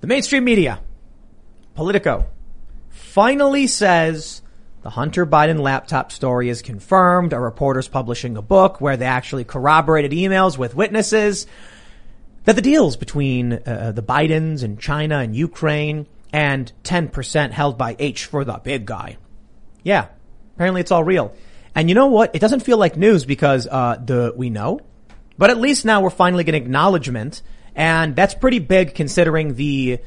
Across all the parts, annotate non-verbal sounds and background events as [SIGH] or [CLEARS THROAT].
The mainstream media, Politico, finally says the Hunter Biden laptop story is confirmed. A reporter's publishing a book where they actually corroborated emails with witnesses that the deals between uh, the Bidens and China and Ukraine and 10% held by H for the big guy. Yeah, apparently it's all real. And you know what? It doesn't feel like news because uh, the we know, but at least now we're finally getting acknowledgement, and that's pretty big considering the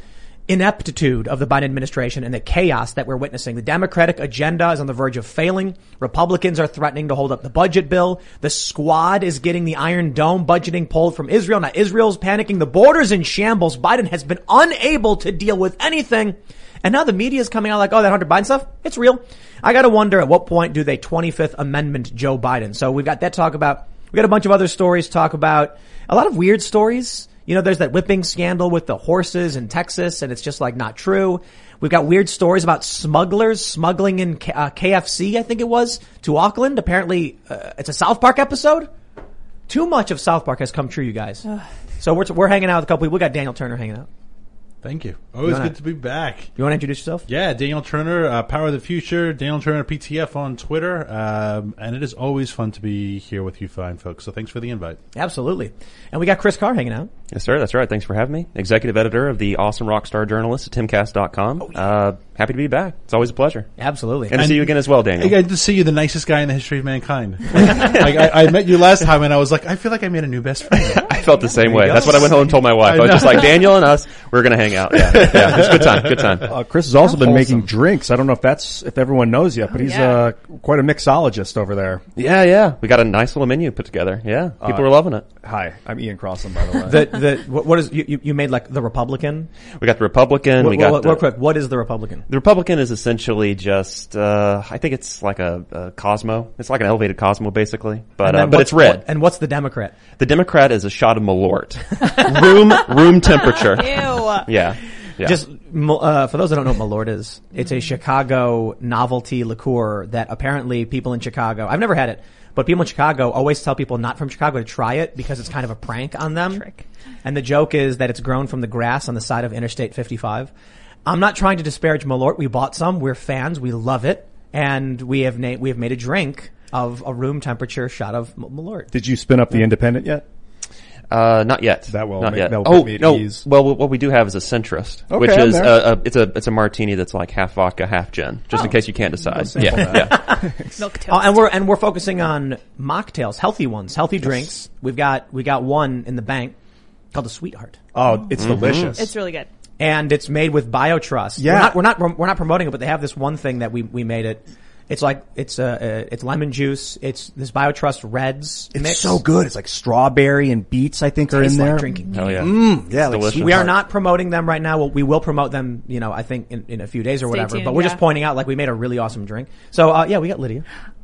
ineptitude of the Biden administration and the chaos that we're witnessing. The Democratic agenda is on the verge of failing. Republicans are threatening to hold up the budget bill. The squad is getting the Iron Dome budgeting pulled from Israel. Now Israel's panicking. The border's in shambles. Biden has been unable to deal with anything. And now the media is coming out like, oh, that Hunter Biden stuff, it's real. I gotta wonder at what point do they 25th Amendment Joe Biden? So we've got that talk about. We got a bunch of other stories talk about. A lot of weird stories. You know, there's that whipping scandal with the horses in Texas and it's just like not true. We've got weird stories about smugglers smuggling in K- uh, KFC, I think it was, to Auckland. Apparently, uh, it's a South Park episode. Too much of South Park has come true, you guys. so we're, we're hanging out with a couple people. We got Daniel Turner hanging out. Thank you. Always wanna- good to be back. You want to introduce yourself? Yeah, Daniel Turner, uh, Powering the Future, Daniel Turner PTF on Twitter, um, and it is always fun to be here with you fine folks. So thanks for the invite. Absolutely. And we got Chris Karr hanging out. Yes, sir. That's right. Thanks for having me. Executive editor of the awesome rockstar journalist at timcast.com. Uh, happy to be back. It's always a pleasure. Absolutely. And to see you again as well, Daniel. I got to see you, the nicest guy in the history of mankind. [LAUGHS] like I, I met you last time, and I was like, I feel like I made a new best friend. [LAUGHS] I felt the same way. That's what I went home and told my wife. I, I was just like, Daniel and us, we're going to hang out. Yeah. Yeah. It's a good time. Good time. Uh, Chris has also been making drinks. I don't know if that's if everyone knows yet, but he's yeah. uh, quite a mixologist over there. Yeah. Yeah. We got a nice little menu put together. Yeah. People are loving it. Hi, I'm Ian Crossland, by the way. The, the, what, what is, you, you- you made like the Republican? We got the Republican. we got what- the, real quick, what is the Republican? The Republican is essentially just, uh, I think it's like a, a Cosmo. It's like an elevated Cosmo, basically. But, uh, but it's red. what- and what's the Democrat? The Democrat is a shot of Malort. [LAUGHS] room, room temperature. Ew. Yeah. Yeah. Just uh, for those that don't know what Malort is, it's a Chicago novelty liqueur that apparently people in Chicago. I've never had it, but people in Chicago always tell people not from Chicago to try it because it's kind of a prank on them. Trick. And the joke is that it's grown from the grass on the side of Interstate 55. I'm not trying to disparage Malort. We bought some. We're fans. We love it, and we have na- we have made a drink of a room temperature shot of M- Malort. Did you spin up the Independent yet? Uh, not yet. That will not make- yet. that will oh me no. ease. Well, what we do have is a centrist, Okay, which is a, a, it's a it's a martini that's like half vodka, half gin, just in case you can't decide. sample Yeah, yeah. [LAUGHS] Milk. Uh, and we're and we're focusing on mocktails, healthy ones, healthy drinks. We've got we got one in the bank called the Sweetheart, Oh, it's delicious. it's really good. And it's made with BioTrust. Yeah. we're not we're not we're not promoting it, but they have this one thing that we we made it. It's like it's uh, uh it's lemon juice. It's this BioTrust Reds It's mix. so good. It's like strawberry and beets. I think are Tastes in like there. drinking. Hell yeah. Mm, yeah, like We are not promoting them right now. Well, we will promote them, you know, I think in, in a few days or whatever. tuned, but we're yeah. just pointing out, like, we made a really awesome drink. So, uh, yeah, we got Lydia.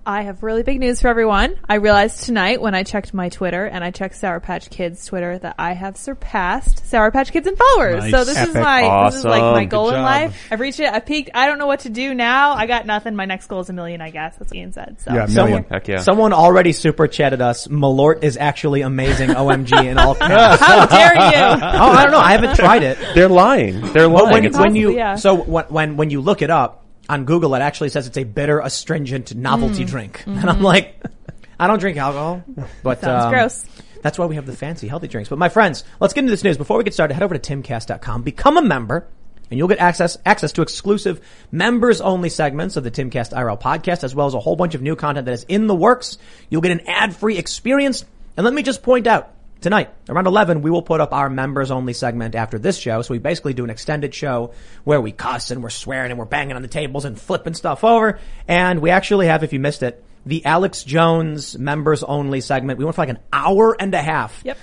I have really big news for everyone. I realized tonight when I checked my Twitter and I checked Sour Patch Kids Twitter that I have surpassed Sour Patch Kids in followers. Nice. So this is Epic. my this is like my goal in life. I've reached it. I peaked. I don't know what to do now. I got nothing. My next goal is a million, I guess. That's what Ian said. So Yeah, a Someone, million. Heck yeah. someone already super chatted us. Malort is actually amazing. OMG in all [LAUGHS] caps. how dare you? oh, I don't know. I haven't tried it. They're lying. They're But lying. when, It's- when you, yeah. so when, when, when you look it up on Google, it actually says it's a bitter, astringent novelty drink. [LAUGHS] And I'm like, [LAUGHS] I don't drink alcohol, but, Sounds um, gross. That's why we have the fancy healthy drinks. But my friends, let's get into this news. Before we get started, head over to timcast.com, become a member, and you'll get access, access to exclusive members only segments of the Timcast IRL podcast, as well as a whole bunch of new content that is in the works. You'll get an ad free experience. And let me just point out, tonight, around 11, we will put up our members only segment after this show. So we basically do an extended show where we cuss and we're swearing and we're banging on the tables and flipping stuff over. And we actually have, if you missed it, the Alex Jones members only segment. We went for like an hour and a half. Yep.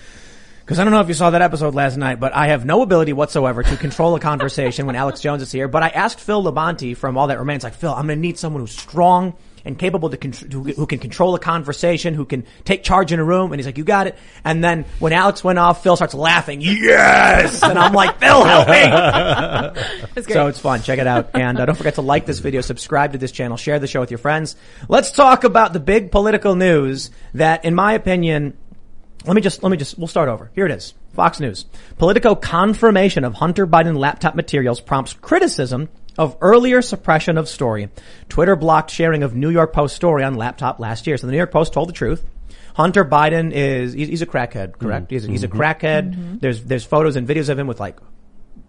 Because I don't know if you saw that episode last night, but I have no ability whatsoever to control a conversation when Alex Jones is here. But I asked Phil Labonte from All That Remains, like, Phil, I'm going to need someone who's strong and capable to con- who, who can control a conversation, who can take charge in a room. And he's like, you got it. And then when Alex went off, Phil starts laughing. Yes! And I'm like, Phil, help me! [LAUGHS] Great. So it's fun. Check it out. And uh, don't forget to like this video, subscribe to this channel, share the show with your friends. Let's talk about the big political news that, in my opinion, let me just, let me just, we'll start over. Here it is. Fox News. Politico confirmation of Hunter Biden laptop materials prompts criticism of earlier suppression of story. Twitter blocked sharing of New York Post story on laptop last year. So the New York Post told the truth. Hunter Biden is, he's, he's a crackhead, correct? Mm-hmm. He's, a, he's a mm-hmm. crackhead. Mm-hmm. There's, there's photos and videos of him with like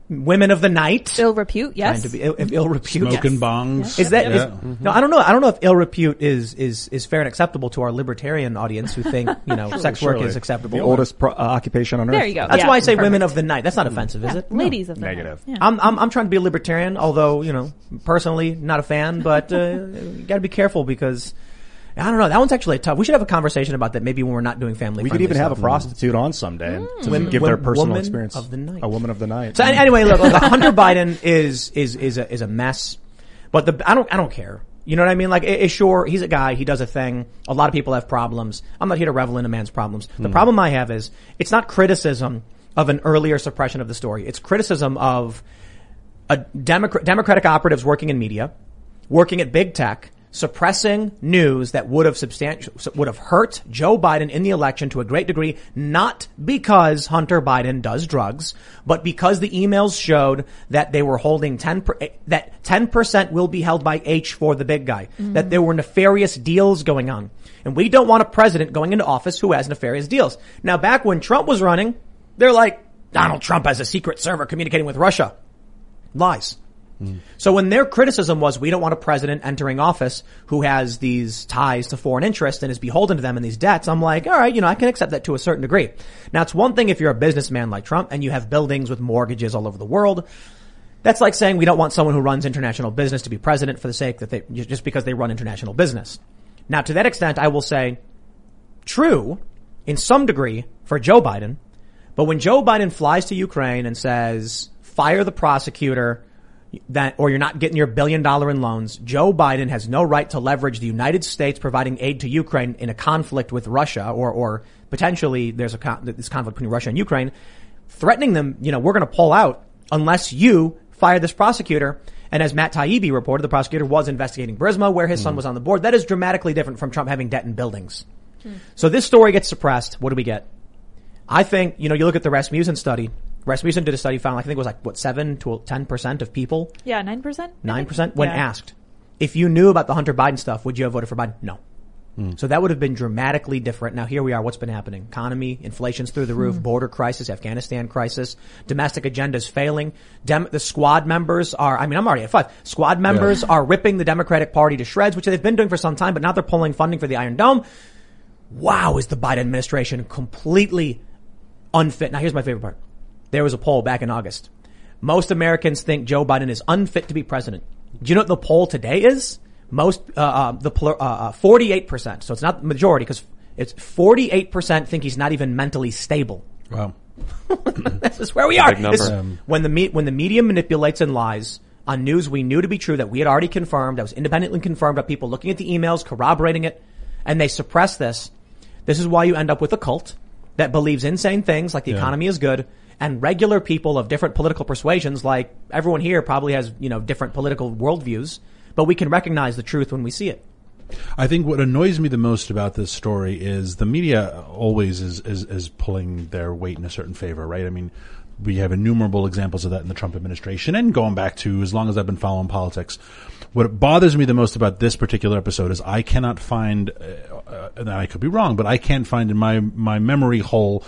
women of the night. Ill repute, Trying yes. to be ill, ill repute. Smoking bongs. Is that? Yeah. no? I don't know. I don't know if ill repute is is is fair and acceptable to our libertarian audience who think you know [LAUGHS] sex work Surely. is acceptable. The oldest pro- uh, occupation on earth. There you go. That's Yeah, why I say women of the night. That's not offensive, is Yeah, it? Ladies of the Negative. night. Yeah. I'm, I'm I'm trying to be a libertarian, although you know personally not a fan. But uh, you got to be careful because I don't know. That one's actually tough. We should have a conversation about that maybe when we're not doing family. We could even have a prostitute on someday to Women- give their personal woman experience. of the night. A woman of the night. So an- anyway, look, look, Hunter Biden is is is a is a mess, but the I don't I don't care. You know what I mean? Like, eh, eh, sure, he's a guy. He does a thing. A lot of people have problems. I'm not here to revel in a man's problems. The problem I have is it's not criticism of an earlier suppression of the story. It's criticism of a Democrat, Democratic operatives working in media, working at big tech, suppressing news that would have substantial, would have hurt Joe Biden in the election to a great degree, not because Hunter Biden does drugs, but because the emails showed that they were holding 10, per, eh, that 10% will be held by H for the big guy, that there were nefarious deals going on. And we don't want a president going into office who has nefarious deals. Now back when Trump was running, they're like, Donald Trump has a secret server communicating with Russia. Lies. Mm. So when their criticism was, we don't want a president entering office who has these ties to foreign interest and is beholden to them and these debts, I'm like, all right, you know, I can accept that to a certain degree. Now it's one thing if you're a businessman like Trump and you have buildings with mortgages all over the world. That's like saying we don't want someone who runs international business to be president for the sake that they, just because they run international business. Now to that extent, I will say, true, in some degree, for Joe Biden, but when Joe Biden flies to Ukraine and says, fire the prosecutor, that, or you're not getting your billion dollar in loans, Joe Biden has no right to leverage the United States providing aid to Ukraine in a conflict with Russia, or, or potentially there's a con- this conflict between Russia and Ukraine, threatening them, you know, we're going to pull out unless you fire this prosecutor. And as Matt Taibbi reported, the prosecutor was investigating Burisma, where his son hmm. was on the board. That is dramatically different from Trump having debt in buildings. Hmm. So this story gets suppressed. What do we get? I think, you know, you look at the Rasmussen study. Rasmussen did a study, found, like, I think it was like, what, 7 to 10% of people, Yeah, 9%? 9%, when Yeah. asked, if you knew about the Hunter Biden stuff, would you have voted for Biden? No. Hmm. So that would have been dramatically different. Now here we are. What's been happening? Economy, inflation's through the roof, border crisis, Afghanistan crisis, domestic agendas failing. Dem- the squad members are, I mean, I'm already at five. Squad members are ripping the Democratic Party to shreds, which they've been doing for some time, but now they're pulling funding for the Iron Dome. Wow, is the Biden administration completely unfit. Now here's my favorite part. There was a poll back in August. Most Americans think Joe Biden is unfit to be president. Do you know what the poll today is? Most, uh, uh, the, uh, uh, 48%. So it's not the majority because it's 48% think he's not even mentally stable. Wow. [LAUGHS] This is where we are. big number. This- Um, when the me- when the media manipulates and lies on news we knew to be true that we had already confirmed, that was independently confirmed by people looking at the emails, corroborating it, and they suppress this. This is why you end up with a cult that believes insane things like the Yeah. economy is good and regular people of different political persuasions like everyone here probably has, you know, different political worldviews, but we can recognize the truth when we see it. I think what annoys me the most about this story is the media always is, is, is pulling their weight in a certain favor, right? I mean, we have innumerable examples of that in the Trump administration and going back to as long as I've been following politics. What bothers me the most about this particular episode is I cannot find, uh, uh, and I could be wrong, but I can't find in my, my memory hole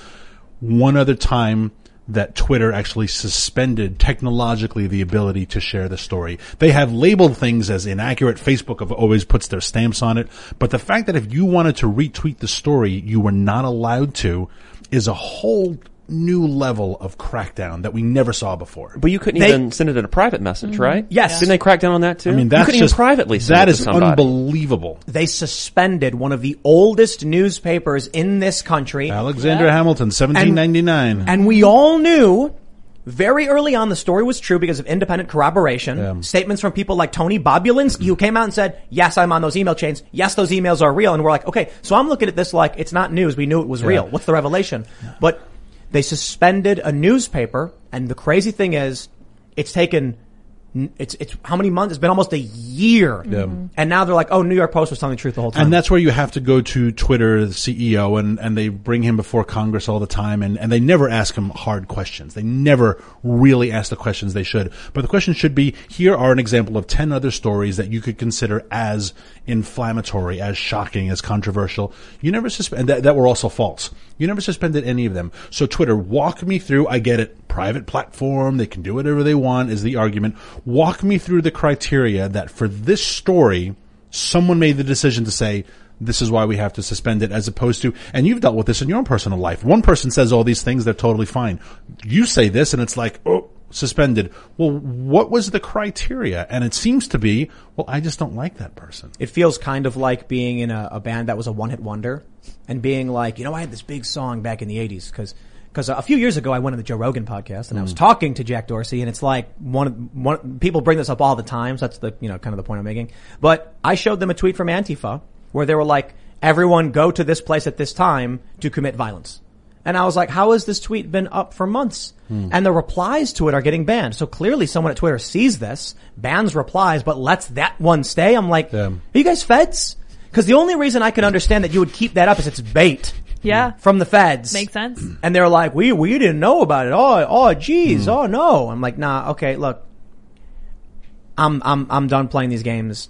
one other time that Twitter actually suspended technologically the ability to share the story. They have labeled things as inaccurate. Facebook always puts their stamps on it. But the fact that if you wanted to retweet the story, you were not allowed to is a whole new level of crackdown that we never saw before. But you couldn't They- even send it in a private message, mm-hmm. right? Yes. Didn't they crack down on that too? I mean, you that's couldn't just even privately send that it is to somebody. unbelievable. They suspended one of the oldest newspapers in this country. Alexander Hamilton, seventeen ninety nine. And we all knew very early on the story was true because of independent corroboration. Yeah. Statements from people like Tony Bobulinski who came out and said, yes, I'm on those email chains. Yes, those emails are real. And we're like, okay, so I'm looking at this like it's not news. We knew it was real. What's the revelation? But they suspended a newspaper. And the crazy thing is it's taken it's it's how many months? It's been almost a year, mm-hmm. and now they're like, "Oh, New York Post was telling the truth the whole time." And that's where you have to go to Twitter, the CEO, and, and they bring him before Congress all the time, and, and they never ask him hard questions. They never really ask the questions they should. But the question should be, here are an example of 10 other stories that you could consider as inflammatory, as shocking, as controversial. You never suspend, that, that were also false. You never suspended any of them. So Twitter, walk me through, I get it, private platform, they can do whatever they want is the argument. Walk me through the criteria that for this story, someone made the decision to say, this is why we have to suspend it as opposed to, and you've dealt with this in your own personal life. One person says all these things, they're totally fine. You say this and it's like, oh, suspended. Well, what was the criteria? And it seems to be, well, I just don't like that person. It feels kind of like being in a, a band that was a one hit wonder and being like, you know, I had this big song back in the 80s because. Because a few years ago, I went on the Joe Rogan podcast and I was mm. talking to Jack Dorsey, and it's like one, one people bring this up all the time. So that's the you know kind of the point I'm making. But I showed them a tweet from Antifa where they were like, "Everyone go to this place at this time to commit violence." And I was like, how has this tweet been up for months? Hmm. And the replies to it are getting banned. So clearly someone at Twitter sees this, bans replies, but lets that one stay. I'm like, Yeah. are you guys feds? Because the only reason I can understand that you would keep that up is it's bait Yeah. Hmm. from the feds. Makes sense. [CLEARS THROAT] And they're like, we, we didn't know about it. Oh, oh, geez. Hmm. Oh, no. I'm like, nah, okay, look. I'm, I'm, I'm done playing these games.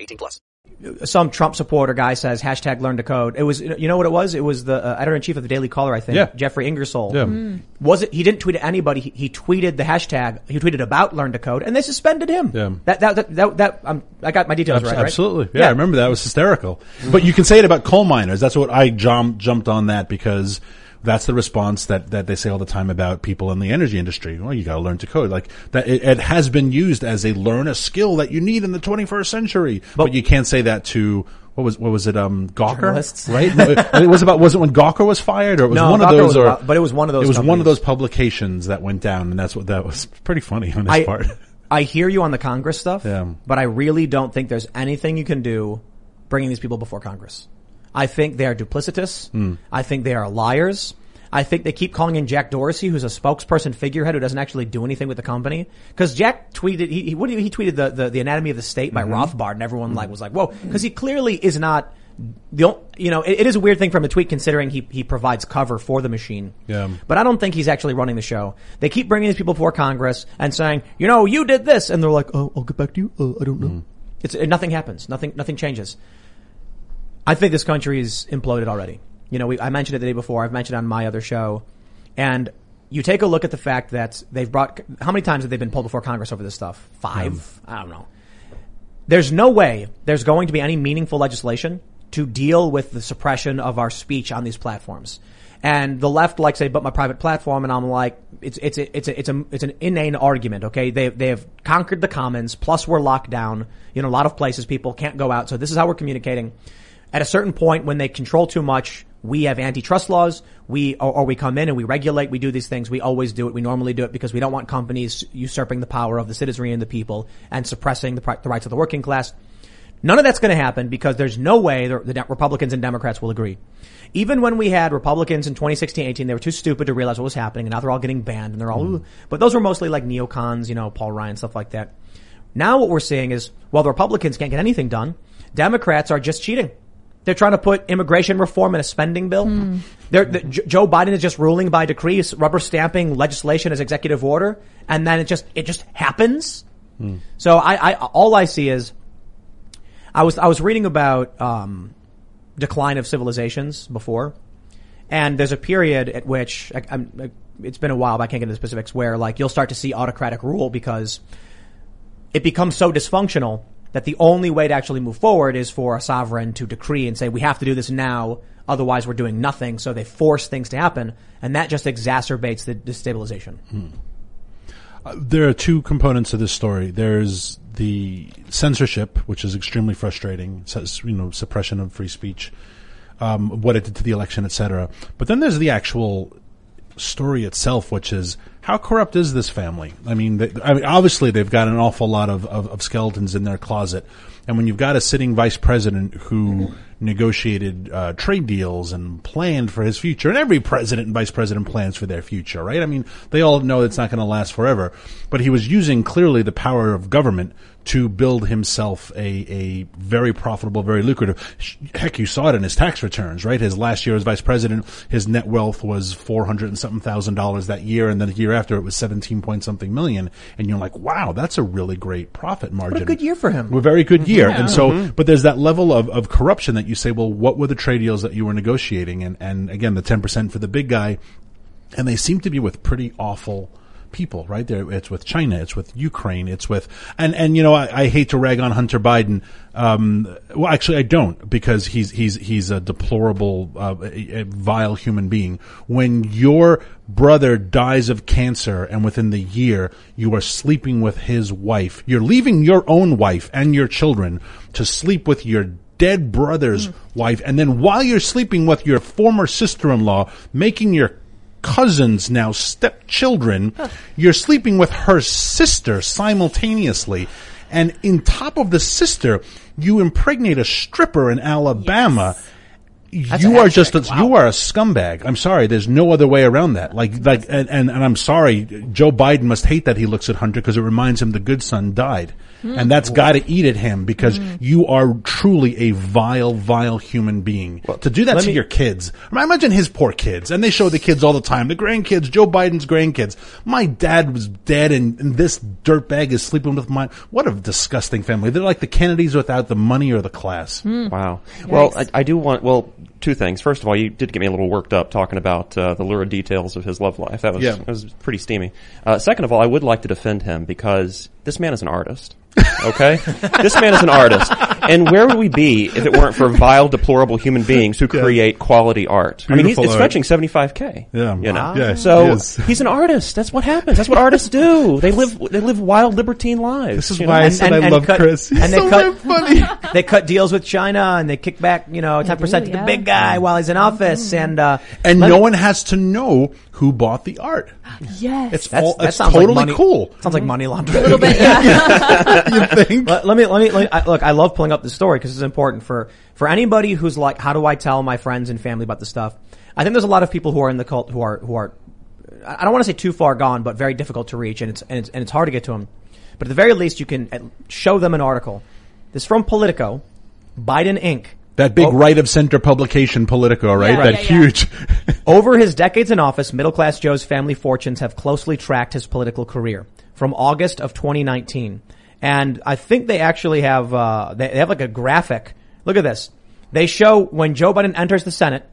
18 plus. some Trump supporter guy says hashtag learn to code. It was, you know what it was? It was the uh, editor in chief of the Daily Caller, I think, Yeah. Geoffrey Ingersoll. Yeah. Mm. Was it? He didn't tweet at anybody. He, he tweeted the hashtag. He tweeted about learn to code, and they suspended him. Yeah. That that that, that, that um, I got my details Abs- right. right? Absolutely. Yeah, I remember that. It was hysterical. But you can say it about coal miners. That's what I jump, jumped on that because that's the response that, that they say all the time about people in the energy industry. Well, you gotta learn to code. Like that, it, it has been used as a learn a skill that you need in the 21st century. But, you can't say that to, what was, what was it, um, Gawker? Journalists. Right? No, it, it was about, was it when Gawker was fired or it was No, one Gawker of those or, about- but it was one of those It was one of those publications that went down and that's what, that was pretty funny on his I, part. I hear you on the Congress stuff, Yeah. but I really don't think there's anything you can do bringing these people before Congress. I think they are duplicitous. Hmm. I think they are liars. I think they keep calling in Jack Dorsey, who's a spokesperson figurehead who doesn't actually do anything with the company. Because Jack tweeted, he, he, what did he, he tweeted the, the, the Anatomy of the State by Mm-hmm. Rothbard, and everyone like was like, "Whoa!" Because he clearly is not. The, you know, it, it is a weird thing from a tweet considering he, he provides cover for the machine. Yeah. But I don't think he's actually running the show. They keep bringing these people before Congress and saying, you know, you did this, and they're like, oh, I'll get back to you. Uh, I don't know. It's it, nothing happens. Nothing nothing changes. I think this country is imploded already. You know, we, I mentioned it the day before. I've mentioned it on my other show, and you take a look at the fact that they've brought. How many times have they been pulled before Congress over this stuff? Five. Hmm. I don't know. There's no way there's going to be any meaningful legislation to deal with the suppression of our speech on these platforms. And the left like say, but my private platform, and I'm like, it's it's a, it's a, it's a it's an inane argument. Okay, they they have conquered the commons. Plus, we're locked down. You know, a lot of places people can't go out. So this is how we're communicating. At a certain point, when they control too much, we have antitrust laws. We, or, or we come in and we regulate. We do these things. We always do it. We normally do it because we don't want companies usurping the power of the citizenry and the people and suppressing the, the rights of the working class. None of that's going to happen because there's no way the, the Republicans and Democrats will agree. Even when we had Republicans in 2016, 18, they were too stupid to realize what was happening, and now they're all getting banned, and they're all. "Ooh." But those were mostly like neocons, you know, Paul Ryan stuff like that. Now what we're seeing is, while the Republicans can't get anything done, Democrats are just cheating. They're trying to put immigration reform in a spending bill. They're, the, J- Joe Biden is just ruling by decree, rubber stamping legislation as executive order, and then it just it just happens. So I, I all I see is I was I was reading about um, decline of civilizations before, and there's a period at which I, I'm, I, it's been a while, but I can't get into the specifics where like you'll start to see autocratic rule because it becomes so dysfunctional that the only way to actually move forward is for a sovereign to decree and say we have to do this now, otherwise we're doing nothing. So they force things to happen, and that just exacerbates the destabilization. Uh, there are two components to this story. There's the censorship, which is extremely frustrating. Says, you know, suppression of free speech, um, what it did to the election, etc. But then there's the actual story itself, which is how corrupt is this family? I mean, they, I mean, obviously they've got an awful lot of, of, of skeletons in their closet, and when you've got a sitting vice president who negotiated uh, trade deals and planned for his future, and every president and vice president plans for their future, right? I mean, they all know it's not going to last forever, but he was using clearly the power of government to build himself a, a very profitable, very lucrative. Heck, you saw it in his tax returns, right? His last year as vice president, his net wealth was four hundred and something thousand dollars that year, and then the year after it was seventeen point something million. And you're like, wow, that's a really great profit margin. What a good year for him. A very good year. Yeah. And so, Mhm. but there's that level of, of corruption that you say, well, what were the trade deals that you were negotiating? And, and again, the 10% for the big guy. And they seem to be with pretty awful people, right? There, it's with China, it's with Ukraine, it's with, and, and, you know, I, I hate to rag on Hunter Biden. Um, well, actually, I don't because he's, he's, he's a deplorable, uh, a, a vile human being. When your brother dies of cancer and within the year you are sleeping with his wife, you're leaving your own wife and your children to sleep with your dead brother's wife, and then while you're sleeping with your former sister-in-law, making your cousins now stepchildren, you're sleeping with her sister simultaneously. And in top of the sister, you impregnate a stripper in Alabama. That's you are just a. Wow. you are a scumbag. I'm sorry. There's no other way around that. Like like and, and, and I'm sorry. Joe Biden must hate that he looks at Hunter because it reminds him the good son died. Mm. And that's got to eat at him because mm. you are truly a vile, vile human being. to do that to me- your kids. I imagine his poor kids. And they show the kids all the time. The grandkids, Joe Biden's grandkids. My dad was dead and, and this dirtbag is sleeping with my, what a disgusting family. They're like the Kennedys without the money or the class. Hmm. Wow. Well, I, I do want, well, two things. First of all, you did get me a little worked up talking about uh, the lurid details of his love life. That was, Yeah. that was pretty steamy. Uh, second of all, I would like to defend him because this man is an artist. Okay? [LAUGHS] this man is an artist. And where would we be if it weren't for vile, deplorable human beings who create quality art? I mean, he's, it's art. fetching 75k. Yeah. You know? Wow. Yeah, so he he's an artist. That's what happens. That's what artists do. They live, they live wild, libertine lives. This is you why know? I said I love cut, Chris. He's and they so cut, funny. [LAUGHS] they cut deals with China and they kick back, you know, 10% to the big guy while he's in office. And, uh, And no me- one has to know who bought the art. Yes. It's That's, all, that it's sounds totally like money, cool. Sounds like money laundering. a little bit, [LAUGHS] yeah. [LAUGHS] you think? let, let me let me, let me I, look. I love pulling up the story because it's important for for anybody who's like, how do I tell my friends and family about this stuff? I think there's a lot of people who are in the cult who are who are. I I don't want to say too far gone, but very difficult to reach, and it's and it's, and it's hard to get to them. But at the very least, you can show them an article. This is from Politico, Biden Inc. That big Oh. right of center publication, Politico, right? Yeah, that yeah, yeah. huge. [LAUGHS] Over his decades in office, middle class Joe's family fortunes have closely tracked his political career from August of 2019. And I think they actually have, uh, they have like a graphic. Look at this. They show when Joe Biden enters the Senate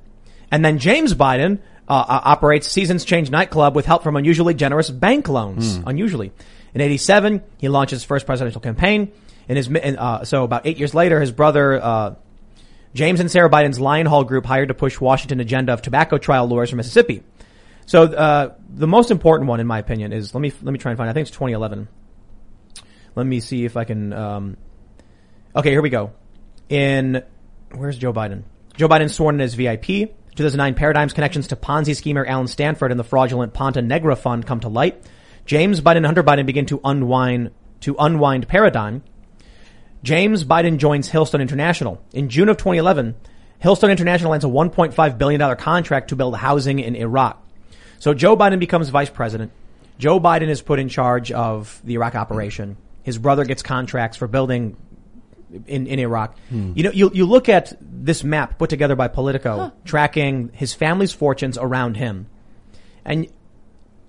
and then James Biden, uh, uh, operates Seasons Change nightclub with help from unusually generous bank loans. Unusually. In 87, he launched his first presidential campaign. In his, in, uh, so about eight years later, his brother, uh, James and Sarah Biden's Lion Hall group hired to push Washington agenda of tobacco trial lawyers from Mississippi. So uh, the most important one, in my opinion, is let me let me try and find. I think it's 2011. Let me see if I can. Um, okay, here we go. In where's Joe Biden? Joe Biden sworn in as VIP. 2009 Paradigms connections to Ponzi schemer Allen Stanford and the fraudulent Ponta Negra fund come to light. James Biden and Hunter Biden begin to unwind to unwind Paradigm. James Biden joins Hillstone International. In June of 2011, Hillstone International lands a $1.5 billion contract to build housing in Iraq. So Joe Biden becomes vice president. Joe Biden is put in charge of the Iraq operation. His brother gets contracts for building in, in Iraq. Hmm. You know, you, you look at this map put together by Politico, tracking his family's fortunes around him. And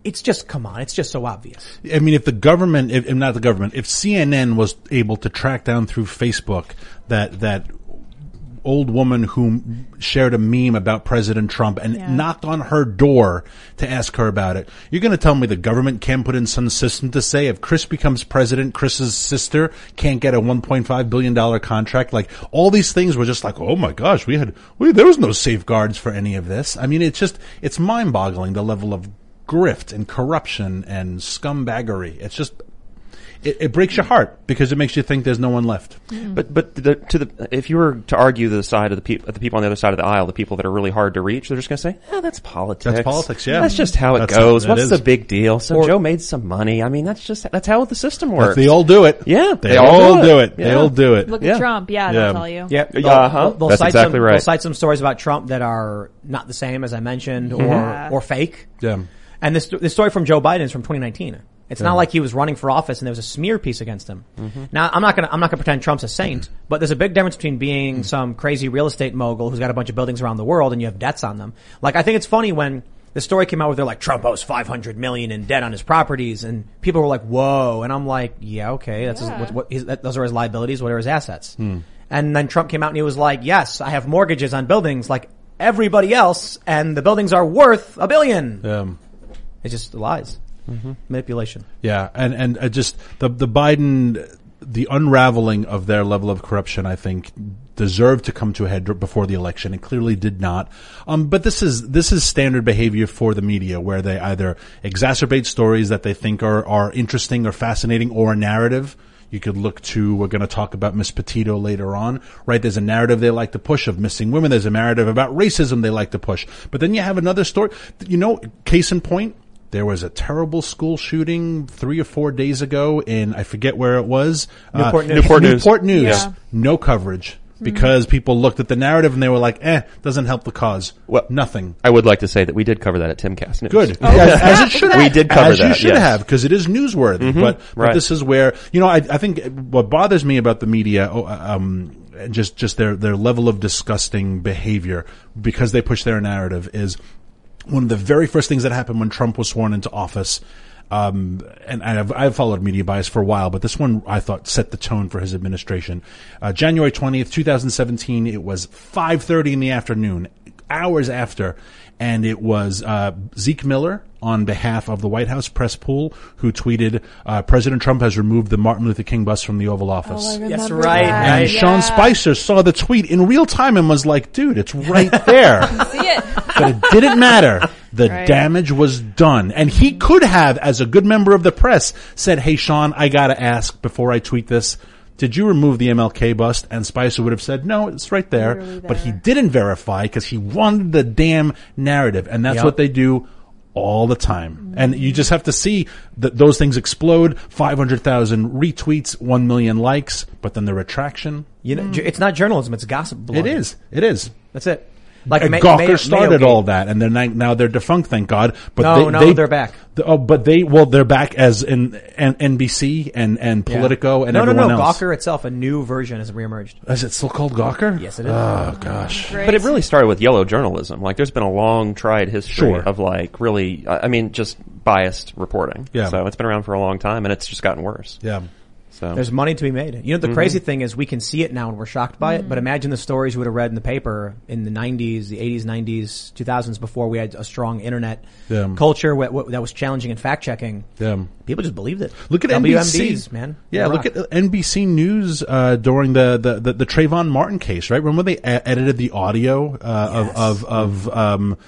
it's just, come on, it's just so obvious. I mean, if the government, if, if not the government, if CNN was able to track down through Facebook that that old woman who shared a meme about President Trump and Yeah. knocked on her door to ask her about it, you're going to tell me the government can put in some system to say if Chris becomes president, Chris's sister can't get a 1.5 billion dollar contract? Like all these things were just like, oh my gosh, we had we, there was no safeguards for any of this. I mean, it's just it's mind boggling the level of grift and corruption and scumbaggery. It's just it, it breaks your heart because it makes you think there's no one left. But but the, to the if you were to argue the side of the people the people on the other side of the aisle, the people that are really hard to reach, they're just going to say, "Oh, that's politics. That's politics, yeah. That's just how it That's- goes. that What's is. the big deal? So Or- Joe made some money. I mean, that's just that's how the system works. They all do it. Yeah, they, they all, all do do it. it. They Yeah. all do it. Look Yeah. at Trump. Yeah, Yeah. they'll tell you. Yeah, they'll, Uh-huh. they'll, they'll That's cite exactly some, right. They'll cite some stories about Trump that are not the same as I mentioned, or Yeah. or fake. Yeah. And this this story from Joe Biden is from 2019. It's not like he was running for office and there was a smear piece against him. Mm-hmm. Now I'm not gonna I'm not gonna pretend Trump's a saint, mm-hmm. but there's a big difference between being mm-hmm. some crazy real estate mogul who's got a bunch of buildings around the world and you have debts on them. Like I think it's funny when the story came out where they're like Trump owes 500 million in debt on his properties and people were like, "Whoa!" And I'm like, "Yeah, okay, that's his, what, what his, that, those are his liabilities. What are his assets?" Hmm. And then Trump came out and he was like, "Yes, I have mortgages on buildings like everybody else, and the buildings are worth a billion. Um, It's just lies, manipulation. Yeah, and and uh, just the the Biden, the unraveling of their level of corruption, I think, deserved to come to a head before the election. It clearly did not. Um, but this is this is standard behavior for the media, where they either exacerbate stories that they think are are interesting or fascinating, or a narrative. You could look to, we're going to talk about Miss Petito later on, right? There's a narrative they like to push of missing women. There's a narrative about racism they like to push. But then you have another story, you know, case in point, there was a terrible school shooting three or four days ago in, I forget where it was. Newport Uh, News. Newport News. Newport News. Yeah. No coverage because people looked at the narrative and they were like, eh, doesn't help the cause. Well- Nothing. I would like to say that we did cover that at Timcast News. Good. [LAUGHS] as, as it should have. We did cover as you should yes. have, because it is newsworthy. But, but right. this is where, you know, I, I think what bothers me about the media, oh, um, just, just their, their level of disgusting behavior because they push their narrative is one of the very first things that happened when Trump was sworn into office. Um, and I've, I've followed media bias for a while, but this one I thought set the tone for his administration. Uh, January 20th, 2017, it was 5.30 in the afternoon, hours after, and it was, uh, Zeke Miller on behalf of the White House press pool who tweeted, uh, President Trump has removed the Martin Luther King bus from the Oval Office. Oh, Yes, right, that. and right. Sean Spicer saw the tweet in real time and was like, dude, it's [LAUGHS] right there. See it. but it didn't matter. The [LAUGHS] Right. damage was done. And he could have, as a good member of the press, said, Hey, Sean, I gotta ask before I tweet this. Did you remove the MLK bust? And Spicer would have said, no, it's right there. Literally But he didn't verify because he wanted the damn narrative. And that's Yep. what they do all the time. And you just have to see that those things explode. 500,000 retweets, 1 million likes, but then the retraction. You know, ju- it's not journalism; it's gossip. It blogging. is. It is. That's it. Like And Gawker Mayo- started Mayogate. all that, and they're now, now they're defunct, thank God. But No, they, no, they, they're back. th- oh, but they well, they're back as in, N- NBC and and Yeah. Politico and no, everyone no, no. else. Gawker itself, a new version, has reemerged. Is it still called Gawker? Yes, it is. Oh gosh. Great. But it really started with yellow journalism. Like, there's been a long tried history Sure. of like really, I I mean, just biased reporting. Yeah. So it's been around for a long time, and it's just gotten worse. Yeah. So There's money to be made. You know, the crazy thing is we can see it now and we're shocked by it, but imagine the stories we would have read in the paper in the 90s, the 80s, 90s, 2000s before we had a strong internet Yeah. culture wh- wh- that was challenging and fact checking. Yeah. People just believed it. Look at WMDs, NBC, man. Yeah, look at NBC News uh, during the, the, the, the Trayvon Martin case, right? Remember they e- edited the audio uh, of of of um,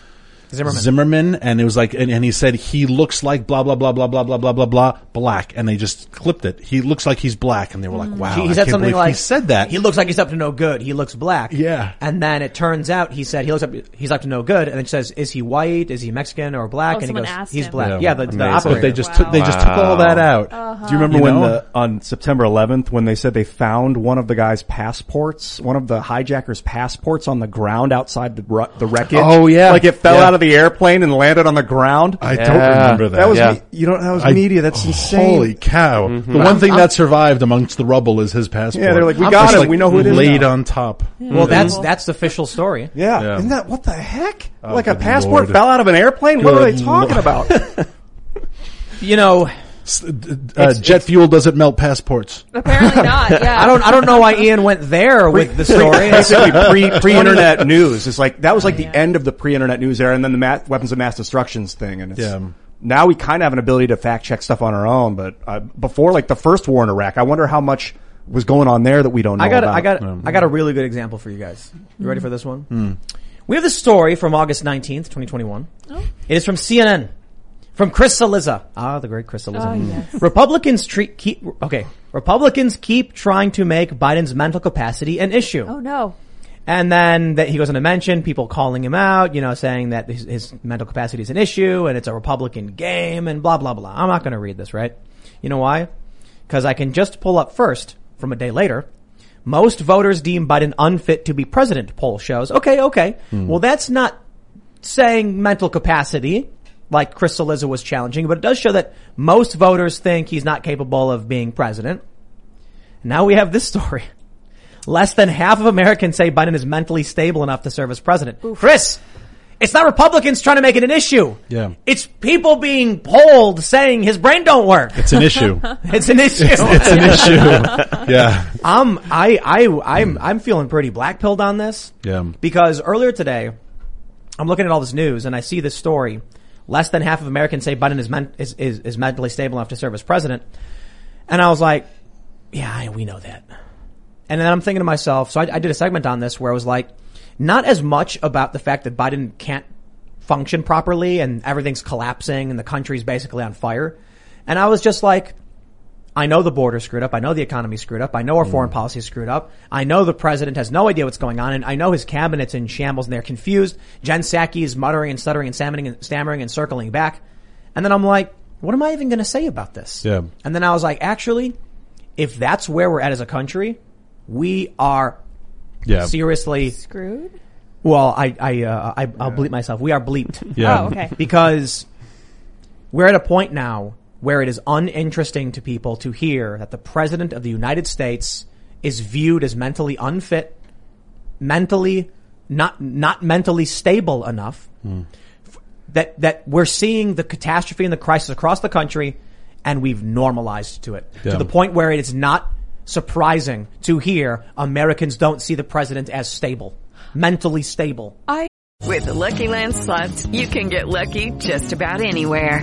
Zimmerman. Zimmerman, and it was like, and, and he said he looks like blah blah blah blah blah blah blah blah blah black, and they just clipped it. He looks like he's black, and they were like, wow. He, I he said can't something believe like he said that. He looks like he's up to no good. He looks black. Yeah. And then it turns out he said he looks up. He's up to no good. And then she says, "Is he white? Is he Mexican or black?" Oh, and he someone goes, asked "He's him. black." Yeah. Yeah, the, the Amazing. operator. but they just took they just took all that out. Uh-huh. Do you remember You when know? the on September 11th when they said they found one of the guy's passports, one of the hijackers' passports on the ground outside the ru- the wreckage? Oh, yeah. like it fell Yeah. out of the airplane and landed on the ground. I don't Yeah. remember that. that was Yeah. me- you know that was I- media. That's oh, insane. Holy cow! Mm-hmm. The one thing that survived amongst the rubble is his passport. Yeah, they're like, we I'm got just him. like We know who it is Laid now. on top. Well, that's that's the official story. Yeah. Yeah. Isn't that what the heck? Oh, like a good passport Lord. fell out of an airplane? what are Good they talking Lord. about? [LAUGHS] [LAUGHS] You know, Uh, jet fuel doesn't melt passports. Apparently [LAUGHS] not. Yeah. I don't I don't know why Ian went there with the story. [LAUGHS] Basically, pre pre internet news. It's like that was like the end of the pre internet news era, and then the ma- weapons of mass destructions thing. And it's, Yeah. now we kind of have an ability to fact check stuff on our own. But uh, before, like the first war in Iraq, I wonder how much was going on there that we don't know. I got about. I got I got a really good example for you guys. You ready for this one? We have this story from August 19th, 2021. It is from CNN. From Chris Cillizza. Ah, the great Chris Cillizza. Oh, ah, yes. Mm. Republicans treat keep okay. Republicans keep trying to make Biden's mental capacity an issue. Oh no. And then that he goes on to mention people calling him out, you know, saying that his, his mental capacity is an issue and it's a Republican game and blah, blah, blah. I'm not going to read this, right? You know why? Because I can just pull up first from a day later. Most voters deem Biden unfit to be president, poll shows. Okay, okay. Hmm. Well, that's not saying mental capacity like Chris Cillizza was challenging, but it does show that most voters think he's not capable of being president. Now we have this story. [LAUGHS] Less than half of Americans say Biden is mentally stable enough to serve as president. Chris, it's not Republicans trying to make it an issue. Yeah. It's people being polled saying his brain don't work. It's an issue. [LAUGHS] It's an issue. it's an issue. [LAUGHS] Yeah. I'm I I I'm I'm feeling pretty black pilled on this. Yeah. Because earlier today, I'm looking at all this news and I see this story. Less than half of Americans say Biden is, men- is, is, is mentally stable enough to serve as president. And I was like, yeah, we know that. And then I'm thinking to myself, so I, I did a segment on this where I was like, not as much about the fact that Biden can't function properly and everything's collapsing and the country's basically on fire. And I was just like, I know the border screwed up. I know the economy screwed up. I know our foreign policy screwed up. I know the president has no idea what's going on, and I know his cabinet's in shambles and they're confused. Jen Psaki is muttering and stuttering and stammering and, stammering and circling back. And then I'm like, what am I even going to say about this? Yeah. And then I was like, actually, if that's where we're at as a country, we are Yeah. seriously. Screwed. Well, I I uh, I I'll bleep myself. We are bleeped. Yeah. Oh, okay. because we're at a point now where it is uninteresting to people to hear that the president of the United States is viewed as mentally unfit, mentally not not mentally stable enough. f- That that we're seeing the catastrophe and the crisis across the country, and we've normalized to it Yeah. to the point where it is not surprising to hear Americans don't see the president as stable, mentally stable. I With the Lucky Land slots, you can get lucky just about anywhere.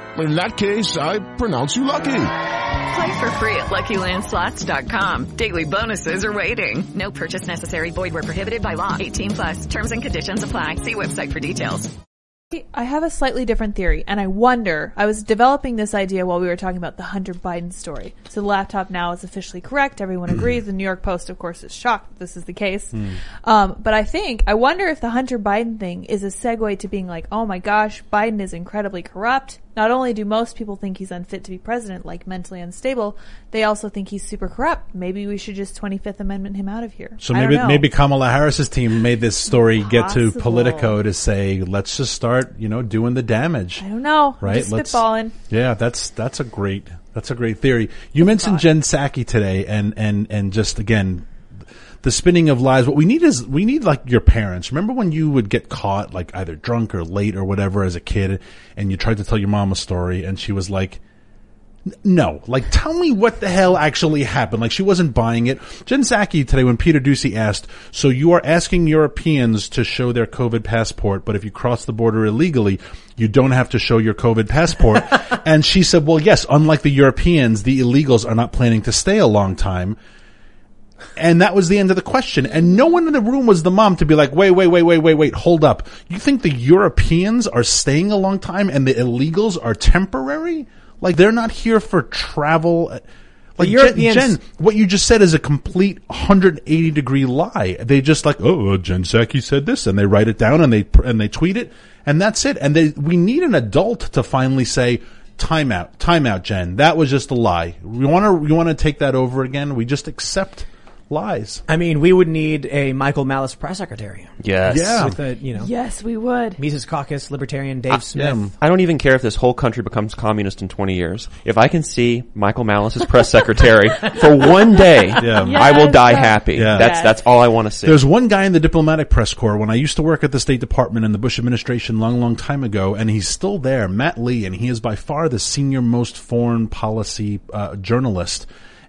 In that case, I pronounce you lucky. Play for free at LuckyLandSlots.com. Daily bonuses are waiting. No purchase necessary. Void where prohibited by law. 18 plus terms and conditions apply. See website for details. I have a slightly different theory, and I wonder. I was developing this idea while we were talking about the Hunter Biden story. So the laptop now is officially correct. Everyone agrees. The New York Post, of course, is shocked that this is the case. Um, but I think I wonder if the Hunter Biden thing is a segue to being like, oh my gosh, Biden is incredibly corrupt. Not only do most people think he's unfit to be president, like mentally unstable, they also think he's super corrupt. Maybe we should just 25th Amendment him out of here. So maybe maybe Kamala Harris's team made this story get to Politico to say, let's just start, you know, doing the damage. I don't know. I'm Right? Just Let's- spitballing. Yeah, that's that's a great that's a great theory. You mentioned Jen Psaki today, and and and just again, the spinning of lies. What we need is we need like your parents. Remember when you would get caught like either drunk or late or whatever as a kid, and you tried to tell your mom a story, and she was like. No, like tell me what the hell actually happened. Like she wasn't buying it. Jen Psaki today, when Peter Doocy asked, "So you are asking Europeans to show their COVID passport, but if you cross the border illegally, you don't have to show your COVID passport?" [LAUGHS] and she said, "Well, yes. Unlike the Europeans, the illegals are not planning to stay a long time." And that was the end of the question. And no one in the room was the mom to be like, wait, wait, wait, wait, wait, wait, hold up. You think the Europeans are staying a long time and the illegals are temporary? Like they're not here for travel. Like Jen- Europeans- Jen, what you just said is a complete 180 degree lie. They just like, oh, uh, Jen Psaki said this, and they write it down and they and they tweet it, and that's it. And they, we need an adult to finally say, "Time out, time out, Jen. That was just a lie. We want to we want to take that over again. We just accept lies." I mean, we would need a Michael Malice press secretary. Yes. Yeah. With a, you know, Yes, we would. Mises Caucus, Libertarian Dave Smith. I don't even care if this whole country becomes communist in 20 years. If I can see Michael Malice's press secretary [LAUGHS] for one day, Yeah. I will Yes. die happy. Yeah. That's Yes. that's all I want to see. There's one guy in the diplomatic press corps when I used to work at the State Department in the Bush administration long, long time ago, and he's still there, Matt Lee, and he is by far the senior most foreign policy uh, journalist.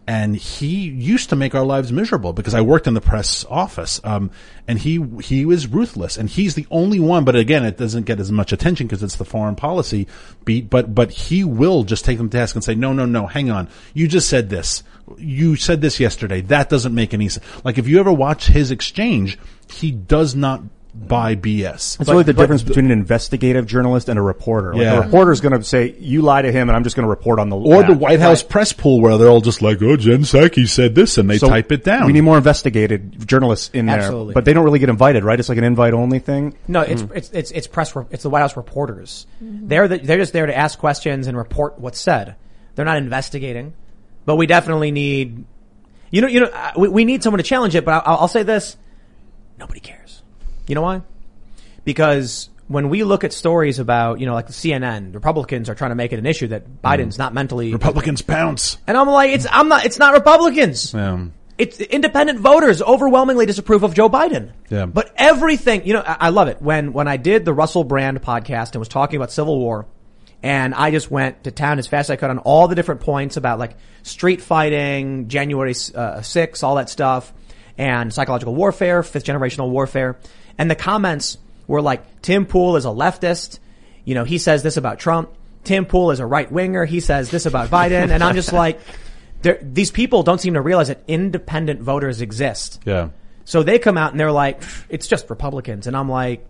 And he used to make our lives miserable because I worked in the press office. Um, and he, he was ruthless and he's the only one, but again, it doesn't get as much attention because it's the foreign policy beat, but, but he will just take them to task and say, no, no, no, hang on. You just said this. You said this yesterday. That doesn't make any sense. Like if you ever watch his exchange, he does not buy BS. It's really the difference between an investigative journalist and a reporter. Like Yeah. a reporter's going to say, "You lie to him," and I'm just going to report on the Or the that. White House press pool where they're all just like, oh, Jen Psaki said this and they So type it down. We need more investigated journalists in there, but they don't really get invited, right? It's like an invite only thing. No, it's it's it's it's press. re- It's the White House reporters. They're the, they're just there to ask questions and report what's said. They're not investigating. But we definitely need, you know, you know, uh, we, we need someone to challenge it. But I'll, I'll say this: nobody cares. You know why? Because when we look at stories about, you know, like the CNN, Republicans are trying to make it an issue that Biden's not mentally Republicans pounce. and I'm like, it's I'm not. It's not Republicans. Um, It's independent voters overwhelmingly disapprove of Joe Biden. Yeah. But everything, you know, I, I love it. When, when I did the Russell Brand podcast and was talking about Civil War, and I just went to town as fast as I could on all the different points about like street fighting, January uh, 6, all that stuff, and psychological warfare, fifth generational warfare. And the comments were like, Tim Pool is a leftist. You know, he says this about Trump. Tim Pool is a right winger. He says this about Biden. And I'm just [LAUGHS] like, these people don't seem to realize that independent voters exist. yeah. So they come out and they're like, it's just Republicans. And I'm like,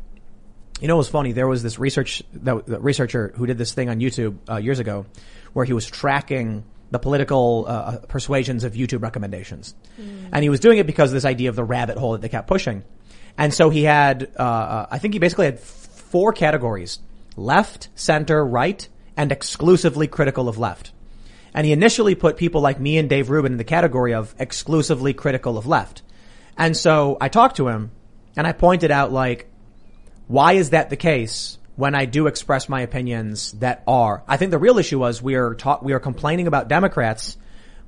you know, it was funny. There was this research, that, that researcher who did this thing on YouTube uh, years ago where he was tracking the political uh, persuasions of YouTube recommendations. And he was doing it because of this idea of the rabbit hole that they kept pushing. And so he had, uh, uh, I think he basically had four categories. Left, center, right, and exclusively critical of left. And he initially put people like me and Dave Rubin in the category of exclusively critical of left. And so I talked to him and I pointed out like, why is that the case when I do express my opinions that are? I think the real issue was we are ta- we are complaining about Democrats,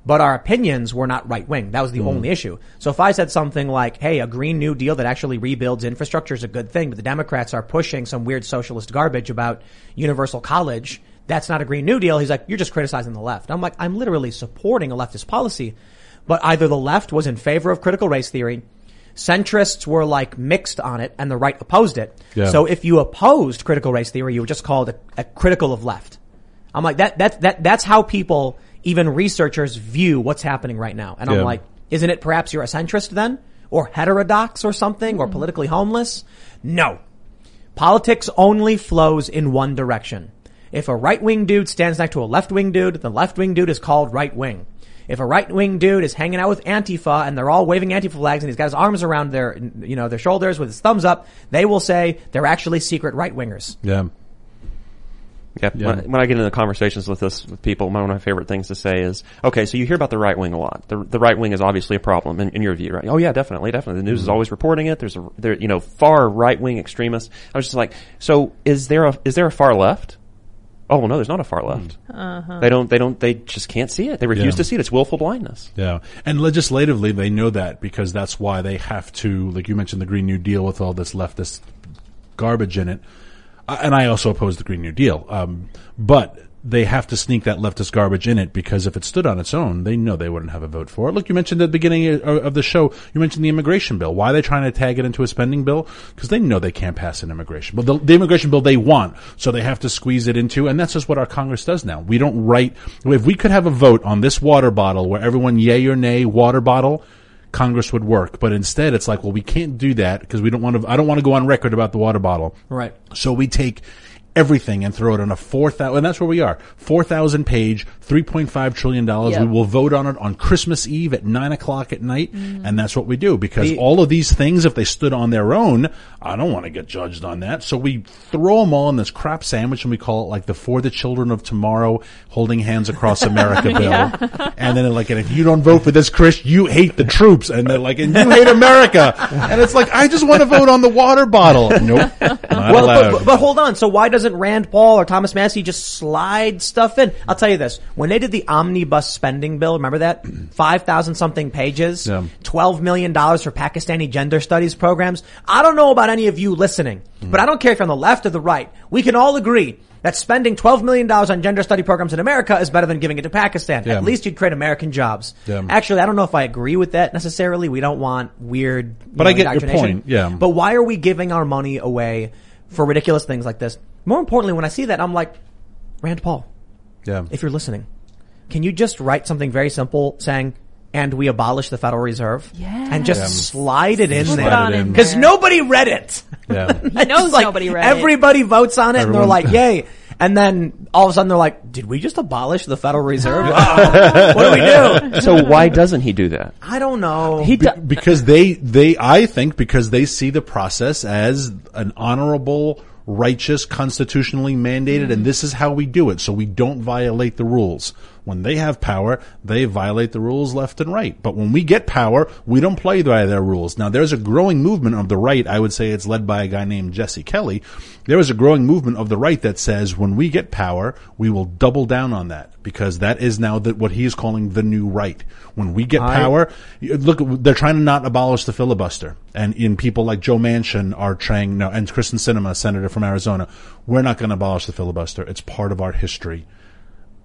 but our opinions were not right wing. That was the hmm. only issue. So if I said something like, "Hey, a Green New Deal that actually rebuilds infrastructure is a good thing," but the Democrats are pushing some weird socialist garbage about universal college, that's not a Green New Deal. He's like, "You're just criticizing the left." I'm like, "I'm literally supporting a leftist policy." But either the left was in favor of critical race theory, centrists were like mixed on it, and the right opposed it. Yeah. So if you opposed critical race theory, you were just called a, a critical of left. I'm like that. That that that's how people, even researchers, view what's happening right now. And Yeah. I'm like, isn't it perhaps you're a centrist then, or heterodox or something, or politically homeless? No. Politics only flows in one direction. If a right wing dude stands next to a left wing dude, the left wing dude is called right wing. If a right wing dude is hanging out with Antifa and they're all waving Antifa flags and he's got his arms around their, you know, their shoulders with his thumbs up, they will say they're actually secret right wingers. Yeah. Yeah, When, when I get into conversations with this with people, one of my favorite things to say is, okay, so you hear about the right wing a lot. The, the right wing is obviously a problem in, in your view, right? Oh yeah, definitely, definitely. The news is always reporting it. There's a, there, you know, far right wing extremists. I was just like, so is there a, is there a far left? Oh well, no, there's not a far left. Uh-huh. They don't, they don't, they just can't see it. They refuse Yeah. to see it. It's willful blindness. Yeah. And legislatively, they know that because that's why they have to, like you mentioned, the Green New Deal with all this leftist garbage in it. And I also oppose the Green New Deal. Um, but they have to sneak that leftist garbage in it because if it stood on its own, they know they wouldn't have a vote for it. Look, you mentioned at the beginning of of the show, you mentioned the immigration bill. Why are they trying to tag it into a spending bill? Because they know they can't pass an immigration bill. The, the immigration bill they want, so they have to squeeze it into, and that's just what our Congress does now. We don't write, if we could have a vote on this water bottle where everyone yay or nay water bottle, Congress would work. But instead, it's like, well, we can't do that because we don't want to. I don't want to go on record about the water bottle. Right. So we take everything and throw it on a four thousand, and that's where we are. Four thousand page, three point five trillion dollars. Yep. We will vote on it on Christmas Eve at nine o'clock at night, mm-hmm. and that's what we do because The- all of these things, if they stood on their own, I don't want to get judged on that. So we throw them all in this crap sandwich, and we call it like the "For the Children of Tomorrow" holding hands across America [LAUGHS] bill. And then they're like, and if you don't vote for this, Chris, you hate the troops. And they're like, and you hate America. And it's like, I just want to vote on the water bottle. Nope. Not well, allowed. but, but hold on. So why doesn't Rand Paul or Thomas Massie just slide stuff in? I'll tell you this: when they did the omnibus spending bill, remember that [CLEARS THROAT] five thousand something pages, Yeah. twelve million dollars for Pakistani gender studies programs. I don't know about any of you listening, Mm. but I don't care if you're on the left or the right. We can all agree. That spending $12 million on gender study programs in America is better than giving it to Pakistan. Yeah. At least you'd create American jobs. Yeah. Actually, I don't know if I agree with that necessarily. We don't want weird. But know, I get your point, yeah. But why are we giving our money away for ridiculous things like this? More importantly, when I see that, I'm like, Rand Paul, yeah. if you're listening, can you just write something very simple saying, and we abolish the Federal Reserve? Yes. And just Yeah. slide it in Slide there. it on in Because nobody read it. yeah. [LAUGHS] He knows like nobody read it. Everybody votes on it and they're like, [LAUGHS] yay. And then all of a sudden they're like, did we just abolish the Federal Reserve? [LAUGHS] Uh-oh. what do we do? So why doesn't he do that? I don't know. He Be- because they they I think because they see the process as an honorable righteous constitutionally mandated and this is how we do it. So we don't violate the rules when they have power they violate the rules left and right. But when we get power we don't play by their rules. Now there's a growing movement of the right. I would say it's led by a guy named jesse kelly. There is a growing movement of the right that says when we get power we will double down on that because that is now the, what he is calling the new right. When we get I- power Look, they're trying to not abolish the filibuster, and in people like Joe Manchin are trying, no, and Kyrsten Sinema, senator from Arizona, we're not going to abolish the filibuster. It's part of our history.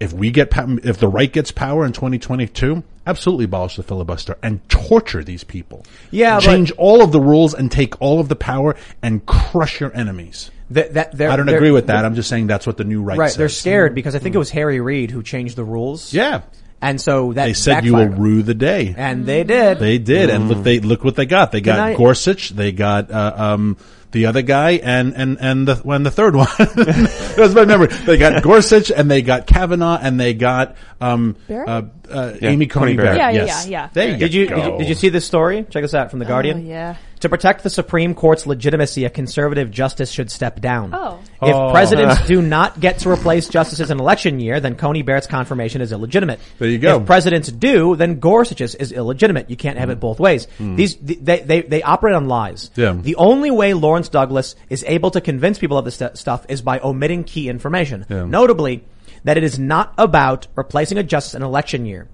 If we get, if the right gets power in 2022, absolutely abolish the filibuster and torture these people. Yeah, but- change all of the rules and take all of the power and crush your enemies. That, that I don't agree with that. I'm just saying that's what the new right, Right, says. they're scared because I think it was Harry Reid who changed the rules. Yeah, And so that they said you will backfired. rue the day. And they did. They did, and look, they look what they got. They got I- Gorsuch, they got uh, um, the other guy, and and and the when the third [LAUGHS] one. That's my memory. They got [LAUGHS] Gorsuch, and they got Kavanaugh, and they got um, Barrett? uh, uh, Yeah, Amy Coney Coney Barrett. Barrett. Yeah, yeah, yes. yeah, yeah. There you Did you, did you did you see this story? Check this out from the Guardian. Oh, yeah. To protect the Supreme Court's legitimacy, a conservative justice should step down. Oh. If Oh. presidents [LAUGHS] do not get to replace justices in election year, then Coney Barrett's confirmation is illegitimate. There you go. If presidents do, then Gorsuch's is illegitimate. You can't have it hmm. both ways. Hmm. These they, they they operate on lies. Yeah. The only way Lawrence Douglas is able to convince people of this st- stuff is by omitting key information. Yeah. Notably, that it is not about replacing a justice in election year.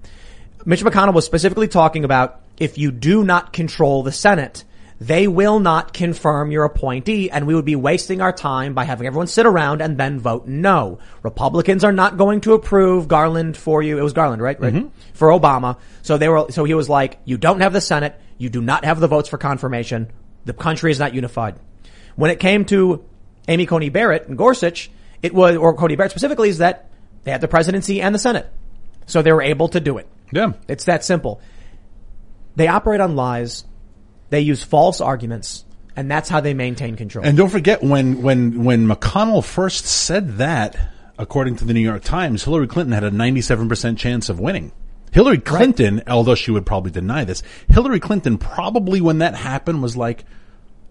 Mitch McConnell was specifically talking about if you do not control the Senate, they will not confirm your appointee and we would be wasting our time by having everyone sit around and then vote no. Republicans are not going to approve Garland for you. It was Garland, right? Right. Mm-hmm. For Obama. So they were, so he was like, you don't have the Senate. You do not have the votes for confirmation. The country is not unified. When it came to Amy Coney Barrett and Gorsuch, it was, or Coney Barrett specifically, is that they had the presidency and the Senate. So they were able to do it. Yeah. It's that simple. They operate on lies. They use false arguments, and that's how they maintain control. And don't forget when when when McConnell first said that, according to the New York Times, Hillary Clinton had a 97% chance of winning. Hillary Clinton, although she would probably deny this, Hillary Clinton probably when that happened was like,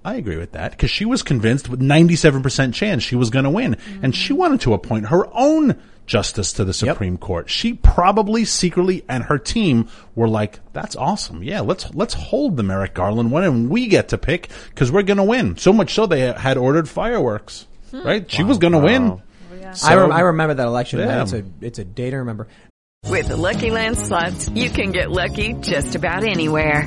I agree with that because she was convinced with 97% chance she was going to win mm-hmm. and she wanted to appoint her own justice to the Supreme Court. She probably secretly and her team were like, that's awesome. Yeah, let's, let's hold the Merrick Garland one and we get to pick because we're going to win. So much so they had ordered fireworks, hmm. right? She was going to win. I, rem- I remember that election. Yeah. It's a it's a day to remember. With the Lucky Land slots, you can get lucky just about anywhere.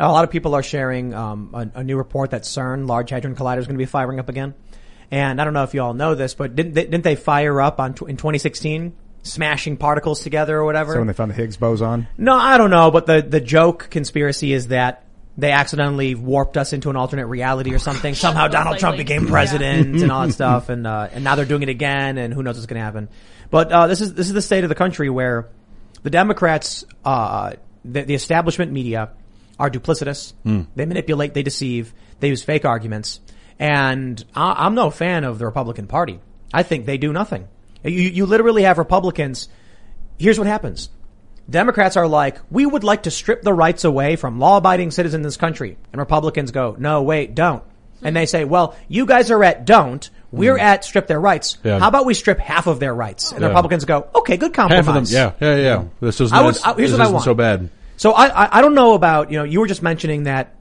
A lot of people are sharing um, a, a new report that CERN, Large Hadron Collider, is going to be firing up again. And I don't know if you all know this, but didn't they, didn't they fire up on tw- in 2016, smashing particles together or whatever? So when they found the Higgs boson, No, I don't know, but the, the joke conspiracy is that they accidentally warped us into an alternate reality or something. [LAUGHS] Somehow Donald Trump became president and all that [LAUGHS] stuff, and uh, and now they're doing it again, and who knows what's going to happen. But uh, this is this is the state of the country where the Democrats, uh, the, the establishment media, are duplicitous. Mm. They manipulate, they deceive, they use fake arguments, and I, I'm no fan of the Republican Party. I think they do nothing. You, you literally have Republicans. Here's what happens. Democrats are like, we would like to strip the rights away from law-abiding citizens in this country. And Republicans go, no, wait, don't. And they say, well, you guys are at don't. We're mm. at strip their rights. Yeah. How about we strip half of their rights? And the Yeah. Republicans go, okay, good compromise. Half of them, yeah, yeah, yeah. This is I would- I- here's this what I isn't want. so bad. So I, I, I don't know about, you know, you were just mentioning that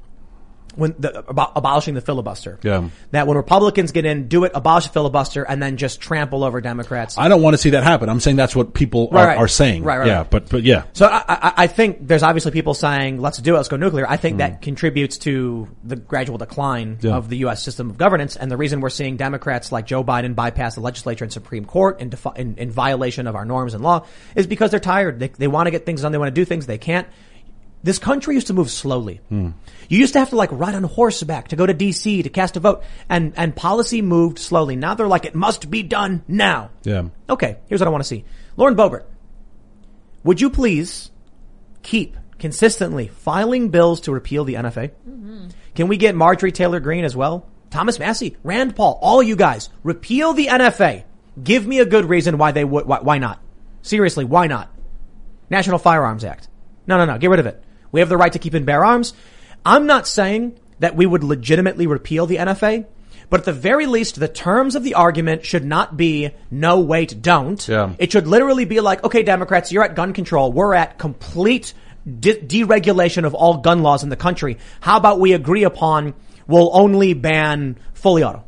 when the, about abolishing the filibuster. Yeah. That when Republicans get in, do it, abolish the filibuster, and then just trample over Democrats. I don't want to see that happen. I'm saying that's what people Right, are, right. are saying. Right, right, yeah, right. but but yeah. So I, I, I think there's obviously people saying, let's do it, let's go nuclear. I think Mm. that contributes to the gradual decline Yeah. of the U.S. system of governance. And the reason we're seeing Democrats like Joe Biden bypass the legislature and Supreme Court in, defi- in, in violation of our norms and law is because they're tired. They, they want to get things done. They want to do things. They can't. This country used to move slowly. Hmm. You used to have to like ride on horseback to go to DC to cast a vote and, and policy moved slowly. Now they're like, it must be done now. Yeah. Okay, here's what I want to see. Lauren Boebert, would you please keep consistently filing bills to repeal the NFA? Can we get Marjorie Taylor Greene as well? Thomas Massie, Rand Paul, all you guys, repeal the NFA. Give me a good reason why they would, why, why not? Seriously, why not? National Firearms Act. No, no, no, get rid of it. We have the right to keep and bear arms. I'm not saying that we would legitimately repeal the NFA, but at the very least, the terms of the argument should not be no, wait, don't. Yeah. It should literally be like, okay, Democrats, you're at gun control. We're at complete de- deregulation of all gun laws in the country. How about we agree upon we'll only ban fully auto?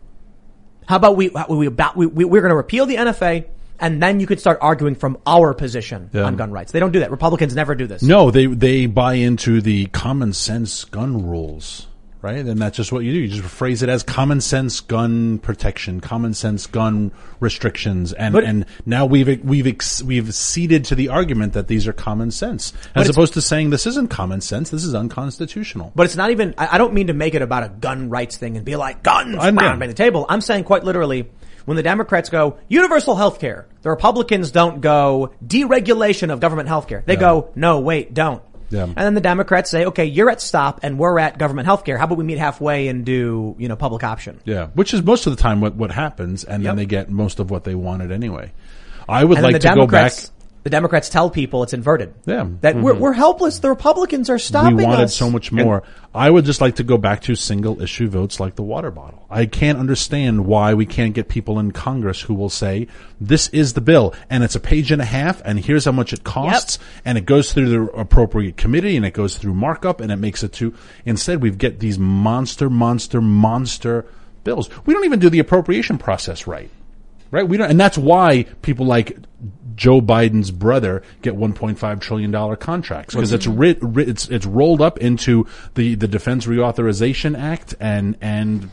How about we, we, we we we're going to repeal the NFA and then you could start arguing from our position Yeah. on gun rights. They don't do that. Republicans never do this. No, they they buy into the common sense gun rules, right? And that's just what you do. You just phrase it as common sense gun protection, common sense gun restrictions, and But- and now we've we've ex, we've ceded to the argument that these are common sense, as opposed to saying this isn't common sense. This is unconstitutional. But it's not even, I I don't mean to make it about a gun rights thing and be like, guns, I know. bang, bang the table. I'm saying quite literally, when the Democrats go, universal health care, the Republicans don't go, deregulation of government health care. They Yeah. go, no, wait, don't. Yeah. And then the Democrats say, okay, you're at stop and we're at government health care. How about we meet halfway and do, you know, public option? Yeah, which is most of the time what what happens, and Yep. then they get most of what they wanted anyway. I would and like to go back. The Democrats tell people it's inverted. Yeah. That we're, Mhm. we're helpless. The Republicans are stopping we wanted us. so much more. I would just like to go back to single issue votes like the water bottle. I can't understand why we can't get people in Congress who will say, this is the bill and it's a page and a half and here's how much it costs and it goes through the appropriate committee and it goes through markup and it makes it to, instead we get these monster, monster, monster bills. We don't even do the appropriation process right. Right? We don't, and that's why people like Joe Biden's brother get 1.5 trillion dollar contracts because it's writ, writ, it's it's rolled up into the the Defense Reauthorization Act and and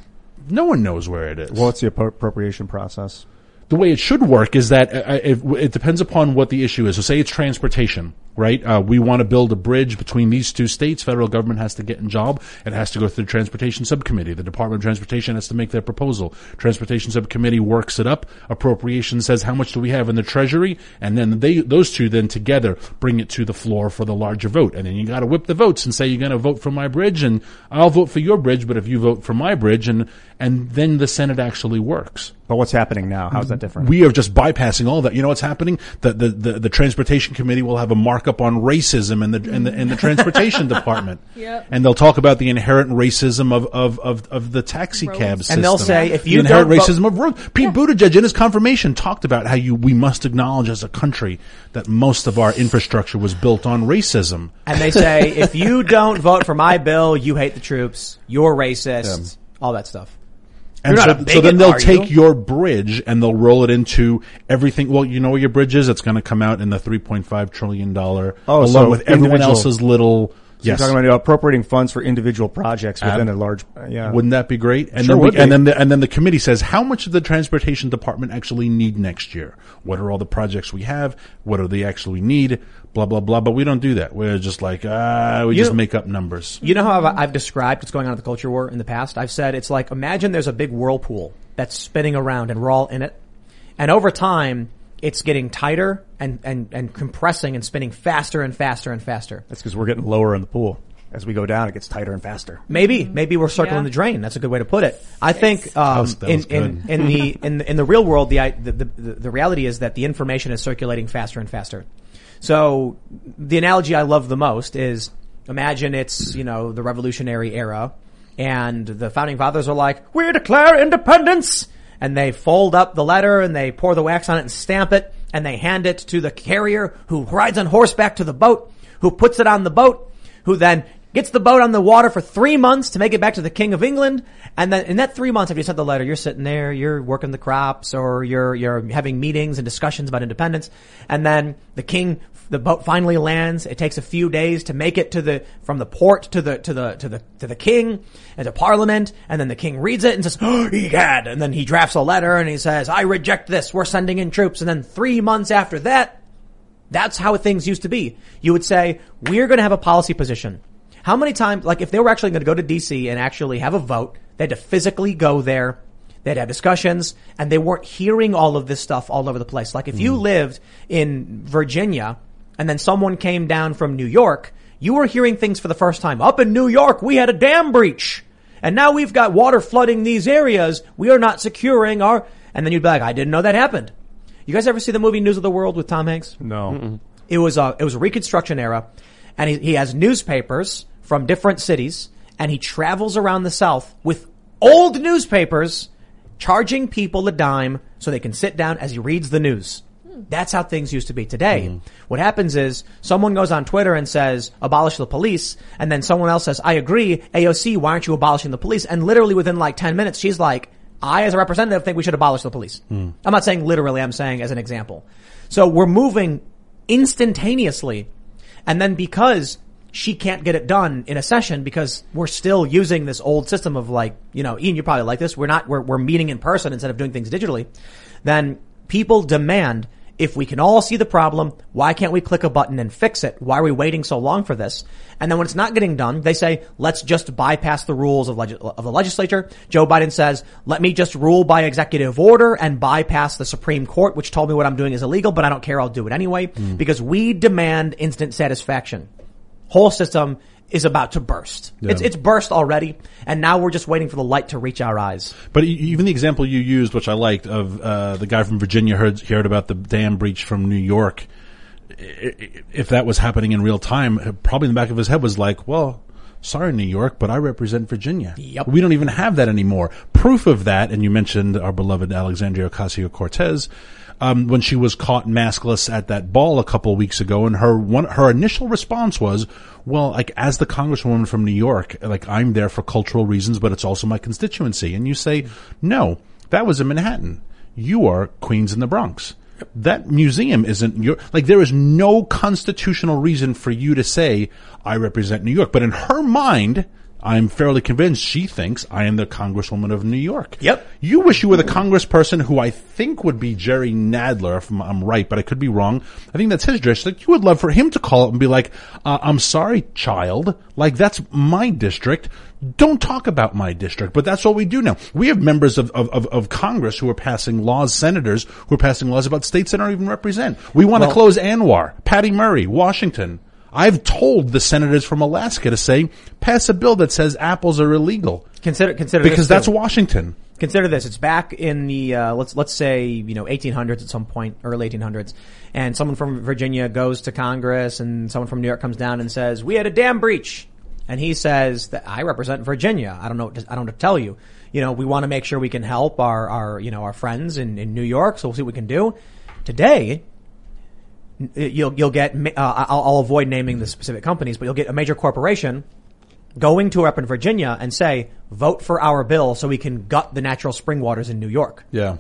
no one knows where it is. Well, what's the appro- appropriation process? The way it should work is that uh, if, it depends upon what the issue is. So say it's transportation, right? Uh, we want to build a bridge between these two states. Federal government has to get in job. It has to go through the transportation subcommittee. The Department of Transportation has to make their proposal. Transportation subcommittee works it up. Appropriation says how much do we have in the treasury, and then they those two then together bring it to the floor for the larger vote. And then you got to whip the votes and say you're going to vote for my bridge, and I'll vote for your bridge, but if you vote for my bridge, and and then the Senate actually works. But what's happening now? How's that mm-hmm. different? We are just bypassing all that. You know what's happening? The, the, the, the transportation committee will have a markup on racism in the, in the, in the [LAUGHS] transportation department. [LAUGHS] Yep. And they'll talk about the inherent racism of, of, of, of the taxi cab system. And they'll say, if you the inherent don't vote- racism of roads. Pete Buttigieg in his confirmation talked about how you, we must acknowledge as a country that most of our infrastructure was built on racism. And they say, if you don't vote for my bill, you hate the troops, you're racist, all that stuff. And You're so, not a so then they'll take you? your bridge and they'll roll it into everything. Well, you know where your bridge is? It's going to come out in the $3.5 trillion, Oh, along so with everyone else's little, So yes. You're talking about appropriating funds for individual projects within Ab- a large, uh, yeah. Wouldn't that be great? And Sure then we, be. and then the, and then the committee says how much does the transportation department actually need next year? What are all the projects we have? What do they actually need? Blah blah blah. But we don't do that. We're just like ah, we You just know- make up numbers. You know how I've, I've described what's going on in the culture war in the past? I've said it's like imagine there's a big whirlpool that's spinning around and we're all in it. And over time, it's getting tighter and, and, and compressing and spinning faster and faster and faster. That's because we're getting lower in the pool. As we go down, it gets tighter and faster. Maybe, maybe we're circling Yeah. the drain. That's a good way to put it. I think um, was- that in, was in, good. in the [LAUGHS] in the in the real world, the, the the the reality is that the information is circulating faster and faster. So the analogy I love the most is imagine it's you know the Revolutionary era, and the founding fathers are like, "We declare independence," and they fold up the letter and they pour the wax on it and stamp it, and they hand it to the carrier who rides on horseback to the boat, who puts it on the boat, who then gets the boat on the water for three months to make it back to the King of England. And then in that three months, after you sent the letter, you're sitting there, you're working the crops or you're, you're having meetings and discussions about independence. And then the king, the boat finally lands. It takes a few days to make it to the, from the port to the, to the, to the, to the king and to parliament. And then the king reads it and says, [GASPS] oh, egad. And then he drafts a letter and he says, I reject this. We're sending in troops. And then three months after that, that's how things used to be. You would say, we're going to have a policy position. How many times, like if they were actually going to go to DC and actually have a vote, they had to physically go there, they'd have discussions, and they weren't hearing all of this stuff all over the place. Like if you mm-hmm. lived in Virginia and then someone came down from New York, you were hearing things for the first time. Up in New York, we had a dam breach. And now we've got water flooding these areas. We are not securing our, and then you'd be like, I didn't know that happened. You guys ever see the movie News of the World with Tom Hanks? No. It was a it was a Reconstruction era, and he, he has newspapers from different cities, and he travels around the South with old newspapers, charging people a dime so they can sit down as he reads the news. That's how things used to be today. Mm-hmm. What happens is someone goes on Twitter and says, abolish the police. And then someone else says, I agree. AOC, why aren't you abolishing the police? And literally within like 10 minutes, she's like, I as a representative think we should abolish the police. Hmm. I'm not saying literally, I'm saying as an example. So we're moving instantaneously. And then because she can't get it done in a session because we're still using this old system of like, you know, Ian, you probably like this. We're not, we're, we're meeting in person instead of doing things digitally. Then people demand if we can all see the problem, why can't we click a button and fix it? Why are we waiting so long for this? And then when it's not getting done, they say, let's just bypass the rules of, of the legislature. Joe Biden says, let me just rule by executive order and bypass the Supreme Court, which told me what I'm doing is illegal, but I don't care. I'll do it anyway hmm. because we demand instant satisfaction. Whole system is about to burst. It's, it's burst already. And now we're just waiting for the light to reach our eyes. But even the example you used, which I liked, of uh, the guy from Virginia heard heard about the dam breach from New York. If that was happening in real time, probably in the back of his head was like, "Well, sorry, New York, but I represent Virginia. Yep. We don't even have that anymore." Proof of that, and you mentioned our beloved Alexandria Ocasio Cortez. Um, when she was caught maskless at that ball a couple of weeks ago, and her one her initial response was, "Well, like as the congresswoman from New York, like I'm there for cultural reasons, but it's also my constituency." And you say, "No, that was in Manhattan. You are Queens in the Bronx." That museum isn't your, like there is no constitutional reason for you to say, I represent New York. But in her mind, I'm fairly convinced she thinks I am the Congresswoman of New York. Yep. You wish you were the Congressperson who I think would be Jerry Nadler, if I'm, I'm right, but I could be wrong. I think that's his district. You would love for him to call up and be like, uh, I'm sorry, child. Like, that's my district. Don't talk about my district, but that's what we do now. We have members of, of, of, of Congress who are passing laws, senators who are passing laws about states that don't even represent. We want to Well- close ANWR, Patty Murray, Washington. I've told the senators from Alaska to say, pass a bill that says apples are illegal. Consider consider Because that's. Washington. Consider this: it's back in the uh, let's let's say you know 1800s at some point, early 1800s, and someone from Virginia goes to Congress, and someone from New York comes down and says, "We had a dam breach," and he says that I represent Virginia. I don't know. to- I don't know to tell you. You know, we want to make sure we can help our our you know our friends in in New York, so we'll see what we can do. Today, you'll you'll get uh, I'll, I'll avoid naming the specific companies, but you'll get a major corporation going to up in Virginia and say, vote for our bill so we can gut the natural spring waters in New York. Yeah.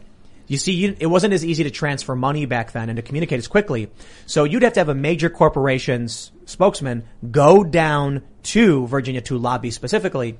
You see, you, it wasn't as easy to transfer money back then and to communicate as quickly. So you'd have to have a major corporation's spokesman go down to Virginia to lobby specifically.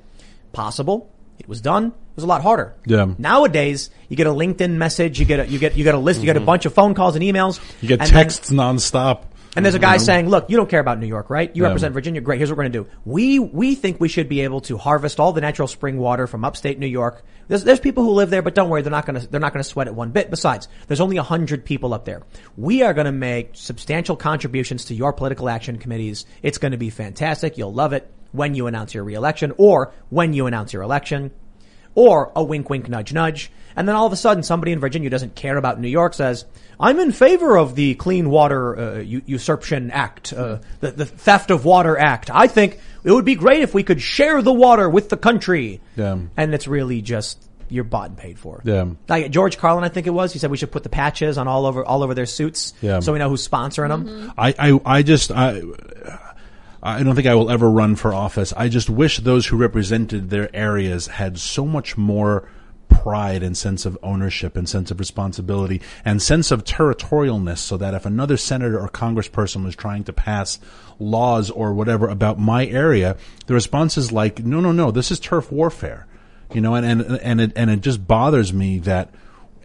Possible. It was done. It was a lot harder. Yeah. Nowadays, you get a LinkedIn message, you get a, you get, you get a list, you get a mm-hmm. bunch of phone calls and emails. You get and then- texts nonstop. and there's a guy You know? saying, look, you don't care about New York, right? You Yeah. represent Virginia. Great. Here's what we're going to do. We, we think we should be able to harvest all the natural spring water from upstate New York. There's, there's people who live there, but don't worry, they're not going to, they're not going to sweat it one bit. Besides, there's only a hundred people up there. We are going to make substantial contributions to your political action committees. It's going to be fantastic. You'll love it when you announce your reelection or when you announce your election or a wink, wink, nudge, nudge. And then all of a sudden, somebody in Virginia who doesn't care about New York says, "I'm in favor of the Clean Water uh, Usurpation Act, uh, the, the Theft of Water Act. I think it would be great if we could share the water with the country." Yeah. And it's really just you're bought and paid for. Yeah. Like George Carlin, I think it was. He said we should put the patches on all over all over their suits, Yeah. so we know who's sponsoring them. I, I, I just, I, I don't think I will ever run for office. I just wish those who represented their areas had so much more pride and sense of ownership and sense of responsibility and sense of territorialness so that if another senator or congressperson was trying to pass laws or whatever about my area, the response is like, no, no, no, this is turf warfare. You know, and, and, and it, and it just bothers me that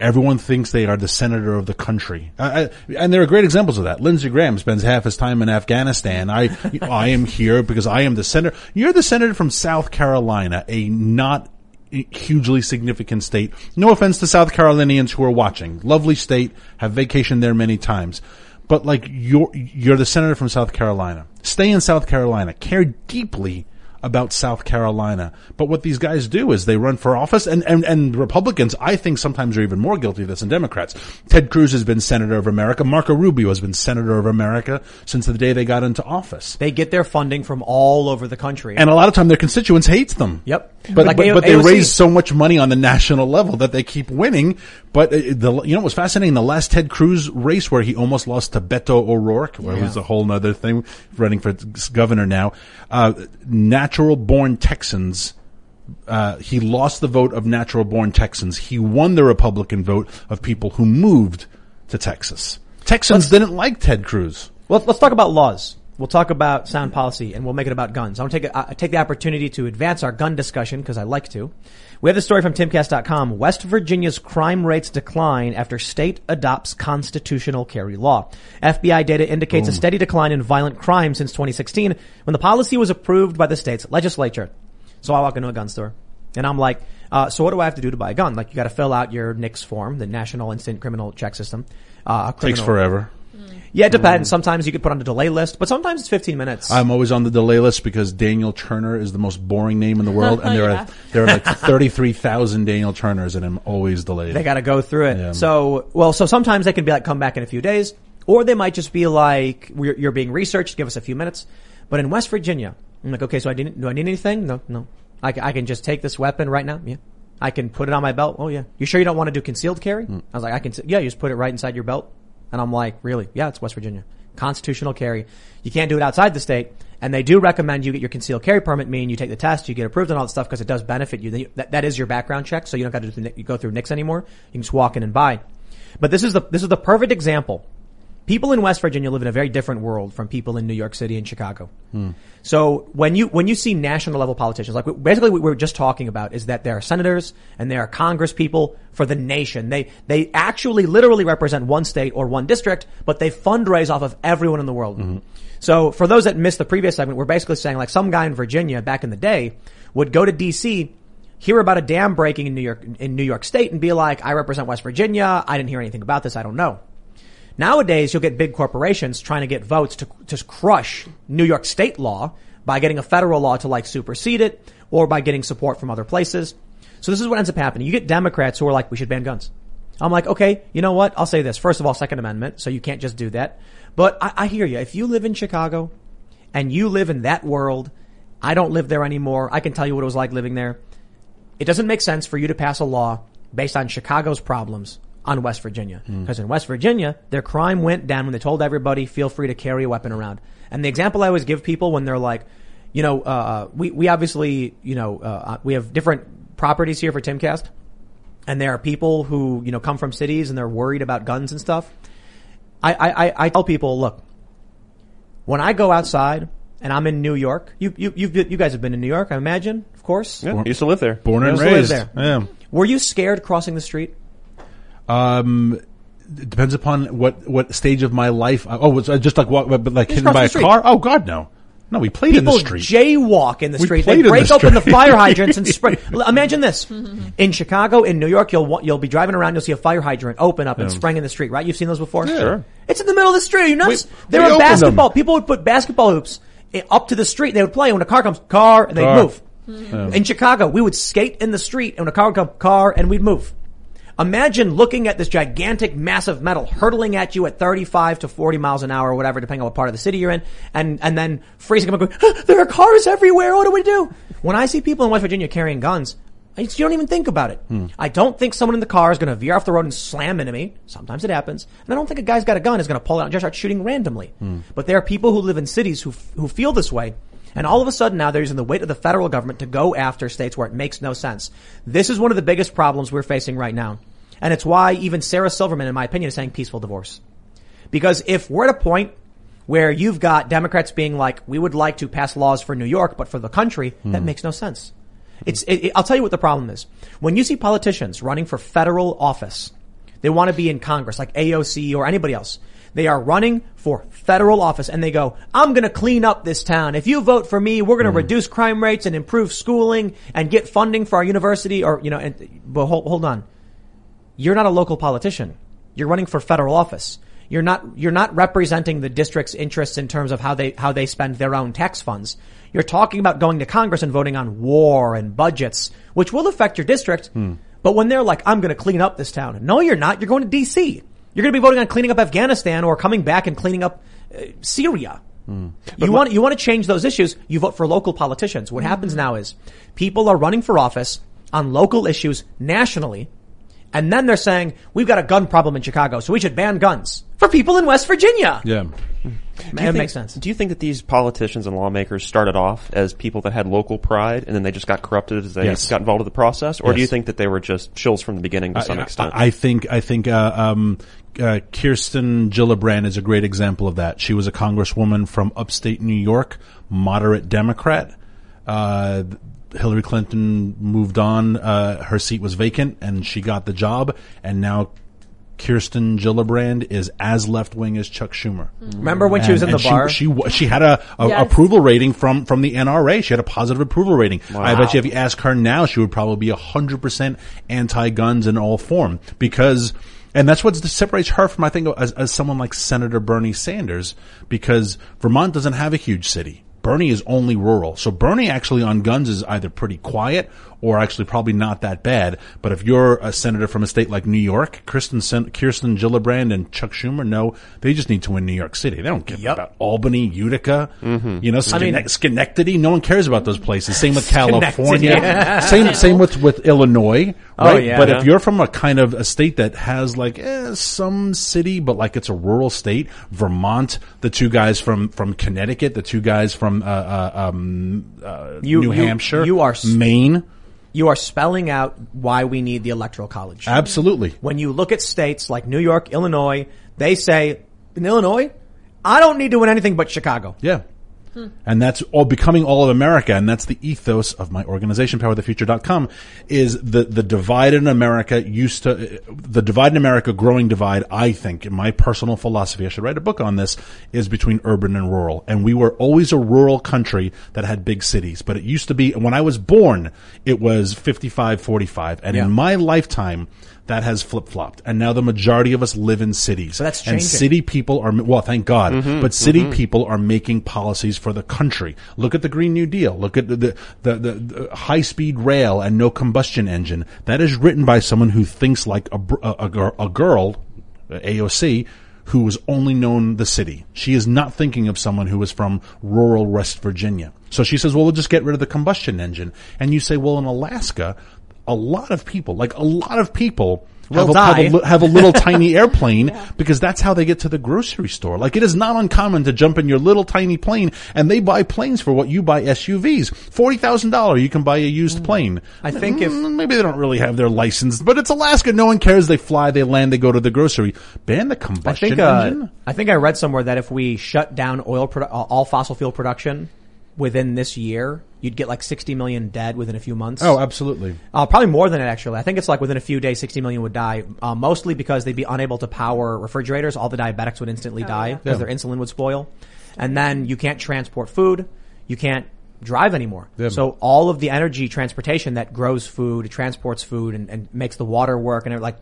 Everyone thinks they are the senator of the country, I, and there are great examples of that. Lindsey Graham spends half his time in Afghanistan. I, [LAUGHS] I am here because I am the senator. You're the senator from South Carolina, a not hugely significant state. No offense to South Carolinians who are watching. Lovely state, have vacationed there many times. But like you're, you're the senator from South Carolina. Stay in South Carolina. Care deeply about South Carolina. But what these guys do is they run for office and, and, and Republicans, I think sometimes are even more guilty of this than Democrats. Ted Cruz has been Senator of America. Marco Rubio has been Senator of America since the day they got into office. They get their funding from all over the country. And a lot of time their constituents hates them. Yep. But, Like but, A- but they AOC. raise so much money on the national level that they keep winning. But uh, the, you know what was fascinating? The last Ted Cruz race where he almost lost to Beto O'Rourke, where it was a whole other thing, running for governor now. Uh, natural born Texans, uh, he lost the vote of natural born Texans. He won the Republican vote of people who moved to Texas. Texans didn't like Ted Cruz. Well, let's talk about laws. We'll talk about sound policy and we'll make it about guns. I want to take, a, take the opportunity to advance our gun discussion because I like to. We have the story from timcast.com. West Virginia's crime rates decline after state adopts constitutional carry law. FBI data indicates a steady decline in violent crime since 2016 when the policy was approved by the state's legislature. So I walk into a gun store and I'm like, uh, so what do I have to do to buy a gun? Like you got to fill out your NICS form, the National Instant Criminal Check System. Uh, Takes forever. Yeah, it depends. Mm. Sometimes you get put on the delay list, but sometimes it's 15 minutes. I'm always on the delay list because Daniel Turner is the most boring name in the world, [LAUGHS] and there Yeah. are there are like [LAUGHS] 33,000 Daniel Turners, and I'm always delayed. They got to go through it. Yeah. So, well, so sometimes they can be like, come back in a few days, or they might just be like, we're, you're being researched, give us a few minutes. But in West Virginia, I'm like, okay, so I didn't, do I need anything? No, no. I, ca- I can just take this weapon right now. Yeah. I can put it on my belt. Oh yeah. You sure you don't want to do concealed carry? Mm. I was like, I can, yeah, you just put it right inside your belt. And I'm like, really? Yeah, it's West Virginia. Constitutional carry. You can't do it outside the state. And they do recommend you get your concealed carry permit, meaning you take the test, you get approved and all that stuff because it does benefit you. That, that is your background check, so you don't got to you go through NICS anymore. You can just walk in and buy. But this is the, this is the perfect example. People in West Virginia live in a very different world from people in New York City and Chicago. Hmm. So when you when you see national level politicians, like basically what we were just talking about is that there are senators and there are Congress people for the nation. They they actually literally represent one state or one district, but they fundraise off of everyone in the world. Mm-hmm. So for those that missed the previous segment, we're basically saying like some guy in Virginia back in the day would go to DC, hear about a dam breaking in New York in New York State, and be like, "I represent West Virginia. I didn't hear anything about this. I don't know." Nowadays, you'll get big corporations trying to get votes to, to crush New York state law by getting a federal law to like supersede it or by getting support from other places. So this is what ends up happening. You get Democrats who are like, we should ban guns. I'm like, okay, you know what? I'll say this. First of all, Second Amendment, so you can't just do that. But I, I hear you. If you live in Chicago and you live in that world, I don't live there anymore. I can tell you what it was like living there. It doesn't make sense for you to pass a law based on Chicago's problems on West Virginia. Because in West Virginia, their crime went down when they told everybody, feel free to carry a weapon around. And the example I always give people when they're like, you know, uh, we, we obviously, you know, uh, we have different properties here for Timcast. And there are people who, you know, come from cities and they're worried about guns and stuff. I, I, I- I tell people, look, when I go outside and I'm in New York, you, you, you've, you guys have been in New York, I imagine, of course. Yeah, used to live there. Born and Used live raised. there. Yeah. Were you scared crossing the street? Um, it depends upon what what stage of my life. I, oh, was I uh, just like walk, but but like Just hit cross by a street. car? Oh God, no, no. We played in the street. jaywalk in the We street. played They in the break open the fire hydrants and [LAUGHS] spray. Imagine this: mm-hmm. in Chicago, in New York, you'll you'll be driving around, you'll see a fire hydrant open up and Yeah. spraying in the street. Right? You've seen those before. Sure. It's in the middle of the street. You nuts? We- there we were basketball. them. People would put basketball hoops eh, up to the street. They would play. When a car comes, car, and they'd Car. move. Mm-hmm. In Chicago, we would skate in the street, and when a car would come, car, and we'd move. Imagine looking at this gigantic, massive metal hurtling at you at 35 to 40 miles an hour or whatever, depending on what part of the city you're in, and, and then freezing up and going, "Ah, there are cars everywhere, what do we do? When I see people in West Virginia carrying guns, you don't even think about it. I don't think someone in the car is going to veer off the road and slam into me. Sometimes it happens. And I don't think a guy's got a gun is going to pull it out and just start shooting randomly. But there are people who live in cities who, who feel this way. And all of a sudden now they're using the weight of the federal government to go after states where it makes no sense. This is one of the biggest problems we're facing right now. And it's why even Sarah Silverman, in my opinion, is saying peaceful divorce. Because if we're at a point where you've got Democrats being like, we would like to pass laws for New York, but for the country, that hmm. makes no sense. It's, it, it- I'll tell you what the problem is. When you see politicians running for federal office, they want to be in Congress, like AOC or anybody else. They are running for federal office and they go, I'm going to clean up this town. If you vote for me, we're going to hmm. reduce crime rates and improve schooling and get funding for our university or, you know, and, but hold, hold on you're not a local politician. You're running for federal office. You're not, you're not representing the district's interests in terms of how they, how they spend their own tax funds. You're talking about going to Congress and voting on war and budgets, which will affect your district. Hmm. But when they're like, I'm going to clean up this town. No, you're not. You're going to DC. You're going to be voting on cleaning up Afghanistan or coming back and cleaning up uh, Syria. Hmm. You want you want to change those issues. You vote for local politicians. What hmm. happens now is people are running for office on local issues nationally, and then they're saying we've got a gun problem in Chicago, so we should ban guns for people in West Virginia. Yeah. Do you That think- makes sense. Do you think that these politicians and lawmakers started off as people that had local pride and then they just got corrupted as they Yes. got involved with the process? Or do you think that they were just shills from the beginning to some extent? I, I think I think uh, um, uh, Kirsten Gillibrand is a great example of that. She was a congresswoman from upstate New York, moderate Democrat. Uh, Hillary Clinton moved on; uh, her seat was vacant, and she got the job. And now Kirsten Gillibrand is as left wing as Chuck Schumer. Remember when she was in the and bar? She, she she had a, a Yes. approval rating from from the NRA. She had a positive approval rating. I bet you if you ask her now, she would probably be hundred percent anti-guns in all form because. And that's what separates her from, I think, as, as someone like Senator Bernie Sanders, because Vermont doesn't have a huge city. Bernie is only rural. So Bernie actually on guns is either pretty quiet or actually probably not that bad. But if you're a senator from a state like New York, Kirsten, Sen- Kirsten Gillibrand and Chuck Schumer, no, they just need to win New York City. They don't care Yep. about Albany, Utica, you know, I mean- Schenectady. No one cares about those places. Same with California. [LAUGHS] same, same with, with Illinois. Oh, Right? yeah. But Yeah. if you're from a kind of a state that has like eh, some city, but like it's a rural state, Vermont, the two guys from from Connecticut, the two guys from uh, uh, um, uh, You- New you- Hampshire, you are Maine, you are spelling out why we need the electoral college. absolutely. when you look at states like New York, Illinois, they say in Illinois, I don't need to win anything but Chicago. Yeah. Hmm. And that's all becoming all of America. And that's the ethos of my organization, powerthefuture.com, is the, the divide in America used to, uh, the divide in America, growing divide, I think, in my personal philosophy, I should write a book on this, is between urban and rural. And we were always a rural country that had big cities. But it used to be, when I was born, it was 55, 45. And Yeah. in my lifetime, that has flip flopped, and now the majority of us live in cities. So that's and changing. city people are well, thank God, Mhm, but city mhm. people are making policies for the country. Look at the Green New Deal. Look at the the, the, the, high speed rail and no combustion engine. That is written by someone who thinks like a a, a, a girl, AOC. Who was only known the city. She is not thinking of someone who is from rural West Virginia. So she says, well, we'll just get rid of the combustion engine. And you say, well, in Alaska, a lot of people, like a lot of people, have a, have, a, have a little tiny [LAUGHS] airplane because that's how they get to the grocery store. Like it is not uncommon to jump in your little tiny plane and they buy planes for what you buy SUVs. Forty thousand dollars you can buy a used plane. Mm. I think if- Mm, maybe they don't really have their license, but it's Alaska. No one cares. They fly, they land, they go to the grocery. Ban the I combustion think uh, engine. I think I read somewhere that if we shut down oil produ- uh, all fossil fuel production within this year, you'd get like 60 million dead within a few months. Oh, absolutely. Uh, probably more than it actually. I think it's like within a few days, 60 million would die, uh, mostly because they'd be unable to power refrigerators. All the diabetics would instantly die because Yeah. their insulin would spoil. And then you can't transport food. You can't drive anymore. Yeah. So all of the energy transportation that grows food, transports food and, and makes the water work and like,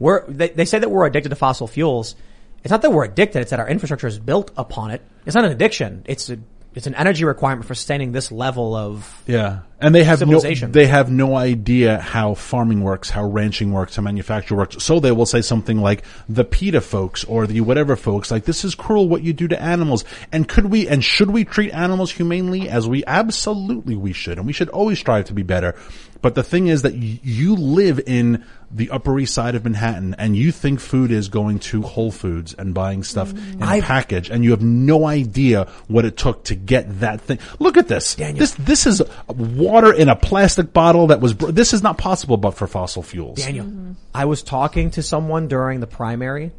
we're, they, they say that we're addicted to fossil fuels. It's not that we're addicted, it's that our infrastructure is built upon it. It's not an addiction. It's a, it's an energy requirement for sustaining this level of Yeah. And they have no, they have no idea how farming works, how ranching works, how manufacture works. So they will say something like the PETA folks or the whatever folks, like this is cruel what you do to animals. And could we, and should we treat animals humanely as we absolutely we should. And we should always strive to be better. But the thing is that y- you live in the Upper East Side of Manhattan and you think food is going to Whole Foods and buying stuff in a I've- package and you have no idea what it took to get that thing. Look at this. This, this is water in a plastic bottle that was, br- this is not possible but for fossil fuels. Daniel, mm-hmm. I was talking to someone during the primary,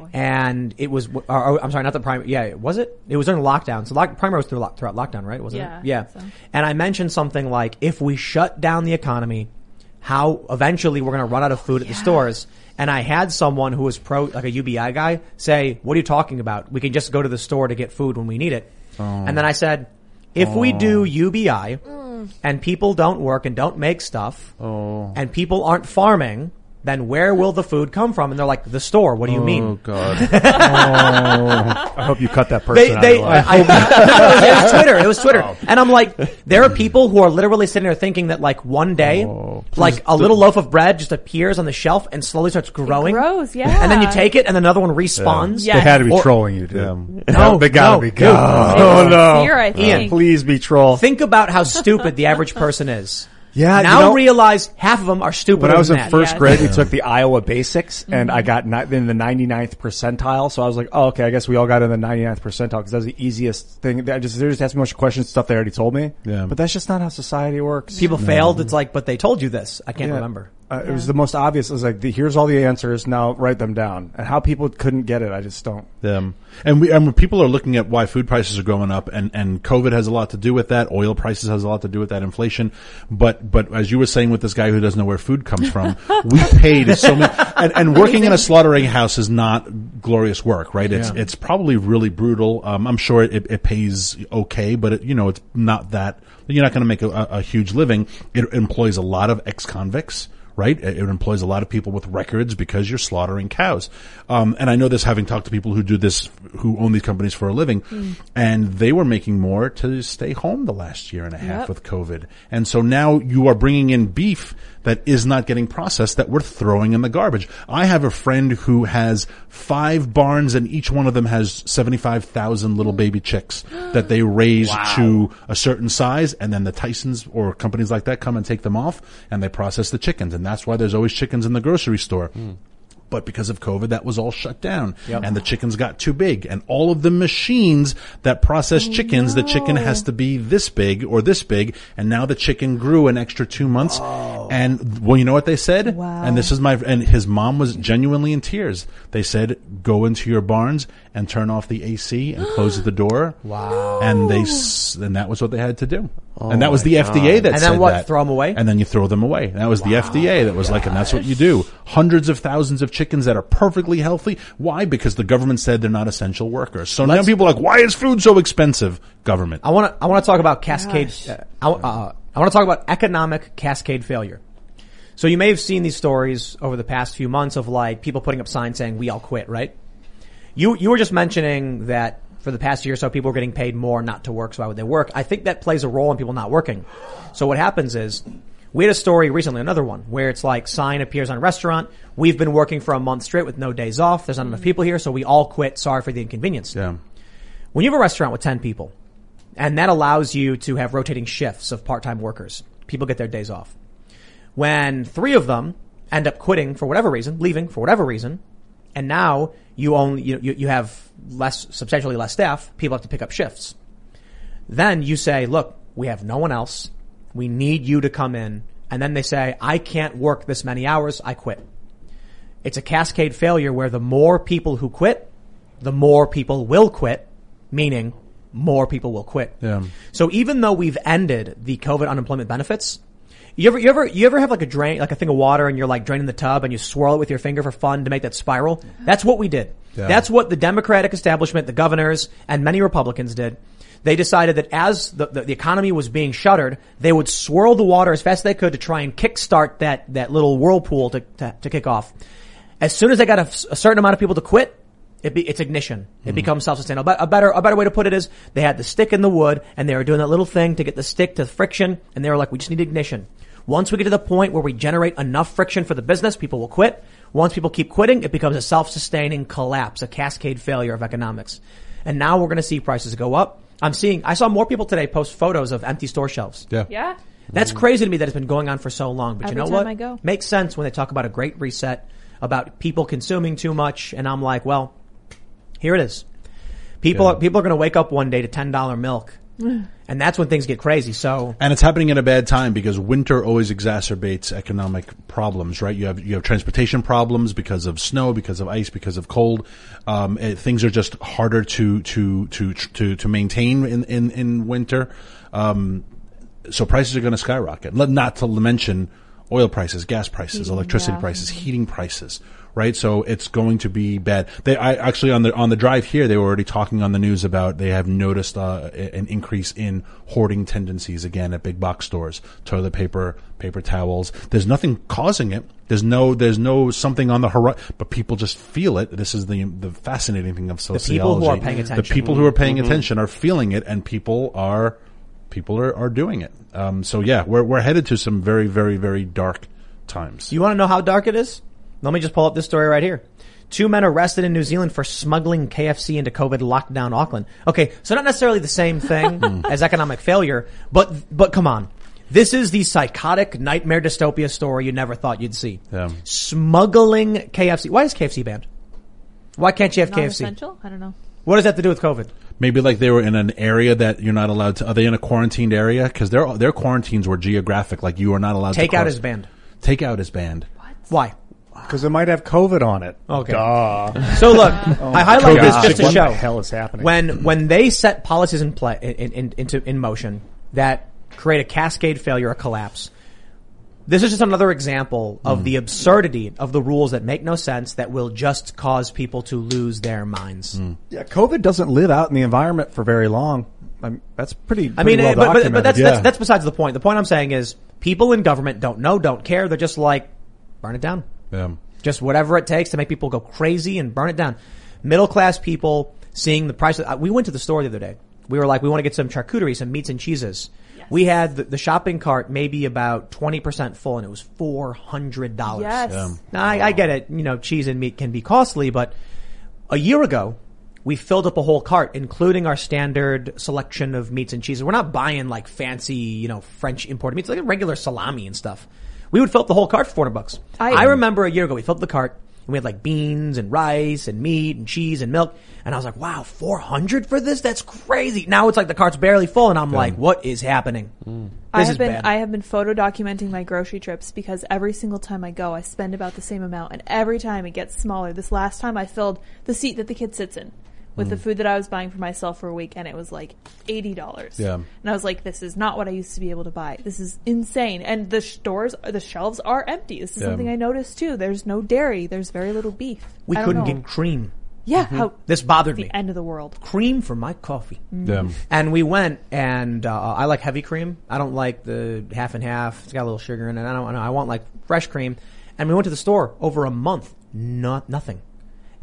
oh, and it was. Or, uh, or, oh, I'm sorry, not the primary. Yeah, was it? It was during lockdown. So lock, primary was through lock, throughout lockdown, right? Wasn't Yeah, it? Yeah. Think so. And I mentioned something like, if we shut down the economy, how eventually we're going to run out of food at the stores. And I had someone who was pro, like a UBI guy, say, "What are you talking about? We can just go to the store to get food when we need it." Oh. And then I said, "If we do UBI." Mm. And people don't work and don't make stuff, oh. and people aren't farming, then where will the food come from? And they're like, the store. What do you mean? [LAUGHS] Oh God. I hope you cut that person They, out they, of your life. I, no, no, it was Twitter. It was Twitter. And I'm like, there are people who are literally sitting there thinking that like one day, like a little loaf of bread just appears on the shelf and slowly starts growing. grows, yeah. [LAUGHS] And then you take it and another one respawns. Yeah. They had to be Or- trolling you, dude. No, they gotta no, be. dude. God. Oh no! fear, I think. please be troll. Think about how stupid the average person is. [LAUGHS] Yeah, you Now know- realize half of them are stupid. When I was in that. first Yeah. grade, we took the Iowa Basics, and mm-hmm. I got ni- in the 99th percentile. So I was like, "Oh, okay, I guess we all got in the 99th percentile because that was the easiest thing." I just they just asked me a bunch of questions, stuff they already told me. Yeah. but that's just not how society works. People failed. It's like, but they told you this. I can't Yeah. remember. Uh, It was the most obvious. It was like, the, "Here's all the answers. Now write them down." And how people couldn't get it, I just don't. Um, and we, and when people are looking at why food prices are going up and, and COVID has a lot to do with that. Oil prices has a lot to do with that inflation. But, but as you were saying with this guy who doesn't know where food comes from, [LAUGHS] we paid so many, and, and working in a slaughtering house is not glorious work, right? It's, Yeah. it's probably really brutal. Um, I'm sure it, it pays okay, but it, you know, it's not that, you're not going to make a, a, a huge living. It employs a lot of ex-convicts right? It employs a lot of people with records because you're slaughtering cows. Um, and I know this having talked to people who do this, who own these companies for a living, and they were making more to stay home the last year and a half Yep. with COVID. And so now you are bringing in beef that is not getting processed that we're throwing in the garbage. I have a friend who has five barns and each one of them has 75,000 little baby chicks that they raise to a certain size and then the Tysons or companies like that come and take them off and they process the chickens. And that's why there's always chickens in the grocery store. Hmm. But because of COVID, that was all shut down and the chickens got too big and all of the machines that process chickens, the chicken has to be this big or this big. And now the chicken grew an extra two months oh. And well, you know what they said? Wow. And this is my and his mom was genuinely in tears. They said, "Go into your barns and turn off the AC and close the door." [GASPS] Wow. And they s- and that was what they had to do. Oh and that was my the God. FDA that And said then what, that. throw 'em away? And then you throw them away. That was the FDA that was like, and that's what you do. Hundreds of thousands of chickens that are perfectly healthy. Why? Because the government said they're not essential workers. So now Let's- people are like, why is food so expensive? Government. I want to I want to talk about cascade. Uh, I, uh, I want to talk about economic cascade failure. So you may have seen these stories over the past few months of like people putting up signs saying "We all quit," right? You you were just mentioning that for the past year or so, people were getting paid more not to work. So why would they work? I think that plays a role in people not working. So what happens is. We had a story recently, another one, where it's like sign appears on a restaurant. We've been working for a month straight with no days off. There's not enough people here, so we all quit. Sorry for the inconvenience. Yeah. When you have a restaurant with 10 people, and that allows you to have rotating shifts of part-time workers, people get their days off. When three of them end up quitting for whatever reason, leaving for whatever reason, and now you only, you, you, you have less, substantially less staff, people have to pick up shifts. Then you say, look, we have no one else. We need you to come in. And then they say, I can't work this many hours. I quit. It's a cascade failure where the more people who quit, the more people will quit, meaning more people will quit. Yeah. So even though we've ended the COVID unemployment benefits, you ever, you ever, you ever have like a drain, like a thing of water and you're like draining the tub and you swirl it with your finger for fun to make that spiral? That's what we did. Yeah. That's what the Democratic establishment, the governors, and many Republicans did. They decided that as the, the, the economy was being shuttered, they would swirl the water as fast as they could to try and kickstart that, that little whirlpool to, to, to kick off. As soon as they got a, a certain amount of people to quit, it be, it's ignition. It mm-hmm. becomes self-sustainable. But a better, a better way to put it is they had the stick in the wood and they were doing that little thing to get the stick to friction and they were like, we just need ignition. Once we get to the point where we generate enough friction for the business, people will quit. Once people keep quitting, it becomes a self-sustaining collapse, a cascade failure of economics. And now we're going to see prices go up. I'm seeing, I saw more people today post photos of empty store shelves. Yeah. Yeah. That's crazy to me that it's been going on for so long. But Every you know what? I go. Makes sense when they talk about a great reset, about people consuming too much, and I'm like, well, here it is. People Yeah. are, people are going to wake up one day to ten dollar milk, [SIGHS] and that's when things get crazy. So And it's happening at a bad time because winter always exacerbates economic problems, right? You have you have transportation problems because of snow, because of ice, because of cold. Um, eh, things are just harder to to to to to maintain in in in winter. Um, so prices are going to skyrocket. Not to mention oil prices, gas prices, electricity yeah. prices, heating prices, right? So it's going to be bad. They, I actually on the on the drive here, they were already talking on the news about they have noticed uh, an increase in hoarding tendencies again at big box stores, toilet paper, paper towels. There's nothing causing it. There's no there's no something on the horizon, but people just feel it. This is the the fascinating thing of sociology. The people who are paying attention, The people who are paying Mhm. attention are feeling it, and people are people are, are doing it. Um, so yeah, we're we're headed to some very very very dark times. you want to know how dark it is? Let me just pull up this story right here. Two men arrested in New Zealand for smuggling KFC into COVID lockdown Auckland. Okay, so not necessarily the same thing hmm. as economic failure, but but come on. This is the psychotic nightmare dystopia story you never thought you'd see. Yeah. Smuggling KFC. Why is KFC banned? Why can't you have KFC? essential? I don't know. What does that have to do with COVID? Maybe like they were in an area that you're not allowed to. Are they in a quarantined area? Because their their quarantines were geographic. Like you are not allowed. to Takeout cross- is banned. Takeout is banned. Why? Because it might have COVID on it. Okay. Duh. So look, [LAUGHS] Oh I highlight my this just to what show the hell is happening? when when they set policies in play in, in, into in motion that create a cascade failure, a collapse. This is just another example of Mm. the absurdity of the rules that make no sense that will just cause people to lose their minds. Yeah, COVID doesn't live out in the environment for very long. I mean, that's pretty. I mean, pretty well but, but, but documented. that's, that's that's besides the point. The point I'm saying is people in government don't know, don't care. They're just like burn it down. Yeah. Just whatever it takes to make people go crazy and burn it down. Middle class people seeing the price. Of, uh, we went to the store the other day. We were like, we want to get some charcuterie, some meats and cheeses. We had the, the shopping cart maybe about 20% full and it was $400. Yes. Yeah. Now I, I get it. You know, cheese and meat can be costly, but a year ago, we filled up a whole cart, including our standard selection of meats and cheeses. We're not buying like fancy, you know, French imported meats, like regular salami and stuff. We would fill up the whole cart for 400 bucks. I- I remember a year ago, we filled up the cart. And we had like beans and rice and meat and cheese and milk. And I was like, wow, 400 for this? That's crazy. Now it's like the cart's barely full and I'm like, what is happening? Mm. I This have is been bad. I have been photo documenting my grocery trips because every single time I go, I spend about the same amount, and every time it gets smaller. This last time, I filled the seat that the kid sits in with Mm. the food that I was buying for myself for a week, and it was like eighty dollars. Yeah. and I was like, "This is not what I used to be able to buy. This is insane." And the stores, the shelves are empty. This is Yeah. something I noticed too. There's no dairy. There's very little beef. we couldn't know. get cream. Yeah, how This bothered the me. end of the world. Cream for my coffee. Yeah. And we went, and uh, I like heavy cream. I don't like the half and half. It's got a little sugar in it. I don't. I want like fresh cream. And we went to the store over a month, not nothing.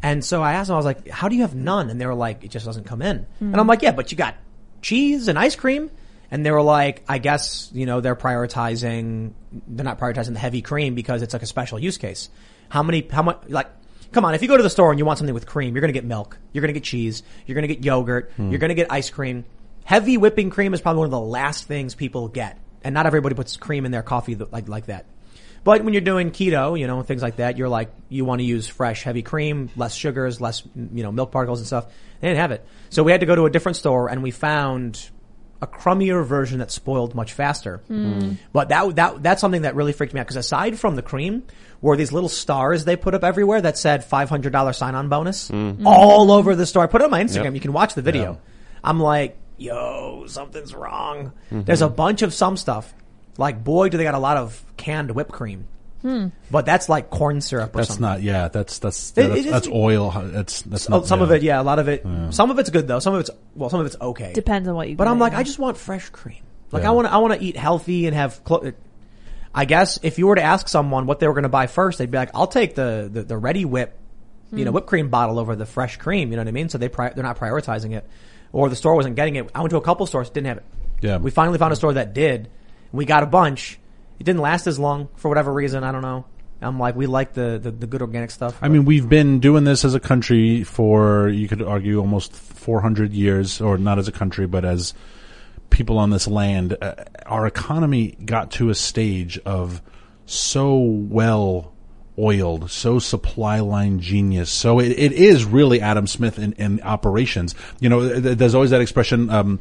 And so I asked them, I was like, "How do you have none?" And they were like, "It just doesn't come in." And hmm. I'm like, "Yeah, but you got cheese and ice cream." And they were like, "I guess you know they're prioritizing. They're not prioritizing the heavy cream because it's like a special use case. How many? How much? Like." Come on, if you go to the store and you want something with cream, you're gonna get milk, you're gonna get cheese, you're gonna get yogurt, hmm. you're gonna get ice cream. Heavy whipping cream is probably one of the last things people get. And not everybody puts cream in their coffee like, like that. But when you're doing keto, you know, things like that, you're like, you want to use fresh, heavy cream, less sugars, less, you know, milk particles and stuff. They didn't have it. So we had to go to a different store and we found a crummier version that spoiled much faster. Hmm. But that, that, that's something that really freaked me out because aside from the cream, were these little stars they put up everywhere that said $500 sign on bonus hmm. Hmm. all over the store. I put it on my Instagram. Yep. You can watch the video. I'm like, yo, something's wrong. Mm-hmm. There's a bunch of some stuff. Like, boy, do they got a lot of canned whipped cream. Hmm. But that's like corn syrup or That's something. not. Yeah, that's that's It- that's, it is- that's oil. That's that's Oh, not, some of it, yeah, a lot of it. Some of it's good though. Some of it's well, some of it's okay. Depends on what you. But I'm like, yeah. I just want fresh cream. Like Yeah. I want to, I want to eat healthy and have. Clo- I guess if you were to ask someone what they were going to buy first, they'd be like, "I'll take the the, the ready whip, you know, hmm. whipped cream bottle over the fresh cream." You know what I mean? So they pri- they're not prioritizing it, or the store wasn't getting it. I went to a couple stores didn't have it. Yeah. we finally found a store that did. We got a bunch. It didn't last as long for whatever reason. I don't know. I'm like, we like the the, the good organic stuff. I mean, we've been doing this as a country for, you could argue, almost 400 years, or not as a country, but as people on this land. Uh, our economy got to a stage of so well oiled, so supply line genius. So it, it is really Adam Smith in, in operations. You know, there's always that expression, um,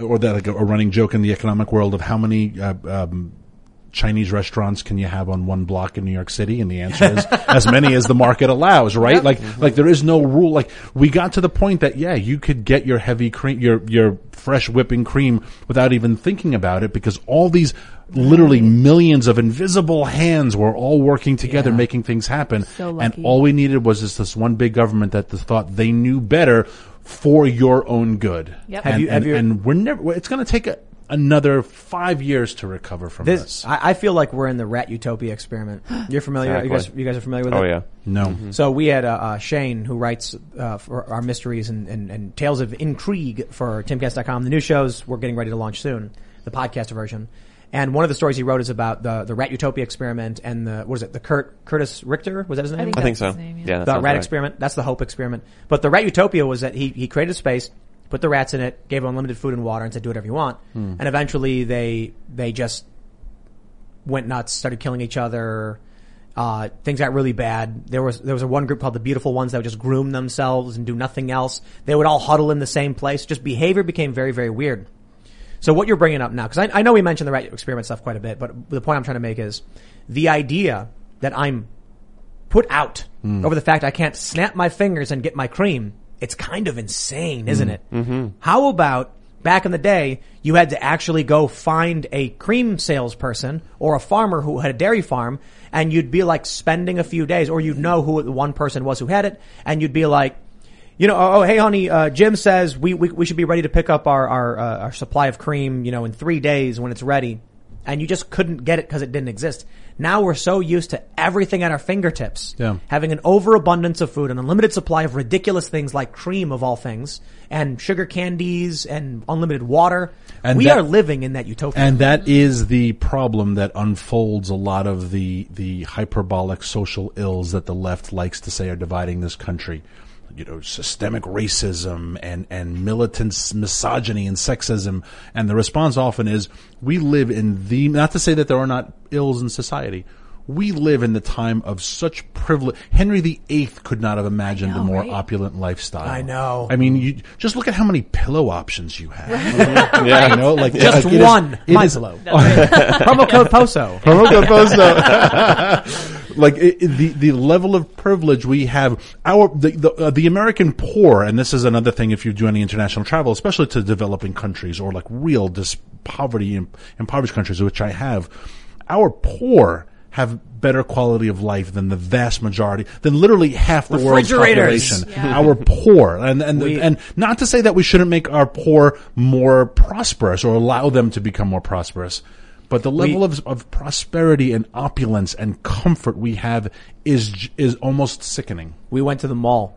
or that like a, running joke in the economic world of how many, uh, um, Chinese restaurants can you have on one block in New York City? And the answer is [LAUGHS] as many as the market allows, right? Like, like there is no rule. Like we got to the point that yeah, you could get your heavy cream, your your fresh whipping cream without even thinking about it because all these literally millions of invisible hands were all working together, making things happen. So and all we needed was just this one big government that thought they knew better for your own good. Yep. Have And, you- have and, you- and we're never. It's going to take a, another five years to recover from this. This, I, I feel like we're in the rat utopia experiment. You're familiar? You guys, Exactly. you guys are familiar with it? Oh yeah. No. So we had uh, uh, Shane who writes uh, for our mysteries and, and, and tales of intrigue for timcast.com. The new shows we're getting ready to launch soon, the podcast version. And one of the stories he wrote is about the the rat utopia experiment and the what is it? The Kurt Curtis Richter was that his name? think I think so. name, yeah. yeah. that the rat right. experiment. That's the hope experiment. But the rat utopia was that he, he created a space, put the rats in it, gave them unlimited food and water and said do whatever you want. Hmm. And eventually they, they just went nuts, started killing each other. Uh, things got really bad. There was, there was a one group called the beautiful ones that would just groom themselves and do nothing else. They would all huddle in the same place. Just behavior became very, very weird. So what you're bringing up now, because I, I know we mentioned the rat experiment stuff quite a bit, but the point I'm trying to make is the idea that I'm put out over the fact I can't snap my fingers and get my cream. It's kind of insane, isn't it? Mm-hmm. How about back in the day, you had to actually go find a cream salesperson or a farmer who had a dairy farm and you'd be like spending a few days or you'd know who the one person was who had it and you'd be like, you know, oh, hey, honey, uh, Jim says we, we, we should be ready to pick up our, our, uh, our supply of cream, you know, in three days when it's ready. And you just couldn't get it because it didn't exist. Now we're so used to everything at our fingertips. Yeah. Having an overabundance of food, an unlimited supply of ridiculous things like cream of all things, and sugar candies and unlimited water. And we that- are living in that utopia. And that is the problem that unfolds a lot of the the hyperbolic social ills that the left likes to say are dividing this country. You know, systemic racism and and militant misogyny and sexism. And the response often is, we live in the not to say that there are not ills in society. We live in the time of such privilege. Henry VIII could not have imagined know, a more right? opulent lifestyle. I know. I mean, you just look at how many pillow options you have. [LAUGHS] Yeah. You know, like Just like, one. it My is- pillow. [LAUGHS] Promo code POSO. [LAUGHS] Promo code Posto. like it, it- the the level of privilege we have, our the the, uh, the American poor, and this is another thing if you do any international travel, especially to developing countries or like real dis- poverty in impoverished countries, which I have, our poor have better quality of life than the vast majority, than literally half the world's population. Our [LAUGHS] poor, and and We- and not to say that we shouldn't make our poor more prosperous or allow them to become more prosperous. But the level of, of prosperity and opulence and comfort we have is is almost sickening. we went to the mall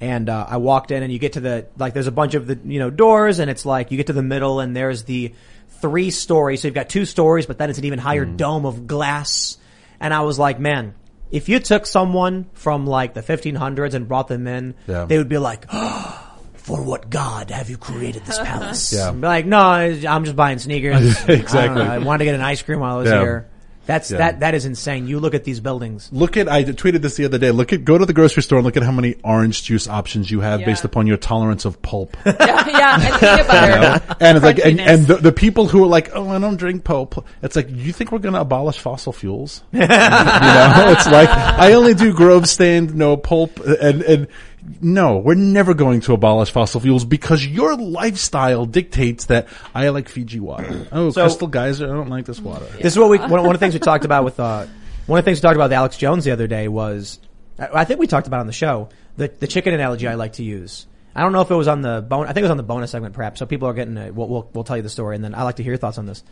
and uh, I walked in and you get to the like there's a bunch of the you know doors and it's like you get to the middle and there's the three stories so you've got two stories but then it's an even higher Mm. dome of glass and I was like man if you took someone from like the 1500s and brought them in Yeah. they would be like [GASPS] for what god have you created this palace [LAUGHS] Yeah. Be like no I'm just buying sneakers [LAUGHS] Exactly. I. I wanted to get an ice cream while I was Yeah. here that's Yeah. that that is insane you look at these buildings Look at I tweeted this the other day. Look at go to the grocery store and look at how many orange juice options you have Yeah. based upon your tolerance of pulp. [LAUGHS] yeah, yeah, and peanut [LAUGHS] butter. and it's like and, and the, the people who are like, oh, I don't drink pulp. It's like you think we're going to abolish fossil fuels? [LAUGHS] you know, it's like I only do Grove stand, no pulp, and and no, we're never going to abolish fossil fuels because your lifestyle dictates that I like Fiji water. Oh, So- Crystal Geyser, I don't like this water. This is what we, one, one of the things we talked about with, uh, one of the things we talked about with Alex Jones the other day was, I I think we talked about on the show, the, the chicken analogy I like to use. I don't know if it was on the bone, I think it was on the bonus segment perhaps, so people are getting, a, we'll, we'll, we'll tell you the story and then I like to hear your thoughts on this.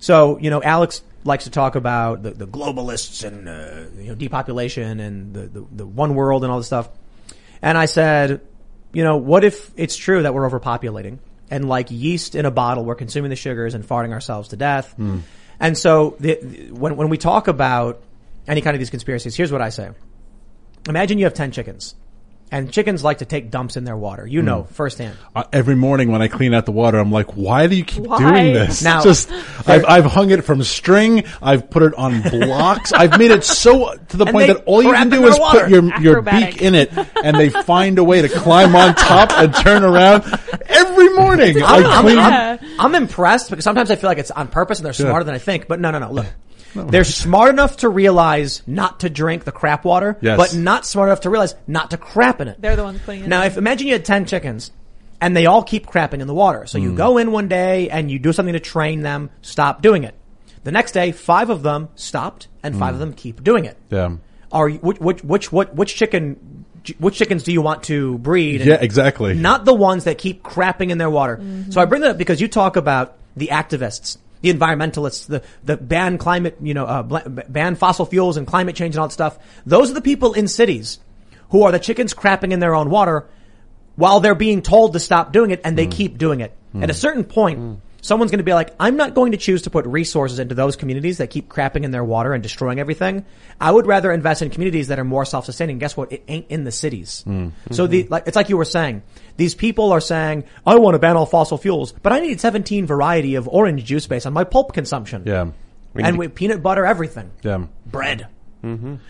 So, you know, Alex likes to talk about the, the globalists and, uh, you know, depopulation and the, the, the one world and all this stuff. And I said, you know, what if it's true that we're overpopulating and like yeast in a bottle, we're consuming the sugars and farting ourselves to death. Hmm. And so the, the- when, when we talk about any kind of these conspiracies, here's what I say. Imagine you have 10 chickens and chickens like to take dumps in their water. You know, firsthand. Uh, every morning when I clean out the water, I'm like, why do you keep Why? doing this? Now- just I've, I've hung it from string. I've put it on blocks. I've made it so to the point they that all you crap can in do is water. put your your Acrobatic. beak in it, and they find a way to climb on top and turn around every morning. I I'm, clean. Yeah. I'm impressed because sometimes I feel like it's on purpose and they're Yeah. smarter than I think. But no, no, no. Look, they're smart enough to realize not to drink the crap water, Yes. but not smart enough to realize not to crap in it. They're the ones putting it Now, in. if imagine you had ten chickens and they all keep crapping in the water, so you Mm. go in one day and you do something to train them, stop doing it. The next day, five of them stopped and Mm. five of them keep doing it. Yeah. Are you, which, which, which, what, which chicken, which chickens do you want to breed? Yeah, exactly. Not the ones that keep crapping in their water. So I bring that up because you talk about the activists, the environmentalists, the, the ban climate, you know, uh, ban fossil fuels and climate change and all that stuff. Those are the people in cities who are the chickens crapping in their own water while they're being told to stop doing it and they mm. keep doing it. Mm. At a certain point, mm. someone's going to be like, I'm not going to choose to put resources into those communities that keep crapping in their water and destroying everything. I would rather invest in communities that are more self-sustaining. Guess what? It ain't in the cities. So the, mm-hmm. like, it's like you were saying, these people are saying, I want to ban all fossil fuels, but I need 17 variety of orange juice based on my pulp consumption. Yeah. need And with peanut butter, everything. Yeah. Bread.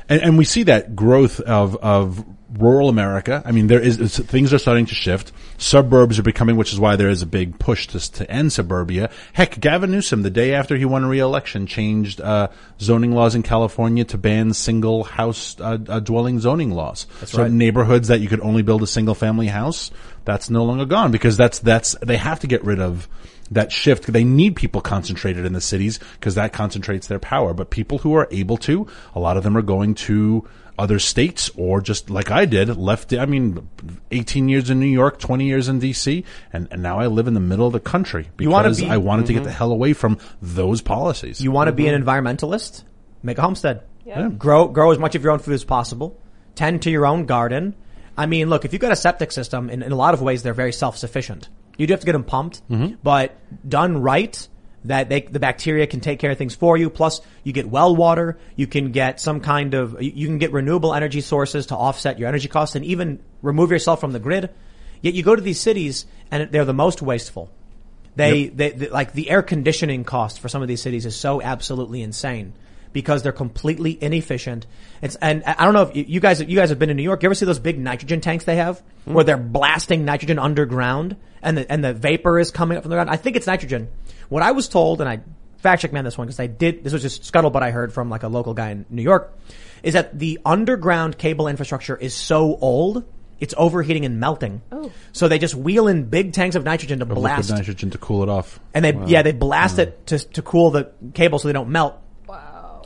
And, and we see that growth of, of rural America. I mean, there is, things are starting to shift. Suburbs are becoming, which is why there is a big push to, to end suburbia. Heck, Gavin Newsom, the day after he won re-election, changed, uh, zoning laws in California to ban single house, uh, uh, dwelling zoning laws. so right. neighborhoods that you could only build a single family house, that's no longer gone because that's, that's, they have to get rid of that shift. They need people concentrated in the cities because that concentrates their power. But people who are able to, a lot of them are going to other states or just like I did, left, I mean, 18 years in New York, 20 years in DC, and, and now I live in the middle of the country because be- I wanted to get mm-hmm. the hell away from those policies. You want to be an mm-hmm. environmentalist? Make a homestead. Yeah. Grow grow as much of your own food as possible. Tend to your own garden. I mean, look, if you've got a septic system, in, in a lot of ways, they're very self-sufficient. You do have to get them pumped, mm-hmm. but done right, that they, the bacteria can take care of things for you. Plus, you get well water. You can get some kind of, you, can get renewable energy sources to offset your energy costs and even remove yourself from the grid. Yet you go to these cities and they're the most wasteful. They, they, they, like the air conditioning cost for some of these cities is so absolutely insane. Because they're completely inefficient. It's, and I I don't know if you you guys, you guys have been in New York. You ever see those big nitrogen tanks they have hmm. where they're blasting nitrogen underground and the, and the vapor is coming up from the ground? I think it's nitrogen. What I was told, and I fact check me on this one because I did, this was just scuttlebutt I heard from like a local guy in New York, is that the underground cable infrastructure is so old, it's overheating and melting. Oh. So they just wheel in big tanks of nitrogen to Of blast liquid nitrogen to cool it off. and they Wow. yeah they blast hmm. it to to cool the cable so they don't melt.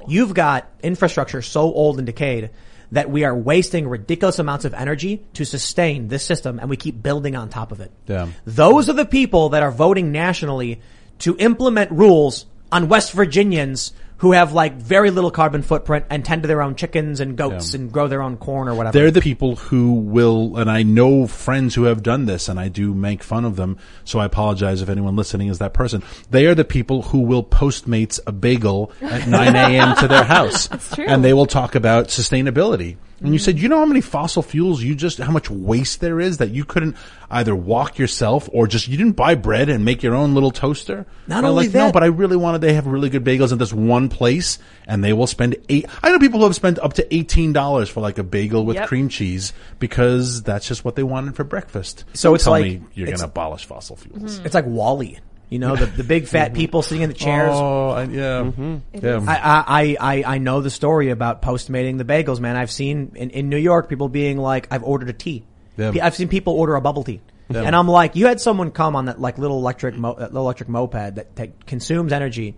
You've got infrastructure so old and decayed that we are wasting ridiculous amounts of energy to sustain this system and we keep building on top of it. Yeah. Those are the people that are voting nationally to implement rules on West Virginians who have like very little carbon footprint and tend to their own chickens and goats and grow their own corn or whatever. They're the people who will, and I know friends who have done this, and I do make fun of them. So I apologize if anyone listening is that person. They are the people who will Postmates a bagel at 9 a.m. to their [LAUGHS] house, That's true. and they will talk about sustainability. And you said, you know how many fossil fuels you just, how much waste there is that you couldn't either walk yourself or just, you didn't buy bread and make your own little toaster? Not only like, no, but I really wanted to have really good bagels in this one place and they will spend eight, I know people who have spent up to $18 for like a bagel with Yep. cream cheese because that's just what they wanted for breakfast. So Don't it's tell like- me you're going it's- to abolish fossil fuels. Mm-hmm. it's like Wally. You know, the, the big fat [LAUGHS] people sitting in the chairs. Oh, I, yeah. Mm-hmm. yeah. I, I, I, I know the story about postmating the bagels, man. I've seen in, in New York people being like, I've ordered a tea. Yeah. I've seen people order a bubble tea. Yeah. And I'm like, you had someone come on that like little electric, mo- uh, little electric moped that, that consumes energy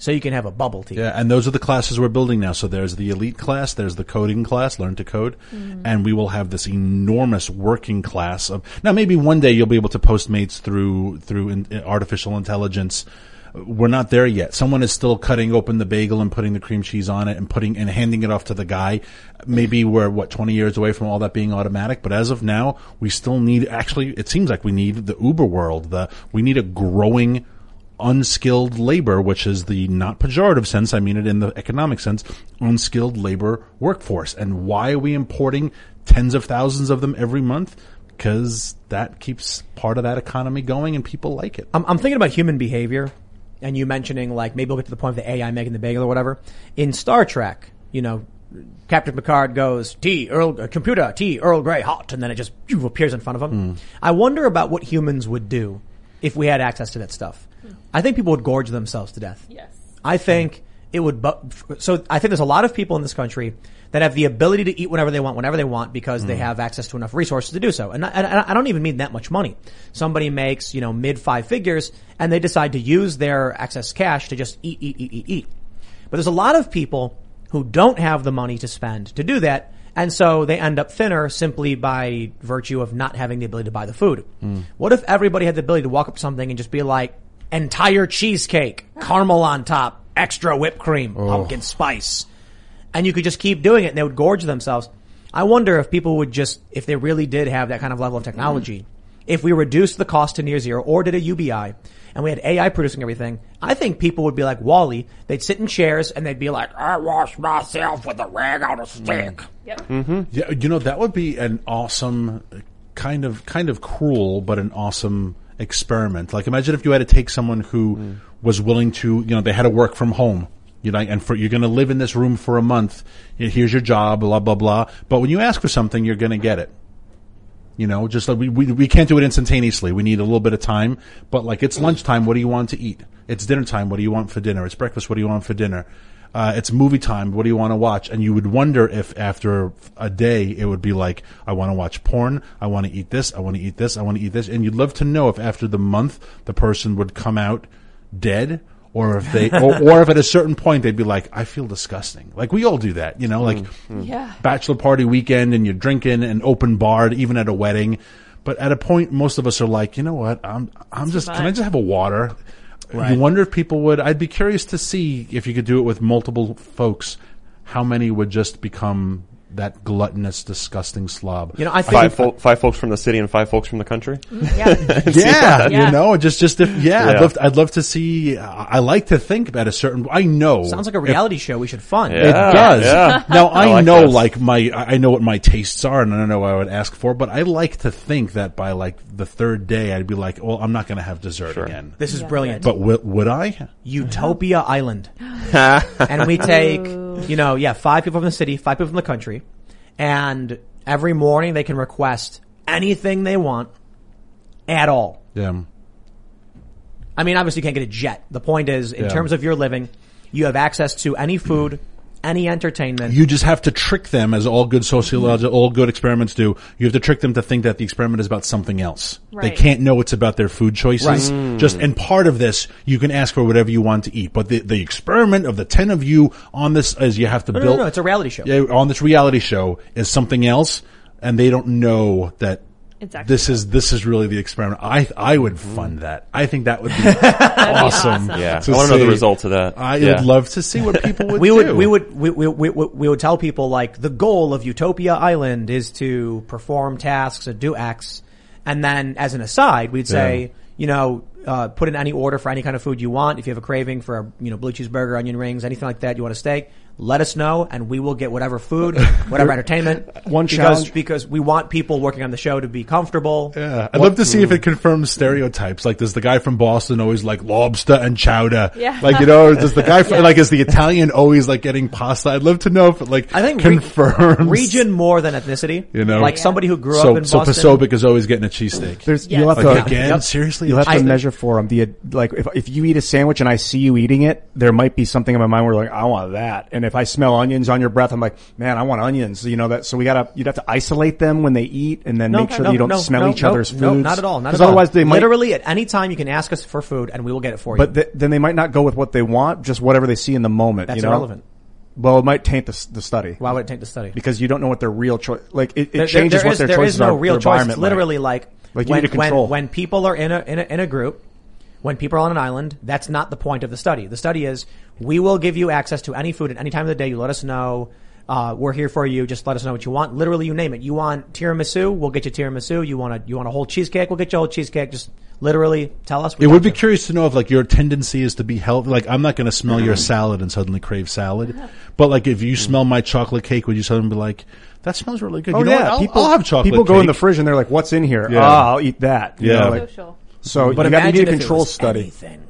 so you can have a bubble tea. Yeah, and those are the classes we're building now. So there's the elite class, there's the coding class, learn to code, mm-hmm. and we will have this enormous working class of. Now, maybe one day you'll be able to Postmates through through in, uh, artificial intelligence. We're not there yet. Someone is still cutting open the bagel and putting the cream cheese on it and putting and handing it off to the guy. Maybe we're what 20 years away from all that being automatic, but as of now, we still need actually it seems like we need the Uber world. The we need a growing unskilled labor, which is the not pejorative sense, I mean it in the economic sense, unskilled labor workforce. And why are we importing tens of thousands of them every month? Because that keeps part of that economy going and people like it. I'm, I'm thinking about human behavior, and you mentioning like maybe we'll get to the point of the AI making the bagel or whatever. In Star Trek, you know, Captain Picard goes tea Earl uh, computer tea Earl Grey hot, and then it just phew, appears in front of him. I wonder about what humans would do if we had access to that stuff. I think people would gorge themselves to death. Yes. I think it would. Bu- so I think there's a lot of people in this country that have the ability to eat whenever they want, whenever they want, because they mm. have access to enough resources to do so. And I, and I don't even mean that much money. Somebody makes you know mid five figures, and they decide to use their excess cash to just eat, eat, eat, eat, eat. But there's a lot of people who don't have the money to spend to do that. And so they end up thinner simply by virtue of not having the ability to buy the food. Mm. What if everybody had the ability to walk up to something and just be like, entire cheesecake, caramel on top, extra whipped cream, pumpkin spice. And you could just keep doing it and they would gorge themselves. I wonder if people would just, if they really did have that kind of level of technology, if we reduced the cost to near zero or did a UBI and we had AI producing everything, I think people would be like WALL-E. They'd sit in chairs and they'd be like, I wash myself with a rag on a stick. Mm. Yep. Yeah, you know that would be an awesome kind of kind of cruel, but an awesome experiment. Like imagine if you had to take someone who mm. was willing to, you know, they had to work from home. You know, and for you're going to live in this room for a month. Here's your job, blah blah blah. But when you ask for something, you're going to get it. You know, just like we, we we can't do it instantaneously. We need a little bit of time. But like it's lunchtime. What do you want to eat? It's dinner time. What do you want for dinner? It's breakfast. What do you want for dinner? Uh, it's movie time. What do you want to watch? And you would wonder if after a day it would be like, I want to watch porn. I want to eat this. I want to eat this. I want to eat this. And you'd love to know if after the month the person would come out dead or if they, [LAUGHS] or, or if at a certain point they'd be like, I feel disgusting. Like we all do that, you know, like Yeah. bachelor party weekend and you're drinking and open barred even at a wedding. But at a point, most of us are like, you know what? I'm, I'm just, can I just have a water? You wonder if people would, I'd be curious to see if you could do it with multiple folks, how many would just become that gluttonous, disgusting slob. You know, I Five, fol- five folks from the city and five folks from the country. [LAUGHS] Yeah. [LAUGHS] yeah, Yeah. you know, just just if yeah, I'd love to, I'd love to see. I like to think about a certain. I know Sounds like a if- reality show we should fund. It does. yeah. Now I, I like know, this. like my, I know what my tastes are, and I don't know what I would ask for. But I like to think that by like the third day, I'd be like, well, I'm not going to have dessert again. This is brilliant. But w- would I? Utopia Island. [LAUGHS] and we take, you know, yeah, five people from the city, five people from the country, and every morning they can request anything they want at all. Yeah. I mean, obviously you can't get a jet. The point is, in Yeah. terms of your living, you have access to any food, any entertainment. You just have to trick them, as all good sociological, all good experiments do. You have to trick them to think that the experiment is about something else. They can't know it's about their food choices. Right. Mm. Just and part of this, you can ask for whatever you want to eat. But the the experiment of the ten of you on this is you have to No, no, build. no, it's a reality show. Yeah, on this reality show is something else, and they don't know that. It's actually this is this is really the experiment. I I would fund that. I think that would be [LAUGHS] awesome. Yeah. to I wanna know the see. results of that. I Yeah. would love to see what people would [LAUGHS] we do. would we would we, we, we, we we would tell people like the goal of Utopia Island is to perform tasks and do X, and then as an aside, we'd say Yeah. you know uh, put in any order for any kind of food you want. If you have a craving for a you know blue cheeseburger, onion rings, anything like that, you want a steak. Let us know, and we will get whatever food, [LAUGHS] whatever entertainment. One because challenge- because we want people working on the show to be comfortable. Yeah, I'd love to see if it confirms stereotypes. Like, does the guy from Boston always like lobster and chowder? Yeah. Like, you know, does the guy [LAUGHS] from, Yeah. like, is the Italian always like getting pasta? I'd love to know if it like I think re- region more than ethnicity. You know, like somebody who grew so, up in so Boston. So Pasobic is always getting a cheesesteak. There's you'll have Like, to again, Yep. seriously, You'll have to I- measure for them. The like if if you eat a sandwich and I see you eating it, there might be something in my mind where like I want that. And if I smell onions on your breath, I'm like, man, I want onions. You know that. So we gotta you'd have to isolate them when they eat, and then No, make sure no, that you don't no, smell each other's foods. No, not at all. Not at all. otherwise they might. literally at any time you can ask us for food and we will get it for you. But th- then they might not go with what they want, just whatever they see in the moment. That's you know? irrelevant. Well, it might taint the, the study. Why would it taint the study? Because you don't know what their real choice. Like it, it There- there- changes there what is- their there choices is no are. real choice. It's literally like, Like, when, need to control. when when people are in a, in a in a group, when people are on an island, that's not the point of the study. The study is we will give you access to any food at any time of the day. You let us know. Uh, we're here for you. Just let us know what you want. Literally, you name it. You want tiramisu? We'll get you tiramisu. You want a you want a whole cheesecake? We'll get you a whole cheesecake. Just literally tell us. we It would be you. curious to know if like your tendency is to be healthy. Like I'm not going to smell your salad and suddenly crave salad, [LAUGHS] but like if you smell my chocolate cake, would you suddenly be like, "That smells really good"? Oh you know yeah, what? I'll, people I'll have chocolate. People go in the fridge and they're like, "What's in here? Yeah. Ah, I'll eat that." You Yeah. know, like- Social. so But you got to imagine need a if it control was study. anything.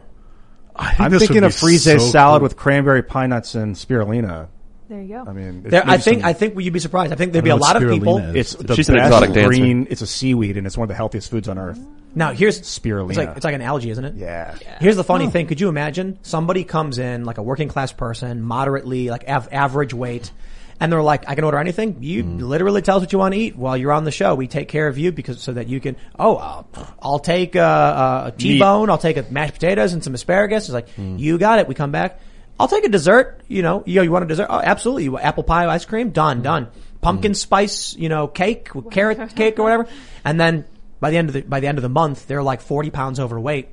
I think I'm this thinking would of be frisée so salad cool. with cranberry pine nuts and spirulina. There you go. I mean, There, I think some- I think you'd be surprised. I think there'd I be a lot of people. spirulina is. it's the She's an best exotic dancer. green. It's a seaweed and it's one of the healthiest foods on earth. Now here's Spirulina. It's like it's like an algae, isn't it? Yeah. Here's the funny thing. Could you imagine somebody comes in like a working class person, moderately like av- average weight, and they're like, "I can order anything." You Mm. literally tell us what you want to eat while you're on the show. We take care of you because so that you can. Oh, I'll, I'll take uh, a T-bone. I'll take a mashed potatoes and some asparagus. It's like Mm. you got it. We come back. I'll take a dessert. You know, you, you want a dessert? Oh, absolutely. You want apple pie, ice cream, done, done. Pumpkin spice, you know, cake, carrot cake or whatever. [LAUGHS] And then by the end of the by the end of the month, they're like forty pounds overweight.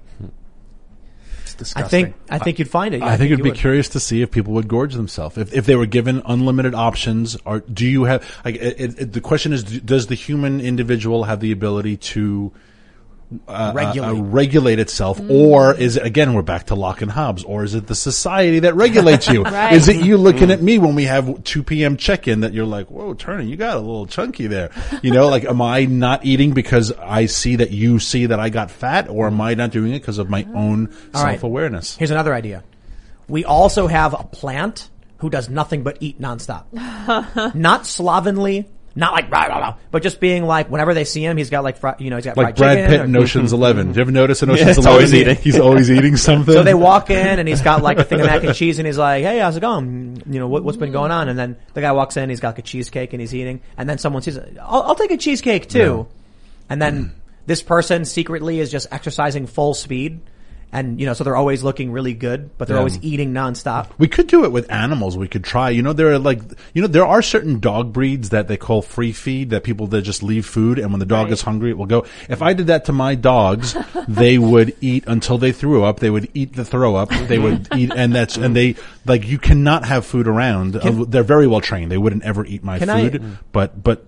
It's I think I think you'd find it. I, think, it'd be would. curious to see if people would gorge themselves if if they were given unlimited options. Or do you have? Like, it, it, the question is, does the human individual have the ability to uh, Regulate. uh, uh, regulate itself, or is it again we're back to Locke and Hobbes, or is it the society that regulates you? [LAUGHS] Right. Is it you [LAUGHS] looking at me when we have two p.m. check in that you're like, whoa, Turner, you got a little chunky there? You know, like, am I not eating because I see that you see that I got fat, or am I not doing it because of my own All right. self awareness? Here's another idea. We also have a plant who does nothing but eat nonstop. [LAUGHS] not slovenly, not like rah, rah, rah, but just being like whenever they see him, he's got like fri- you know he's got Like fried Brad chicken Pitt or- in Ocean's Eleven. Do you ever notice in [LAUGHS] Ocean's he's Eleven? always eating. He's always eating [LAUGHS] something. So they walk in and he's got like a thing of mac and cheese and he's like, "Hey, how's it going? You know what, what's been going on?" And then the guy walks in, he's got like a cheesecake and he's eating, and then someone says, "I'll, I'll take a cheesecake too," and then mm. this person secretly is just exercising full speed. And, you know, so they're always looking really good, but they're Yeah. always eating nonstop. We could do it with animals. We could try. You know, there are like, you know, there are certain dog breeds that they call free feed that people that just leave food and when the dog is hungry, it will go. If I did that to my dogs, they [LAUGHS] would eat until they threw up. They would eat the throw up. They would [LAUGHS] eat, and that's, and they, like, you cannot have food around. Uh, they're very well trained. They wouldn't ever eat my Can I- food, but, but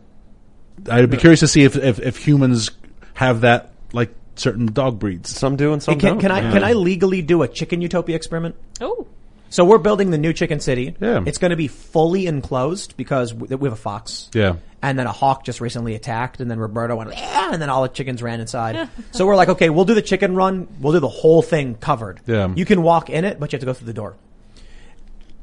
I'd be curious to see if, if, if humans have that, like, certain dog breeds. Some do and some can, don't. can I can I legally do a chicken utopia experiment? Oh. So we're building the new chicken city. Yeah. It's going to be fully enclosed because we we have a fox. Yeah. And then a hawk just recently attacked, and then Roberto went, yeah, and then all the chickens ran inside. [LAUGHS] so we're like, okay, we'll do the chicken run. We'll do the whole thing covered. Yeah. You can walk in it, but you have to go through the door.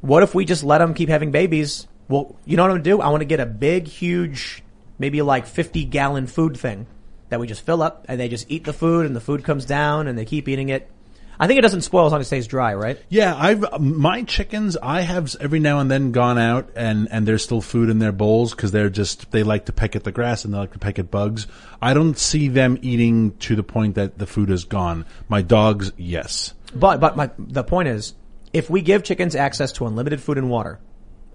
What if we just let them keep having babies? Well, you know what I'm going to do? I want to get a big, huge, maybe like 50 gallon food thing that we just fill up, and they just eat the food, and the food comes down, and they keep eating it. I think it doesn't spoil as long as it stays dry, right? Yeah, I've my chickens. I have every now and then gone out and and there's still food in their bowls because they're just they like to peck at the grass and they like to peck at bugs. I don't see them eating to the point that the food is gone. My dogs, yes. But but my the point is, if we give chickens access to unlimited food and water,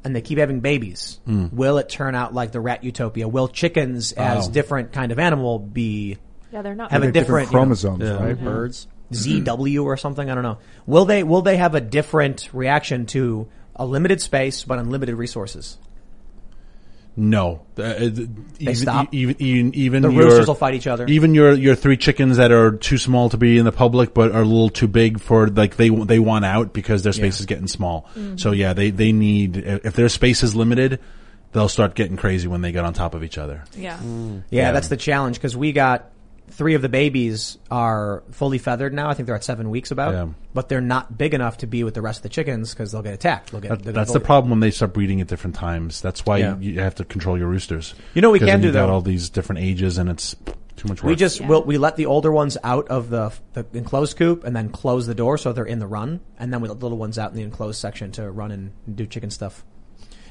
and they keep having babies, Mm. will it turn out like the rat utopia? Will chickens, as Oh. different kind of animal, be Yeah, they're not. have They're a different, different chromosomes, you know, right? mhm. Birds. ZW or something? I don't know. Will they will they have a different reaction to a limited space but unlimited resources? No, Uh, uh, even, stop? Even even even The your, roosters will fight each other. Even your your three chickens that are too small to be in the public, but are a little too big for like they they want out because their space Yeah. is getting small. Mhm. So yeah, they they need if their space is limited, they'll start getting crazy when they get on top of each other. Yeah. Yeah, that's the challenge because we got three of the babies are fully feathered now. I think they're at seven weeks about, Yeah. but they're not big enough to be with the rest of the chickens because they'll get attacked. They'll get, That- that's get the problem when they start breeding at different times. That's why Yeah. you, you have to control your roosters. You know we can then do, you've all these different ages, and it's too much work. We just will we let the older ones out of the, the enclosed coop and then close the door so they're in the run, and then we let the little ones out in the enclosed section to run and do chicken stuff.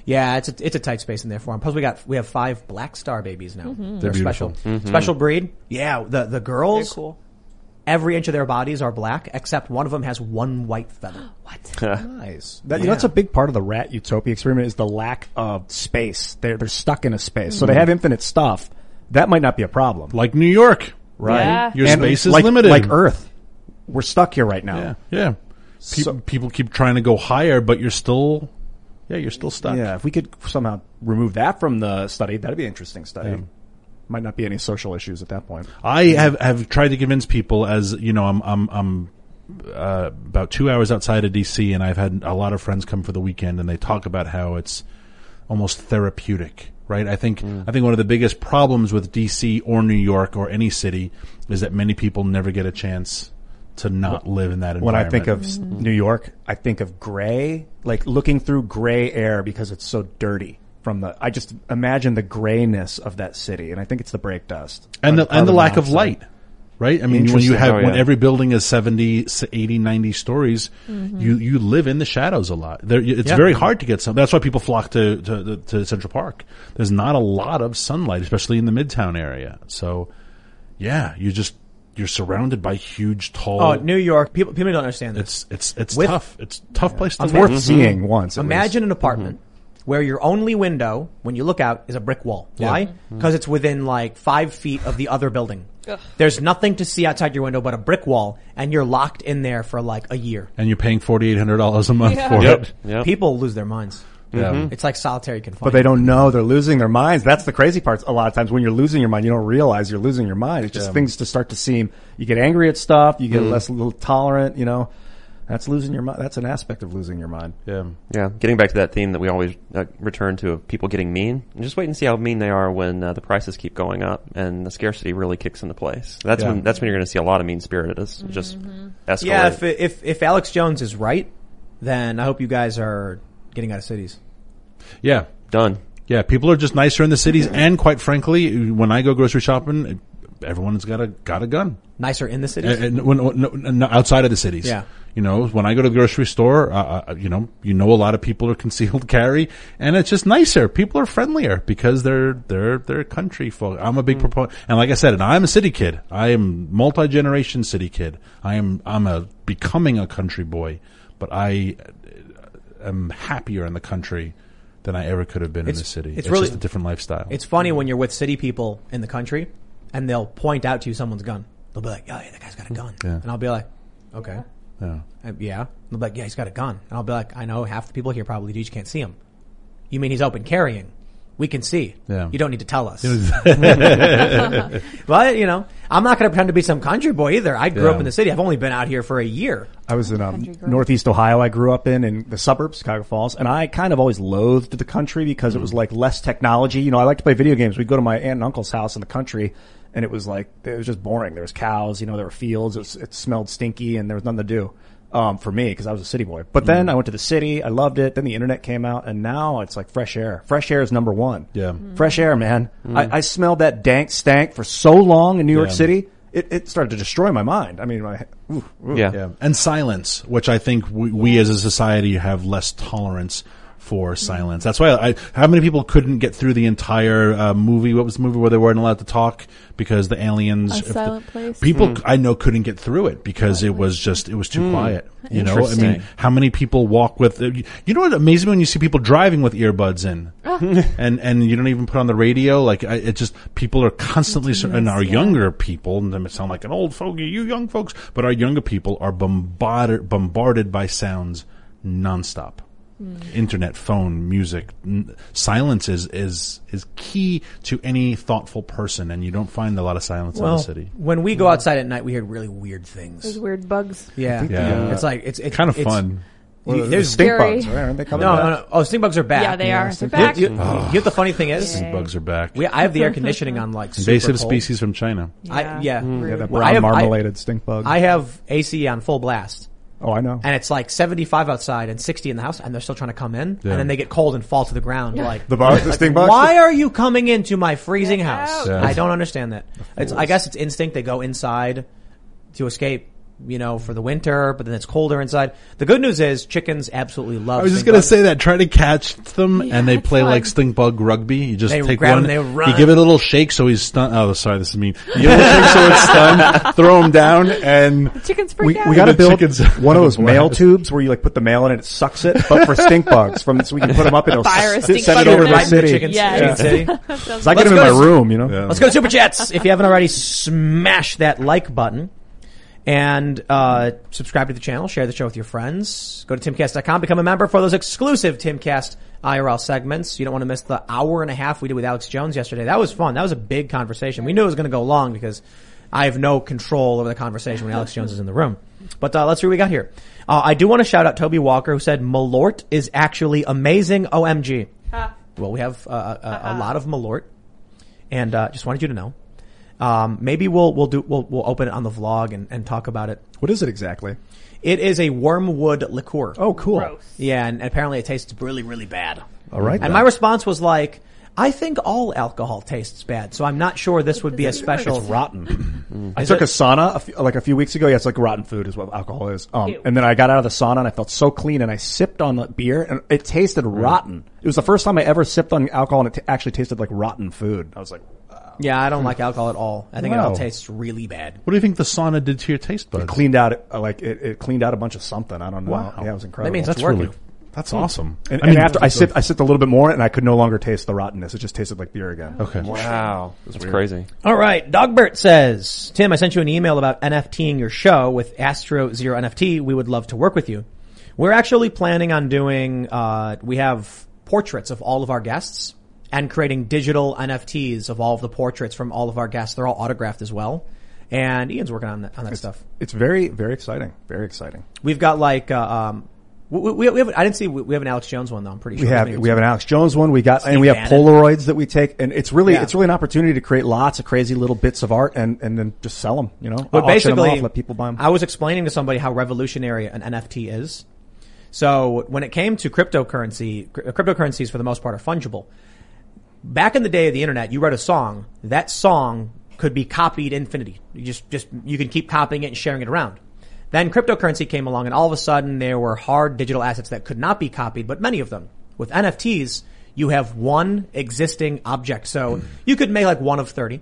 Yeah, it's a, it's a tight space in there for them. Plus, we got we have five black star babies now. Mhm. They're, They're special, beautiful. Mhm. special breed. Yeah, the the girls. Very cool. Every inch of their bodies are black, except one of them has one white feather. [GASPS] What? [LAUGHS] nice. That, you know, that's a big part of the rat utopia experiment is the lack of space. They're, they're stuck in a space. So they have infinite stuff. That might not be a problem. like New York, Right. Yeah. Your And space is like, limited. Like Earth. We're stuck here right now. Yeah, yeah. People, people keep trying to go higher, but you're still, yeah, you're still stuck. Yeah, if we could somehow remove that from the study, that'd be an interesting study. Yeah. Might not be any social issues at that point. I have have tried to convince people as you know I'm I'm I'm uh, about two hours outside of DC, and I've had a lot of friends come for the weekend, and they talk about how it's almost therapeutic, right? I think I think one of the biggest problems with DC or New York or any city is that many people never get a chance to not live in that environment. When. I think of s New York, I think of gray, like looking through gray air because it's so dirty. From the, I just imagine the grayness of that city, and I think it's the brake dust and the and the Carbon lack of light right i mean when you have Oh, when every building is 70 80 90 stories mm-hmm. you you live in the shadows a lot there it's Yeah. very hard to get some that's why people flock to, to to central park there's not a lot of sunlight especially in the midtown area so yeah you just you're surrounded by huge tall Oh, New York. People people don't understand this. it's it's it's With- tough it's a tough place to It's live worth seeing mm-hmm. once. at Imagine least. an apartment mm-hmm. where your only window, when you look out, is a brick wall. Why? Mm-hmm. Because it's within like five feet of the other building. There's nothing to see outside your window but a brick wall, and you're locked in there for like a year. and you're paying $4800 a month Yeah. for Yep. it Yep. People lose their minds. Yeah It's like solitary confinement. But they don't know they're losing their minds. That's the crazy part. A lot of times when you're losing your mind, you don't realize you're losing your mind. It's just Yeah. things to start to seem, you get angry at stuff, you Mm. get less a little tolerant, you know. That's losing your mind. That's an aspect of losing your mind. yeah Yeah, getting back to that theme that we always uh, return to of people getting mean. Just wait and see how mean they are when uh, the prices keep going up and the scarcity really kicks into place. That's Yeah. when that's when you're going to see a lot of mean spirited. It's just escalate. yeah, if, if if Alex Jones is right, then I hope you guys are getting out of cities. yeah Done. Yeah, people are just nicer in the cities, and quite frankly, when I go grocery shopping, everyone's got a got a gun. Nicer in the cities? And, and when, no, no, outside of the cities. Yeah. You know, when I go to the grocery store, uh, uh, you know, you know, a lot of people are [LAUGHS] concealed carry, and it's just nicer. People are friendlier because they're they're they're country folk. I'm a big Mm. proponent, and like I said, and I'm a city kid. I am multi generation city kid. I am I'm a becoming a country boy, but I am happier in the country than I ever could have been in the city. It's, really just a different lifestyle. It's funny when you're with city people in the country, and they'll point out to you someone's gun. They'll be like, "Oh, yeah, that guy's got a gun," Yeah. and I'll be like, "Okay, yeah. Uh, yeah." They'll be like, "Yeah, he's got a gun," and I'll be like, "I know half the people here probably do. You just can't see him. You mean he's open carrying? We can see. Yeah. You don't need to tell us." [LAUGHS] [LAUGHS] but you know, I'm not going to pretend to be some country boy either. I grew Yeah. up in the city. I've only been out here for a year. I was in um, Northeast Ohio. I grew up in in the suburbs, Chicago Falls, and I kind of always loathed the country because it was like less technology. You know, I like to play video games. We'd go to my aunt and uncle's house in the country, and it was like it was just boring. There was cows, you know, there were fields. It, was, it smelled stinky, and there was nothing to do um, for me because I was a city boy. But then I went to the city. I loved it. Then the internet came out, and now it's like fresh air. Fresh air is number one. Yeah. fresh air, man. Mm. I, I smelled that dank stank for so long in New York Yeah. City. It, it started to destroy my mind. I mean, my, ooh, ooh. Yeah. And silence, which I think we, we as a society have less tolerance for silence. That's why I, how many people couldn't get through the entire uh, movie? What was the movie where they weren't allowed to talk because the aliens? A if the- Silent Place? People Mm. I know couldn't get through it because it was just, it was too Mm. quiet. You know, I mean, how many people walk with, uh, you you know what amazes me when you see people driving with earbuds in [LAUGHS] and, and you don't even put on the radio. Like, I, it just, people are constantly, sur- and our younger people, and they sound like an old fogey, you young folks, but our younger people are bombarded, bombarded by sounds nonstop. Hmm. Internet, phone, music, n- silence is, is, is key to any thoughtful person, and you don't find a lot of silence in the city. when we go outside at night, we hear really weird things. Those weird bugs. Yeah, Yeah. Uh, it's like it's it's Kind of it's- fun. you- Well, there's stink Scary. bugs, right? Aren't they coming no, back? no, no. Oh, stink bugs are back. Yeah, they are. They're back. You, you, you know what the funny thing is? Stink bugs are back. We, I have the air conditioning on like super Invasive cold. species from China. I, yeah, Yeah, mm. that Well, brown I have- I- stink bug. I have AC on full blast. Oh, I know. And it's like 75 outside and 60 in the house, and they're still trying to come in, Yeah. and then they get cold and fall to the ground. Like The bugs, the like, stink bugs? Why are you coming into my freezing house? Yeah. I don't understand that. It's, I guess it's instinct. They go inside to escape, you know, for the winter, but then it's colder inside. The good news is chickens absolutely love. I was just gonna say that. Try to catch them, Yeah, and they it's play fun. like stink bug rugby. You just They take grab one, them, they run. you give it a little shake so he's stunned. Oh, sorry, this is mean. You give it a shake so it's stunned. [LAUGHS] Throw him down, and Chickens freak we, out. we got to The build chickens [LAUGHS] one of those [LAUGHS] mail tubes where you like put the mail in and it sucks it, but for stink bugs from so we can put them up and it'll Fire a s- stink send bug it over in to the there. city. Chickens, Yeah. Chicken City. So I get Let's them in go my to- room, you know. Let's go to Super Chats. If you haven't already, smash that like button. And uh, subscribe to the channel, share the show with your friends. Go to timcast.com, become a member for those exclusive Timcast IRL segments. You don't want to miss the hour and a half we did with Alex Jones yesterday. That was fun. That was a big conversation. We knew it was going to go long because I have no control over the conversation when Alex Jones is in the room. But uh, let's see what we got here. Uh, I do want to shout out Toby Walker who said Malort is actually amazing. OMG. Well, we have uh, a, a, a lot of Malort, and uh, just wanted you to know. Um, maybe we'll we'll do we'll we'll open it on the vlog and, and talk about it. What is it exactly? It is a wormwood liqueur. Oh, cool. Gross. Yeah, and apparently it tastes really really bad. All right. And then. my response was like, I think all alcohol tastes bad, so I'm not sure this would be a special. It's rotten. I took it? a sauna a few, like a few weeks ago. Yeah, it's like rotten food is what alcohol is. Um, and then I got out of the sauna and I felt so clean and I sipped on the beer and it tasted rotten. It was the first time I ever sipped on alcohol and it t- actually tasted like rotten food. I was like, Yeah, I don't like alcohol at all. I think it all tastes really bad. What do you think the sauna did to your taste buds? it cleaned out, uh, like it, it cleaned out a bunch of something. I don't know. Wow. Yeah, it was incredible. That means That's working. really that's awesome. and, I and mean, after I sipped, I sipped a little bit more and I could no longer taste the rottenness. It just tasted like beer again. okay. Wow. That's crazy. All right. Dogbert says, Tim, I sent you an email about NFTing your show with Astro Zero NFT. We would love to work with you. We're actually planning on doing, uh, we have portraits of all of our guests and creating digital NFTs of all of the portraits from all of our guests. They're all autographed as well. And Ian's working on that, on that stuff. It's very, very exciting. Very exciting. We've got like, uh, um, we, we, we have, I didn't see, we have an Alex Jones one though, I'm pretty sure We have we have an Alex Jones one. We got and we have Bannon. Polaroids that we take, and it's really Yeah. it's really an opportunity to create lots of crazy little bits of art and and then just sell them. You know, But basically, off, let people buy them. I was explaining to somebody how revolutionary an NFT is. So when it came to cryptocurrency, cr- uh, cryptocurrencies for the most part are fungible. Back in the day of the internet, you wrote a song. That song could be copied infinity. You just, just, you can keep copying it and sharing it around. Then cryptocurrency came along and all of a sudden there were hard digital assets that could not be copied, but many of them. With NFTs, you have one existing object. So you could make like one of 30.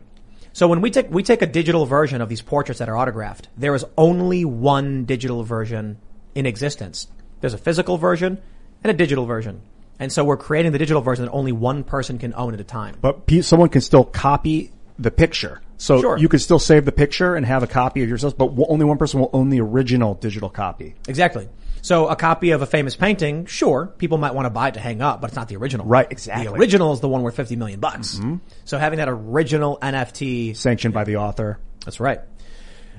So when we take, we take a digital version of these portraits that are autographed, there is only one digital version in existence. There's a physical version and a digital version. And so we're creating the digital version that only one person can own at a time. But someone can still copy the picture. So Sure. you can still save the picture and have a copy of yourself, but only one person will own the original digital copy. Exactly. So a copy of a famous painting, sure, people might want to buy it to hang up, but it's not the original. Right, exactly. The original is the one worth 50 million bucks. Mm-hmm. So having that original NFT. Sanctioned by the author. That's right.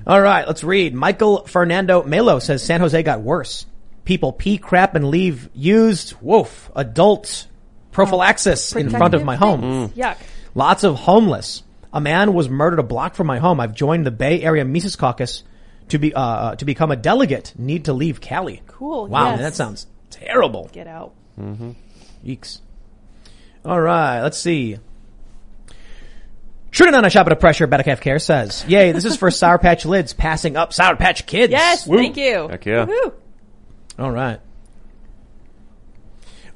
All right, let's read. Michael Fernando Melo says San Jose got worse. People pee, crap, and leave used, woof, adult prophylaxis in front of my home. Protective things. Yuck. Lots of homeless. A man was murdered a block from my home. I've joined the Bay Area Mises Caucus to be uh, to become a delegate. Need to leave Cali. Cool, Wow, yes. man, that sounds terrible. Get out. mhm eeks All right, let's see. Shooting on a shop at a pressure, Betacaf Care says, "Yay! This is for [LAUGHS] Sour Patch Lids passing up Sour Patch Kids." Yes, Woo. thank you. Heck yeah. Woohoo. All right.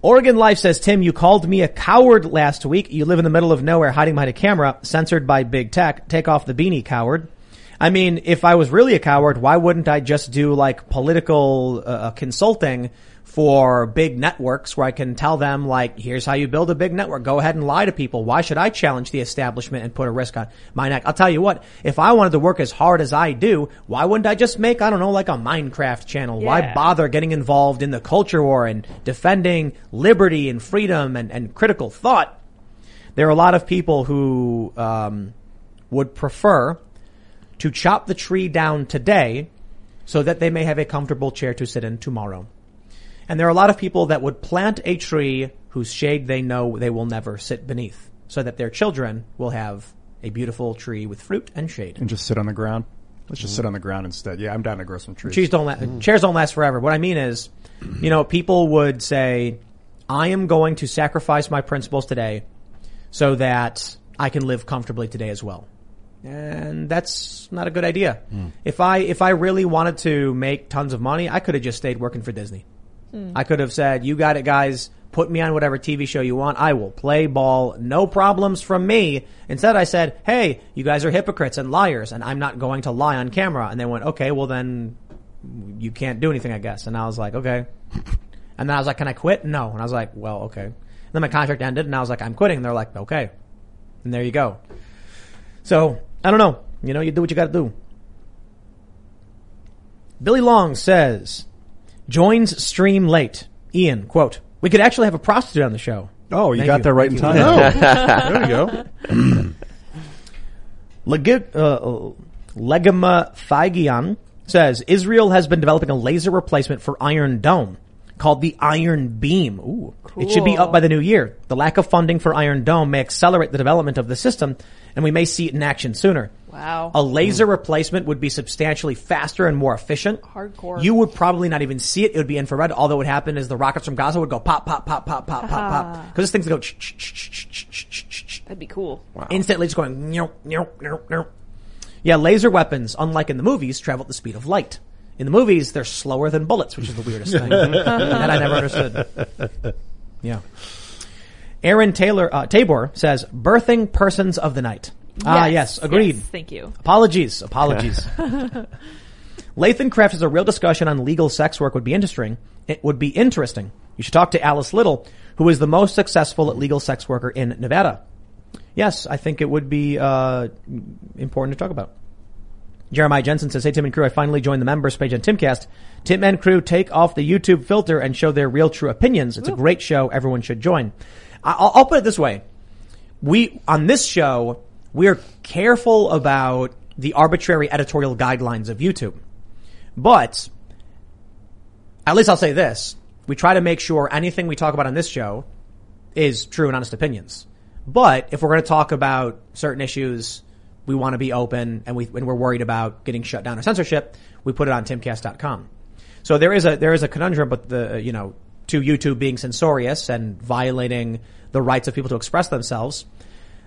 Oregon Life says, Tim, you called me a coward last week. You live in the middle of nowhere hiding behind a camera, censored by big tech. Take off the beanie, coward. I mean, if I was really a coward, why wouldn't I just do like political uh, consulting for big networks where I can tell them like, here's how you build a big network. Go ahead and lie to people. Why should I challenge the establishment and put a risk on my neck? I'll tell you what, if I wanted to work as hard as I do, why wouldn't I just make, I don't know, like a Minecraft channel? Why bother getting involved in the culture war and defending liberty and freedom and, and critical thought? There are a lot of people who um, would prefer to chop the tree down today so that they may have a comfortable chair to sit in tomorrow. And there are a lot of people that would plant a tree whose shade they know they will never sit beneath so that their children will have a beautiful tree with fruit and shade. And just sit on the ground. Let's just mm-hmm. sit on the ground instead. Yeah, I'm down to grow some trees. Trees don't la- mm-hmm. chairs don't last forever. What I mean is, you know, people would say, I am going to sacrifice my principles today so that I can live comfortably today as well. And that's not a good idea. Mm. If I, if I really wanted to make tons of money, I could have just stayed working for Disney. I could have said, you got it guys, put me on whatever TV show you want. I will play ball. No problems from me. Instead I said, hey, you guys are hypocrites and liars and I'm not going to lie on camera. And they went, okay, well then you can't do anything, I guess. And I was like, okay. And then I was like, can I quit? No. And I was like, well, okay. And then my contract ended and I was like, I'm quitting. And they're like, okay. And there you go. So, I don't know. You know, you do what you gotta do. Billy Long says, joins stream late. Ian, quote, we could actually have a prostitute on the show. Oh, you Thank got there right in time. you. [LAUGHS] there you go. [CLEARS THROAT] Legit, uh, Legima Thygion says Israel has been developing a laser replacement for Iron Dome called the Iron Beam. Ooh, cool. it should be up by the new year. The lack of funding for Iron Dome may accelerate the development of the system, and we may see it in action sooner. Wow. A laser mm. replacement would be substantially faster and more efficient. Hardcore. You would probably not even see it. It would be infrared. All that would happen is the rockets from Gaza would go pop, pop, pop, pop, pop, pop, pop. Ah. Because this thing's go. That'd be cool. Wow. Instantly just going. Nope, nope, nope, nope. Yeah, laser weapons, unlike in the movies, travel at the speed of light. In the movies, they're slower than bullets, which is the weirdest thing. [LAUGHS] that I never understood. Yeah. Aaron Taylor, uh, Tabor says, birthing persons of the night. Ah, yes, agreed. yes, thank you. Apologies, apologies. [LAUGHS] Lathan Craft is a real discussion on legal sex work would be interesting. It would be interesting. You should talk to Alice Little, who is the most successful legal sex worker in Nevada. Yes, I think it would be uh, important to talk about. Jeremiah Jensen says, Hey Tim and crew, I finally joined the members page on Timcast. Tim and crew take off the YouTube filter and show their real true opinions. It's a great show. Everyone should join. I'll, I'll put it this way. We, on this show, we're careful about the arbitrary editorial guidelines of YouTube. But, at least I'll say this. We try to make sure anything we talk about on this show is true and honest opinions. But if we're going to talk about certain issues, we want to be open and we, and we're worried about getting shut down or censorship, we put it on timcast.com. So there is a, there is a conundrum, but the, you know, to YouTube being censorious and violating the rights of people to express themselves.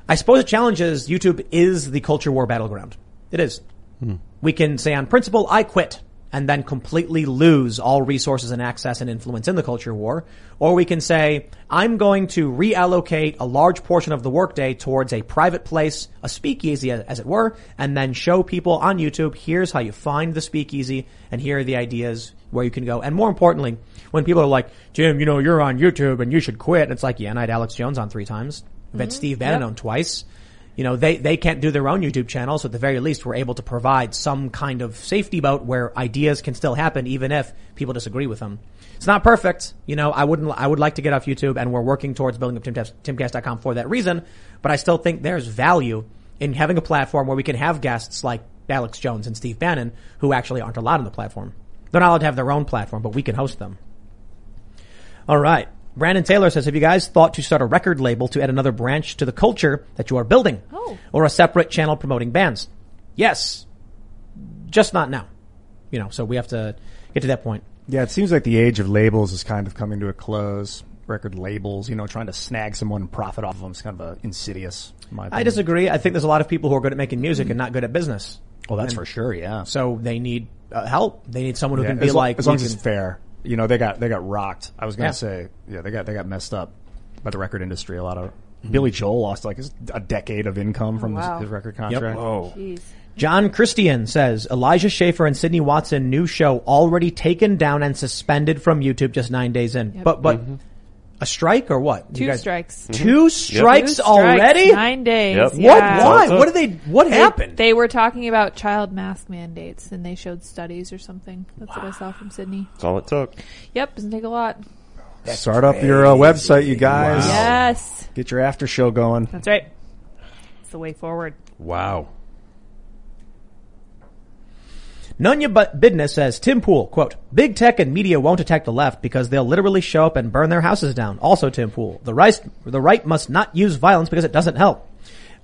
I suppose the challenge is YouTube is the culture war battleground. It is. Hmm. We can say on principle, I quit and then completely lose all resources and access and influence in the culture war. Or we can say, I'm going to reallocate a large portion of the workday towards a private place, a speakeasy as it were, and then show people on YouTube, here's how you find the speakeasy and here are the ideas where you can go. And more importantly, when people are like, Jim, you know, you're on YouTube and you should quit. And it's like, yeah, and I had Alex Jones on three times. I've had mm-hmm. Steve Bannon Yep. on twice. You know, they, they can't do their own YouTube channel, so at the very least we're able to provide some kind of safety boat where ideas can still happen even if people disagree with them. It's not perfect. You know, I wouldn't, I would like to get off YouTube and we're working towards building up Timcast, Timcast.com for that reason, but I still think there's value in having a platform where we can have guests like Alex Jones and Steve Bannon who actually aren't allowed on the platform. They're not allowed to have their own platform, but we can host them. All right. Brandon Taylor says, have you guys thought to start a record label to add another branch to the culture that you are building? Oh. Or a separate channel promoting bands? Yes. Just not now. You know, so we have to get to that point. Yeah, it seems like the age of labels is kind of coming to a close. Record labels, you know, trying to snag someone and profit off of them is kind of uh, insidious. In my I disagree. I think there's a lot of people who are good at making music and not good at business. Well, that's And for sure. Yeah. So they need uh, help. They need someone who Yeah, can be as, like, as long as it's can- fair. You know, they got they got rocked. I was gonna Yeah. say, yeah, they got they got messed up by the record industry. A lot of Mm-hmm. Billy Joel lost like a decade of income from wow. his, his record contract. Whoa. Jeez. John Christian says Elijah Schaffer and Sydney Watson new show already taken down and suspended from YouTube just nine days in. Yep. But but a strike or what? Two You guys- strikes. Two strikes Two strikes, already? Nine days. Yep. What? Yeah. Why? What did they? What They- happened? They were talking about child mask mandates and they showed studies or something. That's what I saw from Sydney. That's all it took. Yep, doesn't take a lot. Start up your uh, website, you guys. Yes. Get your after show going. That's right. It's the way forward. Wow. Nunya Bu- Bidness says, Tim Pool, quote, big tech and media won't attack the left because they'll literally show up and burn their houses down. Also, Tim Pool, the right, the right must not use violence because it doesn't help.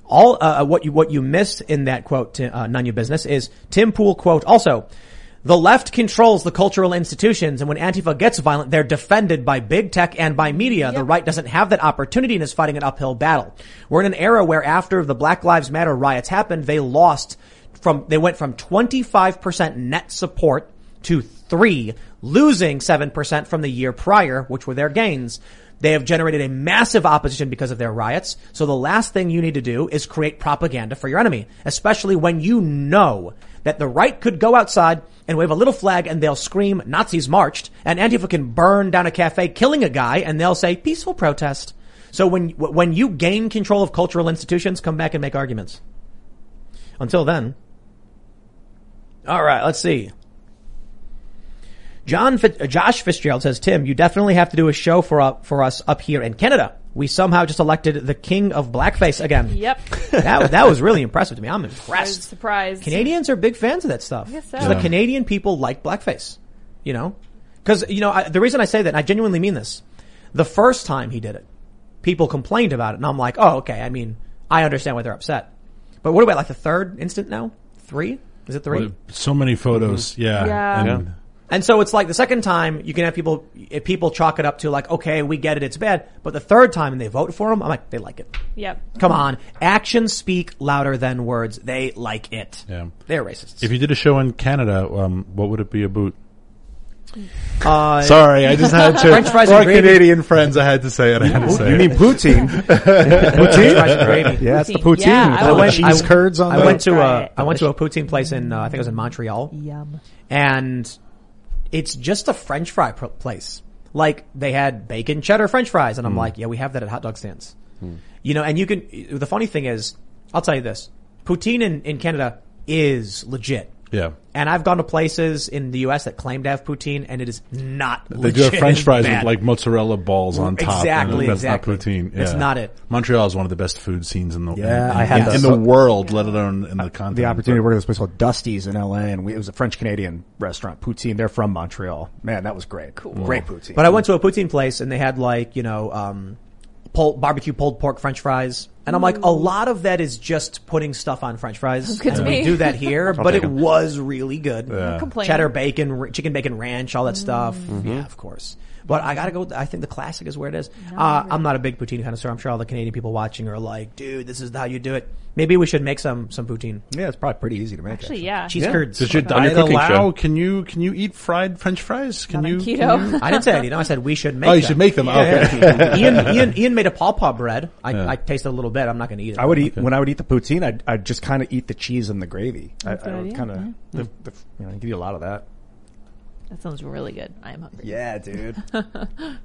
All, uh, what you, what you missed in that quote, uh, Nunya Business is Tim Pool, quote, also, the left controls the cultural institutions and when Antifa gets violent, they're defended by big tech and by media. The right doesn't have that opportunity and is fighting an uphill battle. We're in an era where after the Black Lives Matter riots happened, they lost from, they went from 25% net support to three, losing 7% from the year prior, which were their gains. They have generated a massive opposition because of their riots. So the last thing you need to do is create propaganda for your enemy, especially when you know that the right could go outside and wave a little flag and they'll scream Nazis marched and Antifa can burn down a cafe killing a guy and they'll say peaceful protest. So when, when you gain control of cultural institutions, come back and make arguments. Until then. All right, let's see. John, uh, Josh Fitzgerald says, Tim, you definitely have to do a show for, uh, for us up here in Canada. We somehow just elected the king of blackface again. Yep. that, that was really impressive to me. I'm I was impressed. surprised. Canadians are big fans of that stuff. guess so. So The Canadian people like blackface, you know? Cause, you know, I, the reason I say that, and I genuinely mean this, the first time he did it, people complained about it, and I'm like, oh, okay, I mean, I understand why they're upset. But what about like the third instant now? Three? Is it three? Well, So many photos. Yeah. Yeah. And And so it's like the second time you can have people, if people chalk it up to like, okay, we get it, it's bad. But the third time and they vote for them, I'm like, they like it. Yep. Come on. Actions speak louder than words. They like it. Yeah. They're racists. If you did a show in Canada, um, what would it be about? Uh, Sorry, I just had to. French fries For and our gravy. Canadian friends, I had to say it. I had to say You it. mean [LAUGHS] poutine? French fries and gravy. Yeah, it's the Poutine. poutine. Yeah, with I all the went- cheese curds on I went to Try a, it. I went to a poutine place in, uh, I think it was in Montreal. Yum. and it's just a French fry pr- place. Like they had bacon cheddar French fries, and I'm like, yeah, we have that at hot dog stands. You know, and you can. The funny thing is, I'll tell you this: poutine in, in Canada is legit. Yeah. And I've gone to places in the U.S. that claim to have poutine, and it is not. They legit. do have French fries bad. with like mozzarella balls on top. Exactly, and that's exactly. not poutine. It's Yeah. not it. Montreal is one of the best food scenes in the Yeah, in, I had in, the- in the world, let alone in the continent. the opportunity to work at this place called Dusty's in LA, and we, it was a French Canadian restaurant, poutine. They're from Montreal. Man, that was great. Cool, great poutine. But I went to a poutine place and they had like, you know, um, pulled, barbecue pulled pork french fries. And I'm like, a mm. lot of that is just putting stuff on french fries. good to And we me. do that here, [LAUGHS] but it was really good. complaining. Cheddar bacon, r- chicken bacon ranch, all that stuff. Mm-hmm. Yeah, of course. But I gotta go. I think the classic is where it is. Uh, I'm not a big poutine connoisseur. I'm sure all the Canadian people watching are like, "Dude, this is how you do it." Maybe we should make some some poutine. Yeah, it's probably pretty easy to make. Actually, yeah. Cheese curds. Does your On your diet cooking allow? show. Can you can you eat fried French fries? Can Not on you? can you- I didn't say it. You know, I said we should make. Oh, you them. should make them. Yeah, Okay. yeah. [LAUGHS] Ian, Ian, Ian made a pawpaw bread. I, Yeah. I tasted a little bit. I'm not going to eat it. I would eat when I would eat the poutine. I'd, I'd just kind of eat the cheese and the gravy. I, That's a I good would kind of, yeah. the, the, you know, give you a lot of that. That sounds really good. I am hungry. Yeah, dude. [LAUGHS]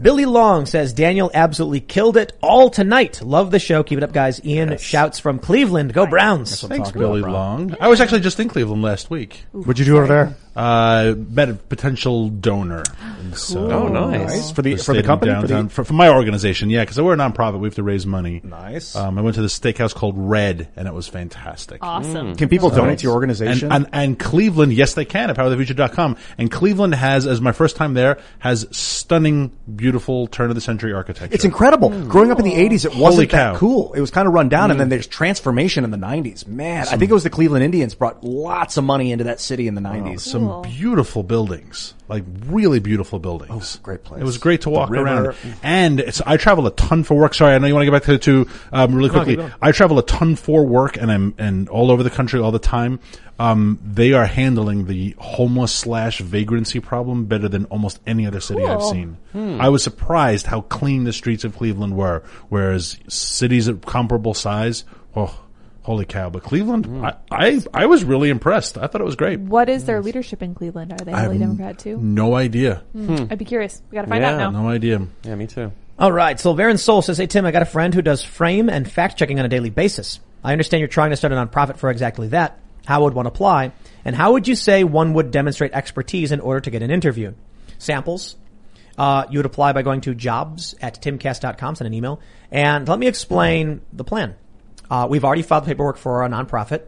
Billy Long says Daniel absolutely killed it all tonight. Love the show. Keep it up, guys. Ian shouts from Cleveland. Go Browns. Thanks, Billy Long. I was actually just in Cleveland last week. What'd you do over there? Uh, met a potential donor. And so, Oh, nice. Nice. For the- I for the stayed in company? For the- for, for my organization. Yeah, because we're a nonprofit. We have to raise money. Nice. Um, I went to the steakhouse called Red, and it was fantastic. Awesome. Can people So- donate to your organization? And, and, and Cleveland, yes, they can at poweringthefuture.com. And Cleveland has, as my first time there, has stunning, beautiful turn of the century architecture. It's incredible. Mm. Growing up in the 80s, it Holy wasn't cow. that cool. It was kind of run down, and then mm. there's transformation in the 90s. Man, I think it was the Cleveland Indians brought lots of money into that city in the 90s. Some beautiful buildings, like really beautiful buildings. great place. It was great to walk around. And it's, I travel a ton for work. Sorry, I know you want to get back to, to um, really quickly. keep going. I travel a ton for work, and I'm and all over the country all the time. Um, they are handling the homeless slash vagrancy problem better than almost any other city I've Cool. seen. I was surprised how clean the streets of Cleveland were, whereas cities of comparable size, oh. Holy cow! But Cleveland, mm. I, I I was really impressed. I thought it was great. What is their leadership in Cleveland? Are they I have Democrat too? No idea. Hmm. Hmm. I'd be curious. We got to find Yeah, out now. No idea. Yeah, me too. All right. So Sylverian Soul says, Hey, Tim, I got a friend who does frame and fact checking on a daily basis. I understand you're trying to start a nonprofit for exactly that. How would one apply? And how would you say one would demonstrate expertise in order to get an interview? Samples. Uh, you would apply by going to jobs at timcast.com, send an email. And let me explain the plan. Uh, we've already filed paperwork for our nonprofit.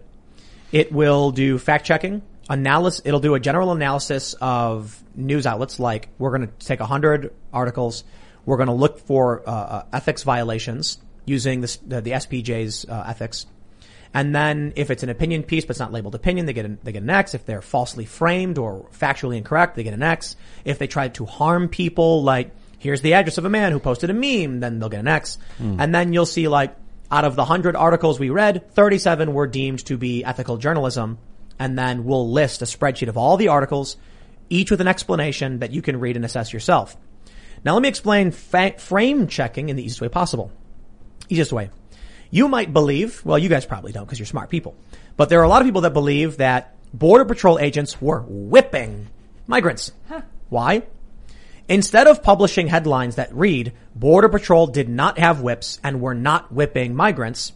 It will do fact checking, analysis. It'll do a general analysis of news outlets. Like we're going to take hundred articles. We're going to look for uh, uh, ethics violations using this, the, the SPJ's uh, ethics. And then if it's an opinion piece, but it's not labeled opinion, they get an, they get an X. If they're falsely framed or factually incorrect, they get an X. If they try to harm people, like here's the address of a man who posted a meme, then they'll get an X. And then you'll see like out of the hundred articles we read, 37 were deemed to be ethical journalism. And then we'll list a spreadsheet of all the articles, each with an explanation that you can read and assess yourself. Now let me explain fa- frame checking in the easiest way possible. Easiest way. You might believe, well, you guys probably don't because you're smart people, but there are a lot of people that believe that border patrol agents were whipping migrants. Why? Instead of publishing headlines that read, Border Patrol did not have whips and were not whipping migrants,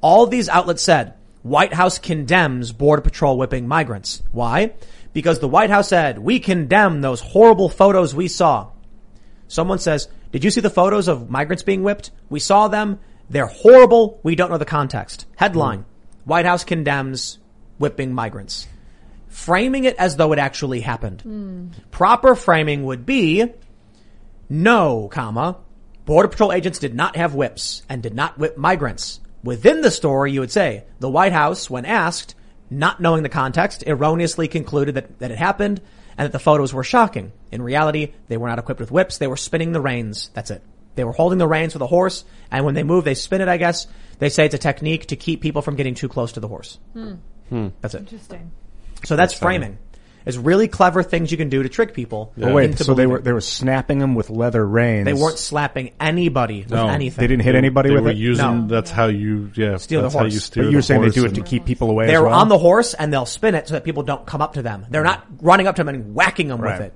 all these outlets said, White House condemns Border Patrol whipping migrants. Why? Because the White House said, we condemn those horrible photos we saw. Someone says, did you see the photos of migrants being whipped? We saw them. They're horrible. We don't know the context. Headline, hmm. White House condemns whipping migrants. Framing it as though it actually happened. Proper framing would be, no, comma, Border Patrol agents did not have whips and did not whip migrants. Within the story, you would say, the White House, when asked, not knowing the context, erroneously concluded that, that it happened and that the photos were shocking. In reality, they were not equipped with whips. They were spinning the reins. That's it. They were holding the reins for the horse, and when they move, they spin it, I guess. They say it's a technique to keep people from getting too close to the horse. Hmm. That's it. Interesting. So that's framing. It's really clever things you can do to trick people. Oh wait, into so they were they were snapping them with leather reins. They weren't slapping anybody with No. anything. They didn't hit anybody They with were it. using. No. That's how you. Yeah. Steal the that's how horse. you But steal But you were the saying they do it to keep people away. They're as well? on the horse and they'll spin it so that people don't come up to them. They're not running up to them and whacking them Right. with it.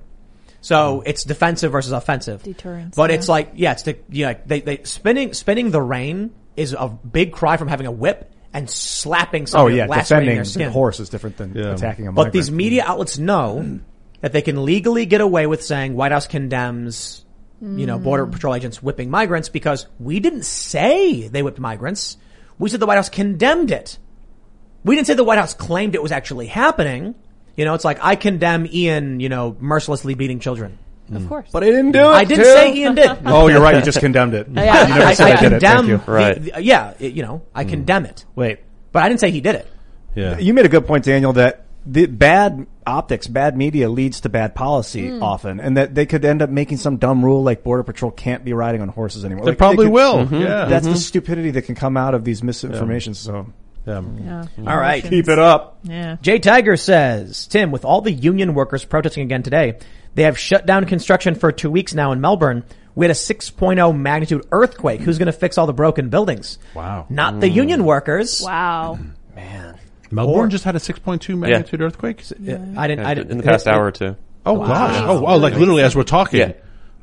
So it's defensive versus offensive. Deterrence, But yeah. it's like, yeah, it's the, yeah, they, they, spinning, spinning the rein is a big cry from having a whip and slapping Oh somebody, yeah, lacerating defending their the skin. horse is different than Yeah. attacking a But these media outlets know that they can legally get away with saying White House condemns, you know, border mm. patrol agents whipping migrants because we didn't say they whipped migrants. We said the White House condemned it. We didn't say the White House claimed it was actually happening. You know, it's like I condemn Ian, you know, mercilessly beating children. Of course. but I didn't do it. I didn't too. say Ian did. [LAUGHS] Oh, you're right. You just condemned it. [LAUGHS] Yeah. You never I, said I I did it. Thank you. Right. the- yeah, it- you know, I condemn it, Wait, but I didn't say he did it. Yeah. you made a good point, Daniel. That the bad optics, bad media leads to bad policy Hmm. often, and that they could end up making some dumb rule like border patrol can't be riding on horses anymore. They Like, probably could- will. Mhm. Yeah. that's Mhm. the stupidity that can come out of these misinformation. So, Yeah. All right. keep it up. Yeah. Jay Tiger says, Tim, with all the union workers protesting again today, they have shut down construction for two weeks now in Melbourne. We had a 6.0 magnitude earthquake. Who's going to fix all the broken buildings? Wow. Not the union workers. Wow. Man. Melbourne Or- just had a 6.2 magnitude earthquake. I didn't. I didn't. in the past hour or two. Oh gosh. Oh wow. Like literally as we're talking. Yeah.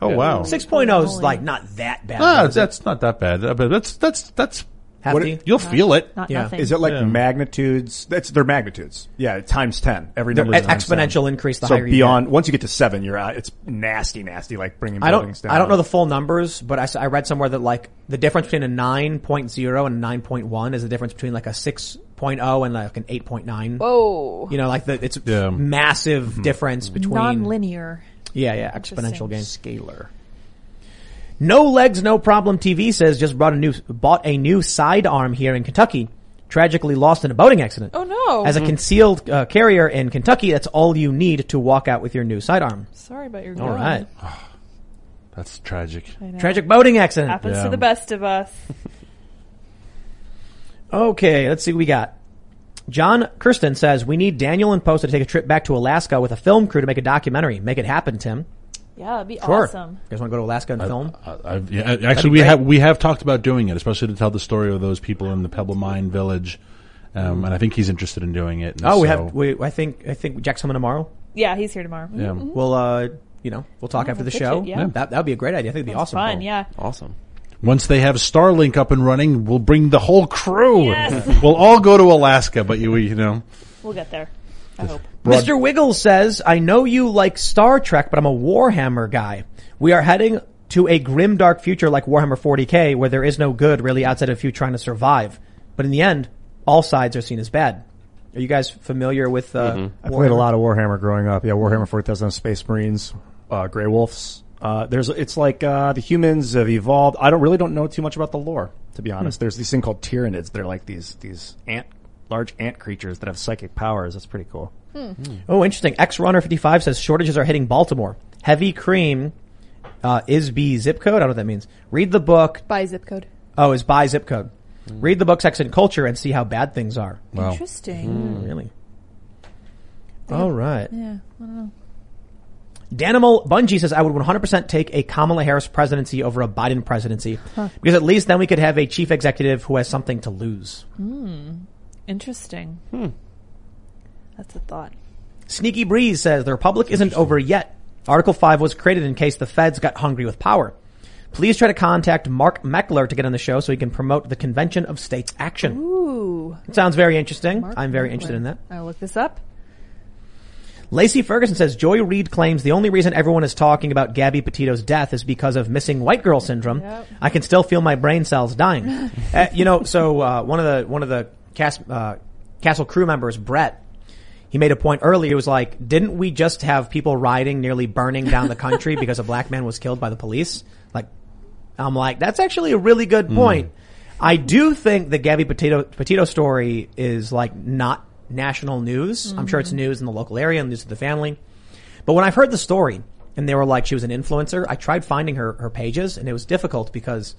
Oh Yeah. wow. 6.0 is like not that bad. Ah, is it? that's not that bad. Uh, But that's that's that's Hefty? you'll feel it. Not Yeah. nothing. Is it like Yeah. magnitudes? That's their magnitudes. Yeah, times ten. Every number is an times 10. exponential increase the so higher you beyond once you get to seven, you're out. It's nasty, nasty. Like bringing I buildings don't. down. I don't know the full numbers, but I, I read somewhere that like the difference between a 9.0 and a 9.1 is the difference between like a 6.0 and like an 8.9. Whoa. You know, like the it's Yeah. massive mm-hmm. difference between Non-linear. Yeah, yeah, exponential gain. scalar. No legs, no problem. TV says just brought a new bought a new sidearm here in Kentucky. Tragically lost in a boating accident. Oh no. As a concealed uh, carrier in Kentucky, that's all you need to walk out with your new sidearm. Sorry about your All gun. right. [SIGHS] That's tragic. Tragic boating accident. Happens Yeah. to the best of us. [LAUGHS] Okay, let's see what we got. John Kirsten says we need Daniel and Post to take a trip back to Alaska with a film crew to make a documentary. Make it happen, Tim. Yeah, it'd be Sure. awesome. You guys want to go to Alaska and film? Uh, I've, yeah, actually, we great. have we have talked about doing it, especially to tell the story of those people in the Pebble Mine village. Um, and I think he's interested in doing it. and Oh, we so- have. We, I think. I think Jack's coming tomorrow. Yeah, he's here tomorrow. Yeah. We'll. uh You know, we'll talk Yeah, after the we'll pitch show. it, yeah. That that would be a great idea. I think it'd be That's awesome. fun. Yeah. Awesome. Once they have Starlink up and running, we'll bring the whole crew. Yes. [LAUGHS] we'll all go to Alaska, but you, you know, We'll get there. I hope. Mr. Wiggles says, I know you like Star Trek, but I'm a Warhammer guy. We are heading to a grim dark future like Warhammer 40k where there is no good really outside of you trying to survive. But in the end, all sides are seen as bad. Are you guys familiar with, uh, I played a lot of Warhammer growing up. Yeah, Warhammer 40,000 Space Marines, uh, Grey Wolves. Uh, there's, it's like, uh, the humans have evolved. I don't really don't know too much about the lore, to be honest. There's these thing called Tyranids. They're like these, these ant, large ant creatures that have psychic powers. That's pretty cool. Hmm. Hmm. Oh, interesting. X Runner 55 says shortages are hitting Baltimore. Heavy cream, uh, is B zip code? I don't know what that means. Read the book. By zip code. Oh, is by zip code. Hmm. Read the book Sex and Culture and see how bad things are. wow. Interesting. Really? All right. Yeah. I don't know. Danimal Bungie says I would 100% take a Kamala Harris presidency over a Biden presidency because at least then we could have a chief executive who has something to lose. Interesting. Hmm. That's a thought. Sneaky Breeze says the Republic isn't over yet. Article 5 was created in case the feds got hungry with power. Please try to contact Mark Meckler to get on the show so he can promote the Convention of States Action. Ooh. It sounds very interesting. Mark I'm very Meckler. interested in that. I'll look this up. Lacey Ferguson says Joy Reid claims the only reason everyone is talking about Gabby Petito's death is because of missing white girl syndrome. Yep. I can still feel my brain cells dying. [LAUGHS] uh, you know, so uh, one of the one of the cast, uh, Castle crew members, Brett, he made a point earlier. He was like, "Didn't we just have people rioting, nearly burning down the country [LAUGHS] because a black man was killed by the police?" Like, I'm like, that's actually a really good point. I do think the Gabby Potato, Petito story is like not national news. I'm sure it's news in the local area and news to the family. But when I've heard the story and they were like she was an influencer, I tried finding her her pages and it was difficult because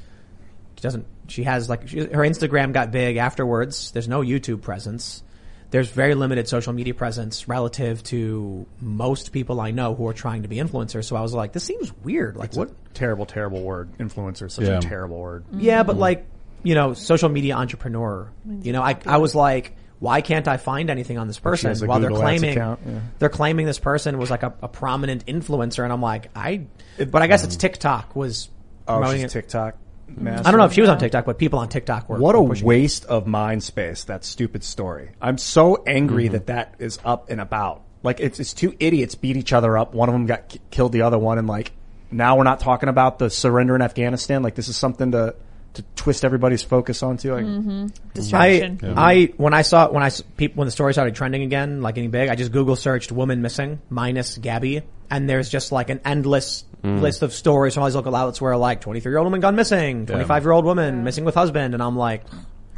she doesn't. She has like she, her Instagram got big afterwards. There's no YouTube presence. There's very limited social media presence relative to most people I know who are trying to be influencers. So I was like, this seems weird. Like It's what? a terrible, terrible word. Influencer, is such Yeah. a terrible word. Yeah, but mm-hmm. like, you know, social media entrepreneur. You know, I I was like, why can't I find anything on this person has a while they're Google Ads claiming account, yeah. they're claiming this person was like a, a prominent influencer, and I'm like, I. But I guess it's mm-hmm. TikTok was. Oh, promoting she's it. TikTok. I don't know if she was on TikTok, but people on TikTok were. What a were pushing it. waste of mind space, that stupid story. I'm so angry that that is up and about. Like, it's, it's two idiots beat each other up. One of them got k- killed the other one and like, now we're not talking about the surrender in Afghanistan. Like, this is something to, to twist everybody's focus onto. Like, Mm-hmm. I, Distraction. I, when I saw, when I, s- peop when the story started trending again, like getting big, I just Google searched woman missing minus Gabby, and there's just like an endless list of stories from all these local outlets where like 23 year old woman gone missing, 25 year old woman missing with husband, and I'm like,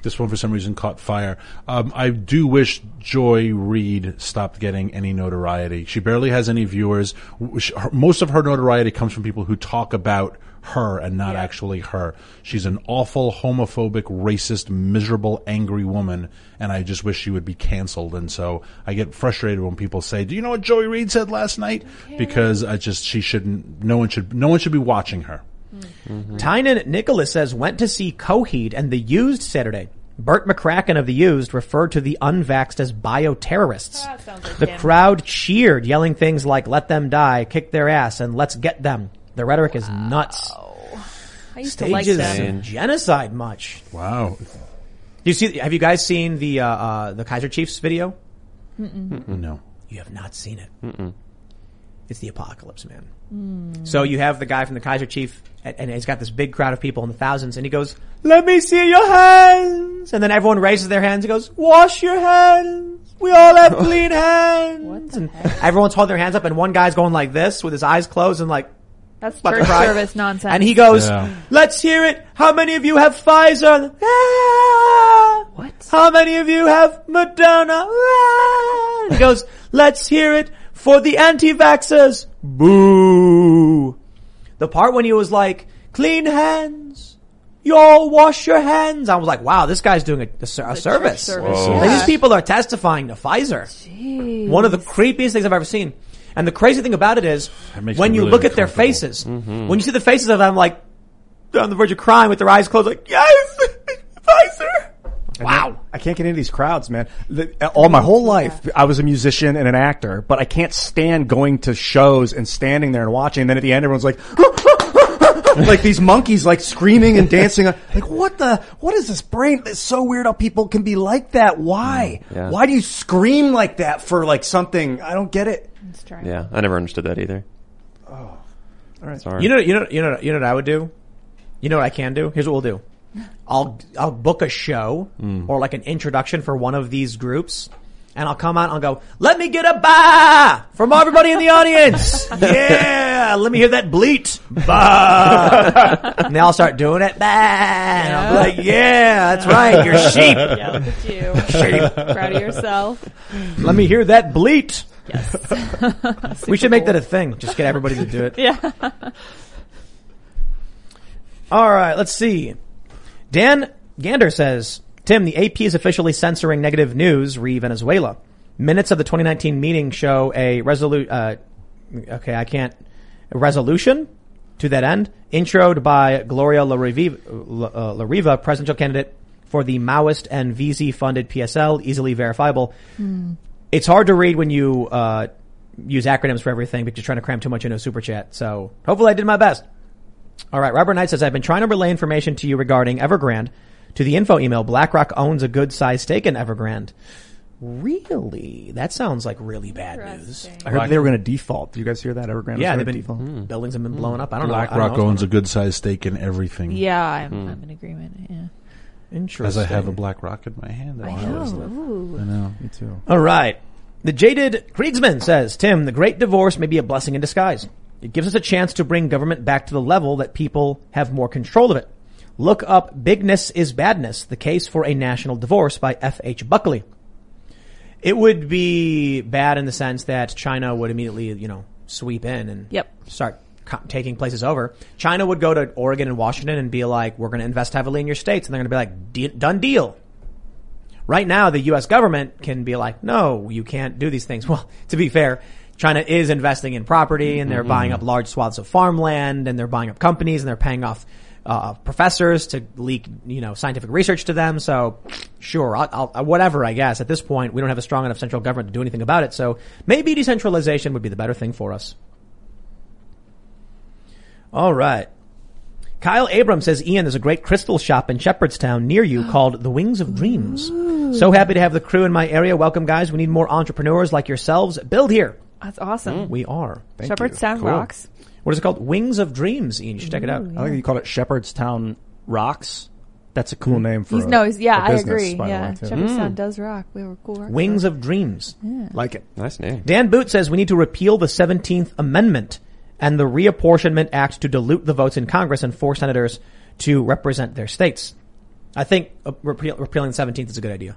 This one, for some reason, caught fire. Um, I do wish Joy Reid stopped getting any notoriety. She barely has any viewers. W- sh- her- Most of her notoriety comes from people who talk about her and not actually her. She's an awful, homophobic, racist, miserable, angry woman, and I just wish she would be canceled. And so I get frustrated when people say, "Do you know what Joy Reid said last night?" Because I just she shouldn't. No one should. No one should be watching her. Mm-hmm. Tynan Nicholas says went to see Coheed and the Used Saturday. Bert McCracken of the Used referred to the unvaxxed as bioterrorists. That sounds like the him. crowd cheered, yelling things like "Let them die," "Kick their ass," and "Let's get them." The rhetoric is nuts. I used to like Stages them. genocide much. Wow. You see? Have you guys seen the uh, uh, the Kaiser Chiefs video? No. You have not seen it. It's the apocalypse, man. So you have the guy from the Kaiser Chief, and, and he's got this big crowd of people in the thousands, and he goes, "Let me see your hands," and then everyone raises their hands. He goes, "Wash your hands. We all have [LAUGHS] clean hands." and everyone's holding their hands up, and one guy's going like this with his eyes closed and like. That's about church cry. service nonsense. And he goes, Yeah. "Let's hear it. How many of you have Pfizer? Ah! What? How many of you have Moderna? Ah! He goes, "Let's hear it for the anti-vaxxers." Boo! The part when he was like, "Clean hands." Y'all wash your hands. I was like, wow, this guy's doing a, a, ser- a service. service, Like, yeah. these people are testifying to Pfizer. One of the creepiest things I've ever seen. And the crazy thing about it is, when you really look at their faces, mm-hmm. when you see the faces of them, like, they're on the verge of crying with their eyes closed, like, yes, Pfizer. Wow. I can't get into these crowds, man. Uh, all my whole life, I was a musician and an actor, but I can't stand going to shows and standing there and watching. And then at the end, everyone's like, [LAUGHS] like these monkeys, like screaming and dancing. [LAUGHS] Like, what the, what is this brain? It's so weird how people can be like that. Why? Mm, yeah. Why do you scream like that for like something? I don't get it. Let's. Yeah, I never understood that either. Oh, all right. Sorry. You know, you know, you know, you know what I would do? You know what I can do? Here's what we'll do. [LAUGHS] I'll, I'll book a show hmm. or like an introduction for one of these groups. And I'll come out and I'll go, let me get a ba from everybody in the audience. [LAUGHS] Yeah. Let me hear that bleat. Ba. and they all start doing it. Ba. And I'll be like, yeah, that's right. You're sheep. [LAUGHS] Yeah, look at you. Proud of yourself. Let me hear that bleat. Yes. [LAUGHS] We should make that a thing. Just get everybody to do it. [LAUGHS] Yeah. [LAUGHS] All right, let's see. Dan Gander says, Tim, the AP is officially censoring negative news re Venezuela. Minutes of the 2019 meeting show a resolute, uh, okay, I can't, a resolution to that end, introed by Gloria La Riva, uh, La presidential candidate for the Maoist and VZ funded PSL, easily verifiable. It's hard to read when you, uh, use acronyms for everything, but you're trying to cram too much into a super chat. So hopefully I did my best. All right, Robert Knight says, I've been trying to relay information to you regarding Evergrande to the info email. BlackRock owns a good sized stake in Evergrande. Really? That sounds like really bad news. I heard they were going to default. Do you guys hear that? Evergrande was Yeah, gonna they've been, default. buildings have been blowing up. I don't know. I don't know BlackRock owns a good sized stake in everything. Yeah, I'm, I'm in agreement. Yeah. Interesting. As I have a black rock in my hand. I know. there. Ooh. I know. Me too. All right. The jaded Kriegsman says, Tim, the great divorce may be a blessing in disguise. It gives us a chance to bring government back to the level that people have more control of it. Look up Bigness is Badness, the case for a national divorce by F.H. Buckley. It would be bad in the sense that China would immediately, you know, sweep in and Yep. start co- taking places over. China would go to Oregon and Washington and be like, we're going to invest heavily in your states. And they're going to be like, "De- done deal. Right now, the U.S. government can be like, no, you can't do these things. [LAUGHS] Well, to be fair, China is investing in property and they're buying up large swaths of farmland and they're buying up companies and they're paying off uh, professors to leak, you know, scientific research to them. So, sure, I'll, I'll, whatever. I guess at this point, we don't have a strong enough central government to do anything about it. So maybe decentralization would be the better thing for us. All right. Kyle Abram says, Ian, there's a great crystal shop in Shepherdstown near you [GASPS] called The Wings of Dreams. So happy to have the crew in my area. Welcome, guys. We need more entrepreneurs like yourselves. Build here. That's awesome. We are. Thank Shepherdstown you. Cool. rocks. What is it called? Wings of Dreams, Ian. You should check it out. I think you called it Shepherdstown Rocks. That's a cool hmm. name for. He's, a, no, he's, yeah, a I business, agree. by the Yeah, way, too. Shepherdstown hmm. does rock. We were cool. rock Wings star. of Dreams. Like it. Nice name. Dan Boot says we need to repeal the 17th Amendment and the Reapportionment Act to dilute the votes in Congress and force senators to represent their states. I think uh, repeal, repealing the seventeenth is a good idea.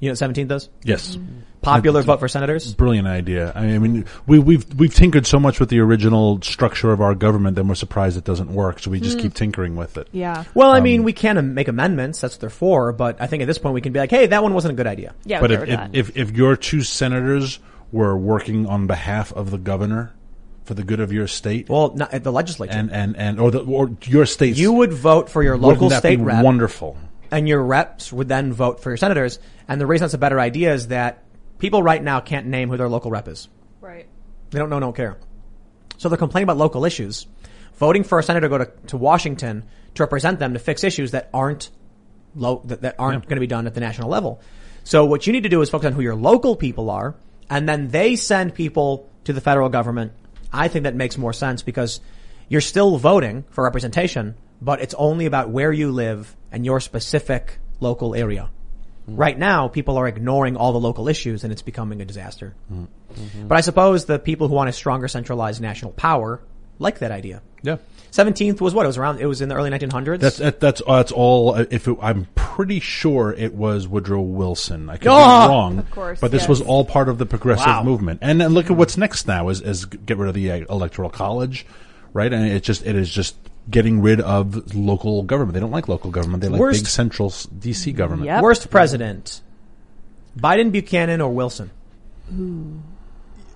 You know what seventeenth does? Yes. Popular That's vote for senators. Brilliant idea. I mean, we, we've we've tinkered so much with the original structure of our government, then we're surprised it doesn't work. So we just Hmm. keep tinkering with it. Yeah. Well, I Um, mean, we can am- make amendments. That's what they're for. But I think at this point we can be like, hey, that one wasn't a good idea. Yeah, but if, if, if if your two senators were working on behalf of the governor for the good of your state, well, not at the legislature, and and and or the or your state, you would vote for your local that state be rep. wonderful. and your reps would then vote for your senators. And the reason that's a better idea is that people right now can't name who their local rep is. Right. They don't know, don't care. So they're complaining about local issues. Voting for a senator to go to, to Washington to represent them to fix issues that aren't low, that, that aren't going to be done at the national level. So what you need to do is focus on who your local people are, and then they send people to the federal government. I think that makes more sense because you're still voting for representation, but it's only about where you live and your specific local area. Hmm. Right now, people are ignoring all the local issues and it's becoming a disaster. Hmm. Mm-hmm. But I suppose the people who want a stronger centralized national power like that idea. Yeah. 17th was what? It was around, it was in the early 1900s? That's that, that's uh, that's all. uh, If it, I'm pretty sure it was Woodrow Wilson. I could Oh! be wrong, Of course, but this yes. was all part of the progressive Wow. movement. And then look at what's next now: is, is get rid of the uh, electoral college, right? And it's just it is just getting rid of local government. They don't like local government. They like Worst- big central DC government. Worst president. Biden, Buchanan, or Wilson?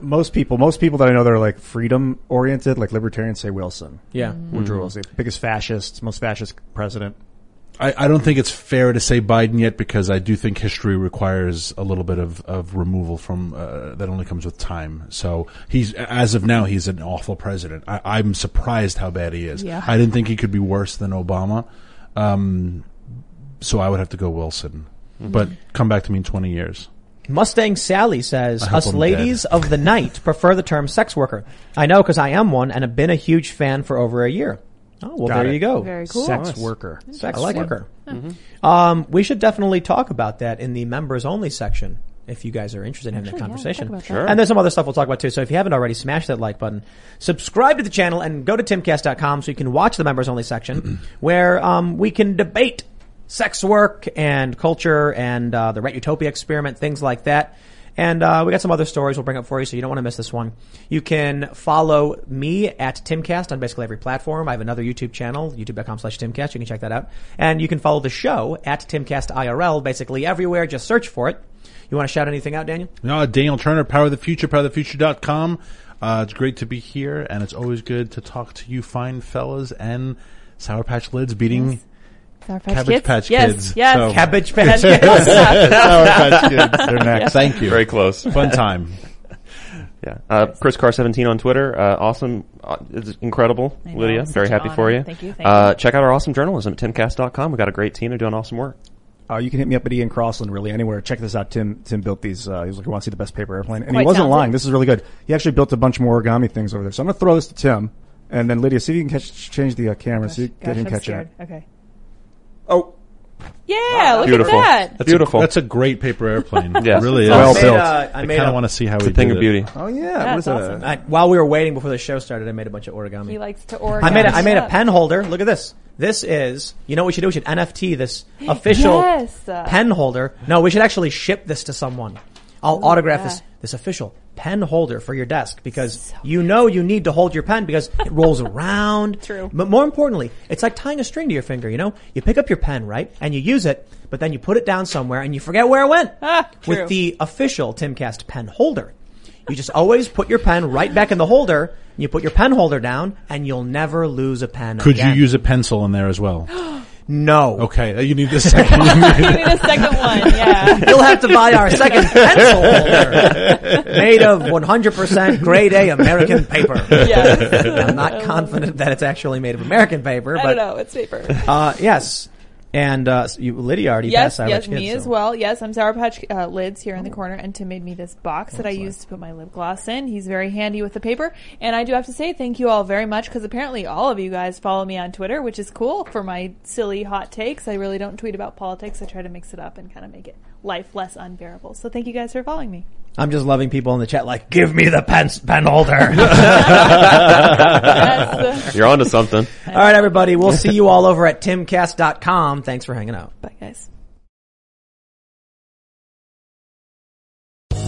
Most people, most people that I know that are like freedom oriented, like libertarians, say Wilson. Yeah. Woodrow Mhm. Wilson, biggest fascist, most fascist president. I, I don't think it's fair to say Biden yet because I do think history requires a little bit of, of removal from uh, that only comes with time. So he's as of now he's an awful president. I, I'm surprised how bad he is. Yeah. I didn't think he could be worse than Obama. Um, so I would have to go Wilson, Mhm. but come back to me in 20 years. Mustang Sally says, I hope us I'm ladies of the night prefer the term sex worker. I know because I am one and have been a huge fan for over a year. Oh, well, Got there it. you go. Very cool. Sex worker. Sex I like it. worker. Mhm. Um, we should definitely talk about that in the members only section. If you guys are interested in having that Actually, yeah, conversation. talk about that. Sure. And there's some other stuff we'll talk about too. So if you haven't already, smash that like button. Subscribe to the channel and go to timcast.com so you can watch the members only section [CLEARS THROAT] where, um, we can debate sex work and culture and, uh, the Rat Utopia experiment, things like that. And uh, we got some other stories we'll bring up for you, so you don't want to miss this one. You can follow me at Timcast on basically every platform. I have another YouTube channel, youtube.com slash Timcast. You can check that out. And you can follow the show at Timcast IRL, basically everywhere. Just search for it. You want to shout anything out, Daniel? No, Daniel Turner, Powering the Future, poweringthefuture.com. Uh, it's great to be here, and it's always good to talk to you fine fellas and Sour Patch Lids beating Sour Patch Cabbage Kids? Patch Yes, Kids. yes. Cabbage [LAUGHS] Patch Kids. Sour Patch Kids. They're next. Thank you. Very close. Fun time. [LAUGHS] Yeah. Uh, Chris Karr 17 on Twitter. Uh, awesome. Uh, it's incredible, know, Lydia. Very such an happy for you. Thank you, thank uh, you. Check out our awesome journalism at timcast.com. We've got a great team. They're doing awesome work. Uh, you can hit me up at Ian Crossland, really anywhere. Check this out. Tim Tim built these. Uh, he was like, "I want to see the best paper airplane," and Quite he wasn't talented. lying. This is really good. He actually built a bunch more origami things over there. So I'm going to throw this to Tim, and then Lydia, see if you can catch, change the uh, camera, so you Gosh, get him I'm catching scared. it. Okay. Oh. Yeah, look Beautiful. at that. That's Beautiful. A, that's a great paper airplane. [LAUGHS] Yeah. It really is. I Well made, built. uh, I I made kind a- of want to see how It's we a thing did of it. beauty. Oh yeah, That's what is that? awesome. I, while we were waiting before the show started, I made a bunch of origami. He likes to origami. I made a, I made a up. pen holder. Look at this. This is, you know what we should do? We should NFT this [GASPS] official Yes. pen holder. No, we should actually ship this to someone. I'll Ooh, autograph yeah. this, this official pen holder for your desk because you know you need to hold your pen because it rolls [LAUGHS] around. True. But more importantly, it's like tying a string to your finger, you know? You pick up your pen, right? And you use it, but then you put it down somewhere and you forget where it went. [LAUGHS] Ah, true. With the official Timcast pen holder. You just always put your pen right back in the holder, you put your pen holder down, and you'll never lose a pen Could again. you use a pencil in there as well? [GASPS] [GASPS] [GASPS] No. Okay, uh, you need the [LAUGHS] second. you need a second one. Yeah. You'll have to buy our second [LAUGHS] pencil holder made of 100% grade A American paper. Yes. I'm not confident that it's actually made of American paper, I but don't know. It's paper. uh, yes. And uh, you, Lydia already Yes, passed Sour yes, Patch me Kids, as so- well. Yes, I'm Sour Patch uh, Lids here in the corner, and Tim made me this box that I use to put my lip gloss in. He's very handy with the paper, and I do have to say thank you all very much because apparently all of you guys follow me on Twitter, which is cool for my silly hot takes. I really don't tweet about politics. I try to mix it up and kind of make it life less unbearable. So thank you guys for following me. I'm just loving people in the chat like, give me the pen, pen holder. [LAUGHS] You're onto something. all right, everybody. We'll see you all over at timcast.com. Thanks for hanging out. Bye, guys.